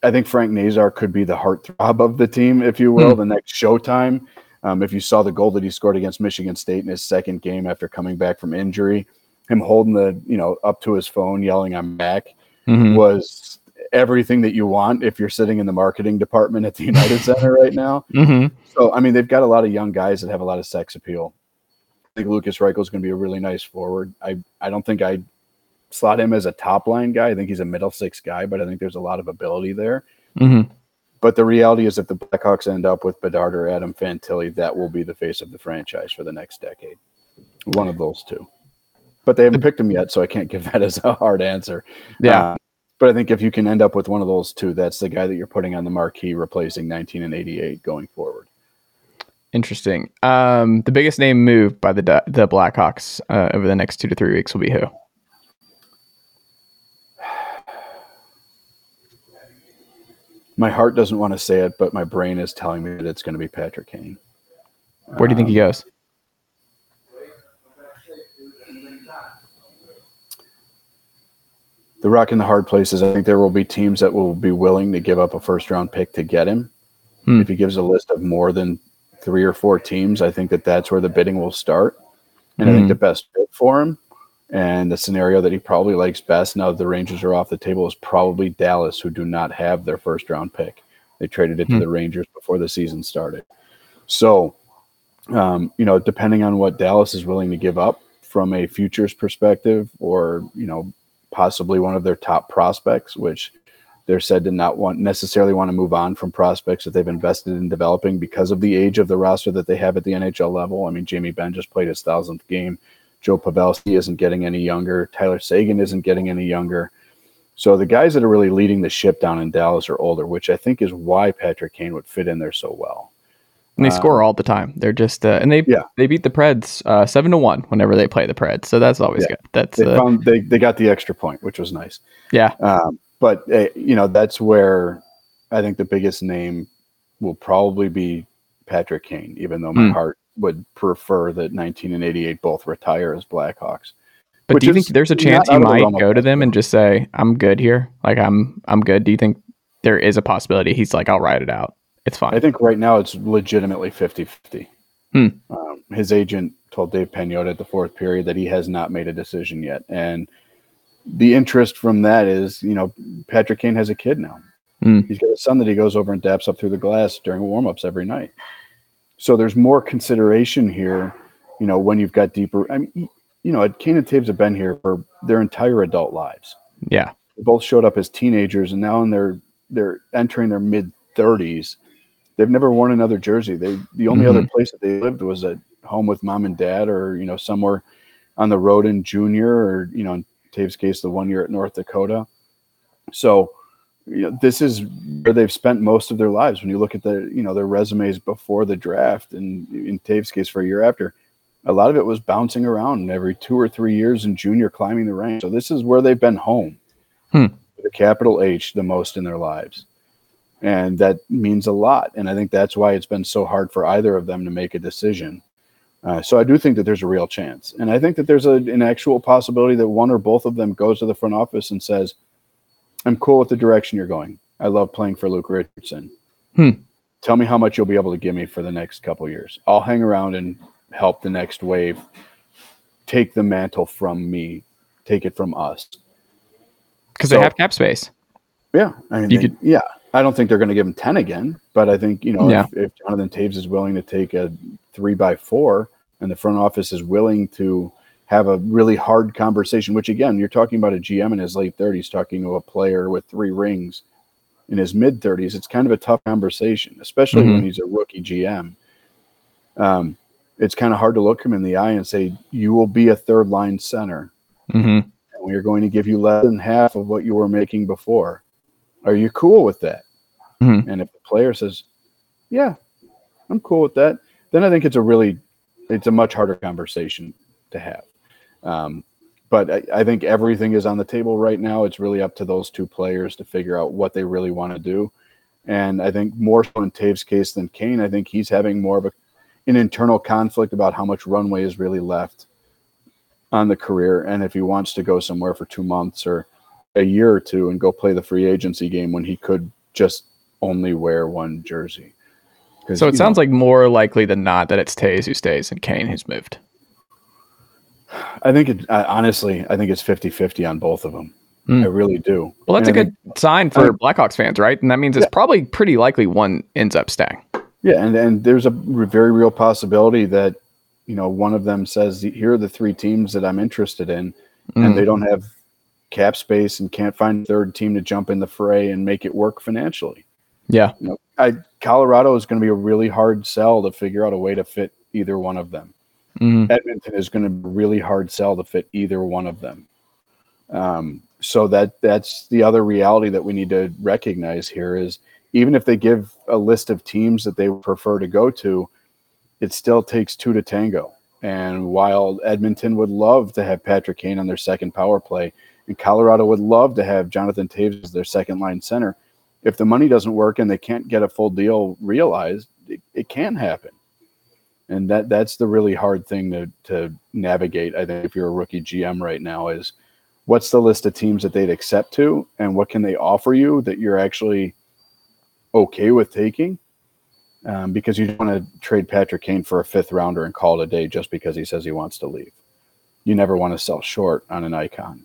I think Frank Nazar could be the heartthrob of the team, if you will, hmm. the next Showtime. Um, if you saw the goal that he scored against Michigan State in his second game after coming back from injury, him holding the you know up to his phone, yelling "I'm back," Mhm. was everything that you want if you're sitting in the marketing department at the United <laughs> Center right now. Mhm. So I mean, they've got a lot of young guys that have a lot of sex appeal. I think Lukas Reichel is going to be a really nice forward. I I don't think I slot him as a top line guy. I think he's a middle six guy, but I think there's a lot of ability there. Mhm. But the reality is, if the Blackhawks end up with Bedard or Adam Fantilli, that will be the face of the franchise for the next decade. One of those two. But they haven't picked him yet, so I can't give <laughs> that as a hard answer. Yeah. Uh, but I think if you can end up with one of those two, that's the guy that you're putting on the marquee, replacing 19 and 88 going forward. Interesting. Um, the biggest name moved by the the Blackhawks uh, over the next two to three weeks will be who? My heart doesn't want to say it, but my brain is telling me that it's going to be Patrick Kane. Where do you think he goes? The rock in the hard places. I think there will be teams that will be willing to give up a first round pick to get him. Hmm. If he gives a list of more than three or four teams, I think that that's where the bidding will start. And I think Hmm. the best fit for him and the scenario that he probably likes best now that the Rangers are off the table is probably Dallas, who do not have their first round pick. They traded it to Hmm. the Rangers before the season started. So, um, you know, depending on what Dallas is willing to give up from a futures perspective, or you know, possibly one of their top prospects, which they're said to not want necessarily want to move on from prospects that they've invested in developing because of the age of the roster that they have at the NHL level. I mean, Jamie Benn just played his thousandth game. Joe Pavelski isn't getting any younger. Tyler Seguin isn't getting any younger. So the guys that are really leading the ship down in Dallas are older, which I think is why Patrick Kane would fit in there so well. And they Um, score all the time. They're just uh, and they Yeah. they beat the Preds uh, seven to one whenever they play the Preds. So that's always Yeah. good. That's They uh, found they, they got the extra point, which was nice. yeah. Um, but uh, you know that's where I think the biggest name will probably be Patrick Kane, even though my Hmm. heart would prefer that 19 and 88 both retire as Blackhawks. But do you think there's a chance he might go to them and just say, "I'm good here. Like I'm I'm good." Do you think there is a possibility he's like, "I'll ride it out. It's fine." I think right now it's legitimately 50 50. Hmm. Um, his agent told Dave Pagnotta at the fourth period that he has not made a decision yet. And the interest from that is, you know, Patrick Kane has a kid now. Hmm. He's got a son that he goes over and daps up through the glass during warmups every night. So there's more consideration here, you know, when you've got deeper. I mean, you know, Kane and Toews have been here for their entire adult lives. yeah. They both showed up as teenagers, and now in their they're entering their mid thirties. They've never worn another jersey. They the only other mm-hmm. place that they lived was at home with mom and dad, or you know somewhere on the road in junior, or you know in Toews' case the one year at North Dakota. So you know this is where they've spent most of their lives. When you look at the you know their resumes before the draft, and in Toews' case for a year after, a lot of it was bouncing around every two or three years in junior, climbing the ranks. So this is where they've been home Hmm. with a capital H the most in their lives. And that means a lot. And I think that's why it's been so hard for either of them to make a decision. Uh, so I do think that there's a real chance. And I think that there's a, an actual possibility that one or both of them goes to the front office and says, I'm cool with the direction you're going. I love playing for Luke Richardson. Hmm. Tell me how much you'll be able to give me for the next couple years. I'll hang around and help the next wave take the mantle from me, take it from us. Because So- they have cap space. Yeah, I mean, You they- could- yeah. I don't think they're going to give him ten again, but I think you know Yeah. if, if Jonathan Toews is willing to take a three by four, and the front office is willing to have a really hard conversation, which again, you're talking about a GM in his late thirties talking to a player with three rings in his mid thirties. It's kind of a tough conversation, especially when Mhm. he's a rookie GM. Um, it's kind of hard to look him in the eye and say, "You will be a third line center." hmm and we are going to give you less than half of what you were making before. Are you cool with that? Mhm. And if the player says, "Yeah, I'm cool with that," then I think it's a really, it's a much harder conversation to have. Um, but I, I think everything is on the table right now. It's really up to those two players to figure out what they really want to do. And I think more so in Toews' case than Kane, I think he's having more of a, an internal conflict about how much runway is really left on the career and if he wants to go somewhere for two months or a year or two and go play the free agency game when he could just only wear one jersey. So it sounds know, like more likely than not that it's Toews who stays and Kane who's moved. I think it I, honestly, I think it's 50-50 on both of them. Hmm. I really do. Well, that's And a I good sign for I- Blackhawks fans, right? And that means it's probably pretty likely one ends up staying. Yeah, and, and there's a very real possibility that you know one of them says here are the three teams that I'm interested in, Mm. and they don't have cap space and can't find a third team to jump in the fray and make it work financially. Yeah. You know, I Colorado is going to be a really hard sell to figure out a way to fit either one of them. Mhm. Edmonton is going to be really hard sell to fit either one of them. Um, so that that's the other reality that we need to recognize here is even if they give a list of teams that they prefer to go to, it still takes two to tango. And while Edmonton would love to have Patrick Kane on their second power play, and Colorado would love to have Jonathan Toews as their second line center, if the money doesn't work and they can't get a full deal realized, it, it can happen. And that that's the really hard thing to to navigate. I think if you're a rookie GM right now is what's the list of teams that they'd accept to and what can they offer you that you're actually okay with taking um, because you don't want to trade Patrick Kane for a fifth rounder and call it a day just because he says he wants to leave. You never want to sell short on an icon.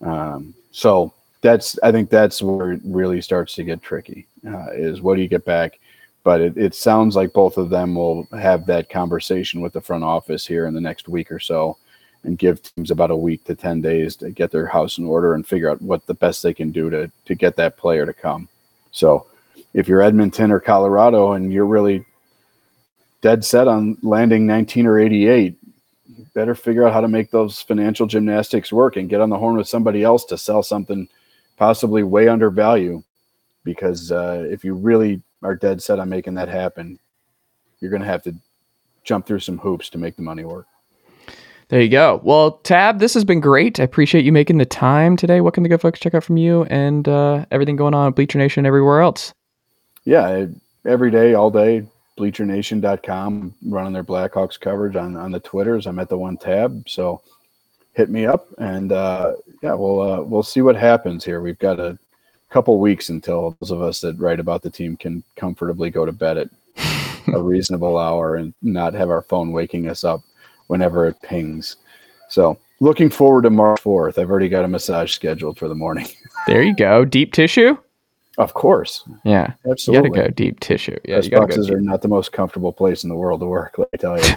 Um, so that's I think that's where it really starts to get tricky. Uh, is what do you get back? But it, it sounds like both of them will have that conversation with the front office here in the next week or so, and give teams about a week to ten days to get their house in order and figure out what the best they can do to to get that player to come. So if you're Edmonton or Colorado and you're really dead set on landing 19 or 88, better figure out how to make those financial gymnastics work and get on the horn with somebody else to sell something possibly way under value. Because uh, if you really are dead set on making that happen, you're going to have to jump through some hoops to make the money work. There you go. Well, Tab, this has been great. I appreciate you making the time today. What can the good folks check out from you and uh, everything going on at Bleacher Nation and everywhere else? yeah, every day, all day, bleachernation.com, running their Blackhawks coverage on, on the Twitters. I'm at the one tab. So hit me up and uh, yeah, we'll, uh, we'll see what happens here. We've got a couple weeks until those of us that write about the team can comfortably go to bed at a <laughs> reasonable hour and not have our phone waking us up whenever it pings. So looking forward to March 4th. I've already got a massage scheduled for the morning. There you go. Deep tissue? Of course. Yeah. Absolutely. You gotta go deep tissue. Yeah. Press go boxes deep. are not the most comfortable place in the world to work, <laughs> let me tell you.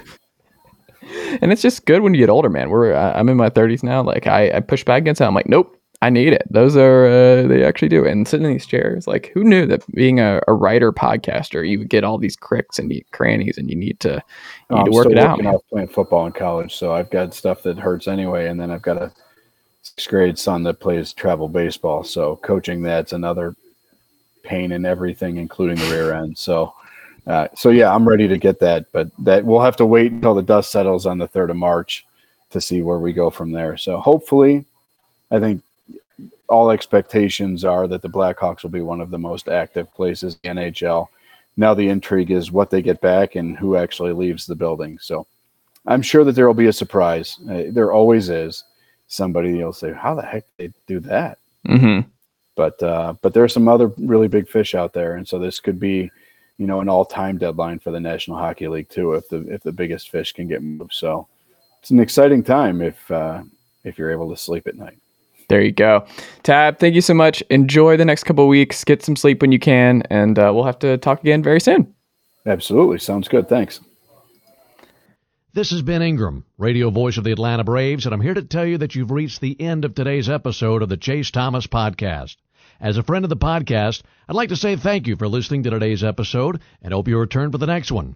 and it's just good when you get older, man. We're I'm in my 30s now. Like I, I push back against that. I'm like, nope, I need it. Those are uh, they actually do. And sitting in these chairs, like who knew that being a, a writer podcaster, you would get all these cricks and you- crannies, and you need to you need to work it out. man. off playing football in college, so I've got stuff that hurts anyway, and then I've got a sixth grade son that plays travel baseball, so coaching that's another pain in everything, including the rear end. So, uh, so yeah, I'm ready to get that, but that we'll have to wait until the dust settles on the third of March to see where we go from there. So hopefully, I think all expectations are that the Blackhawks will be one of the most active places in NHL. Now the intrigue is what they get back and who actually leaves the building. So I'm sure that there will be a surprise. Uh, there always is. Somebody will say, "How the heck did they do that?" Mm-hmm. But uh, but there are some other really big fish out there, and so this could be, you know, an all-time deadline for the National Hockey League too, if the if the biggest fish can get moved. So it's an exciting time if uh, if you're able to sleep at night. There you go. Tab, thank you so much. Enjoy the next couple weeks. Get some sleep when you can, and uh, we'll have to talk again very soon. Absolutely, sounds good. Thanks. This is Ben Ingram, radio voice of the Atlanta Braves, and I'm here to tell you that you've reached the end of today's episode of the Chase Thomas Podcast. As a friend of the podcast, I'd like to say thank you for listening to today's episode and hope you return for the next one.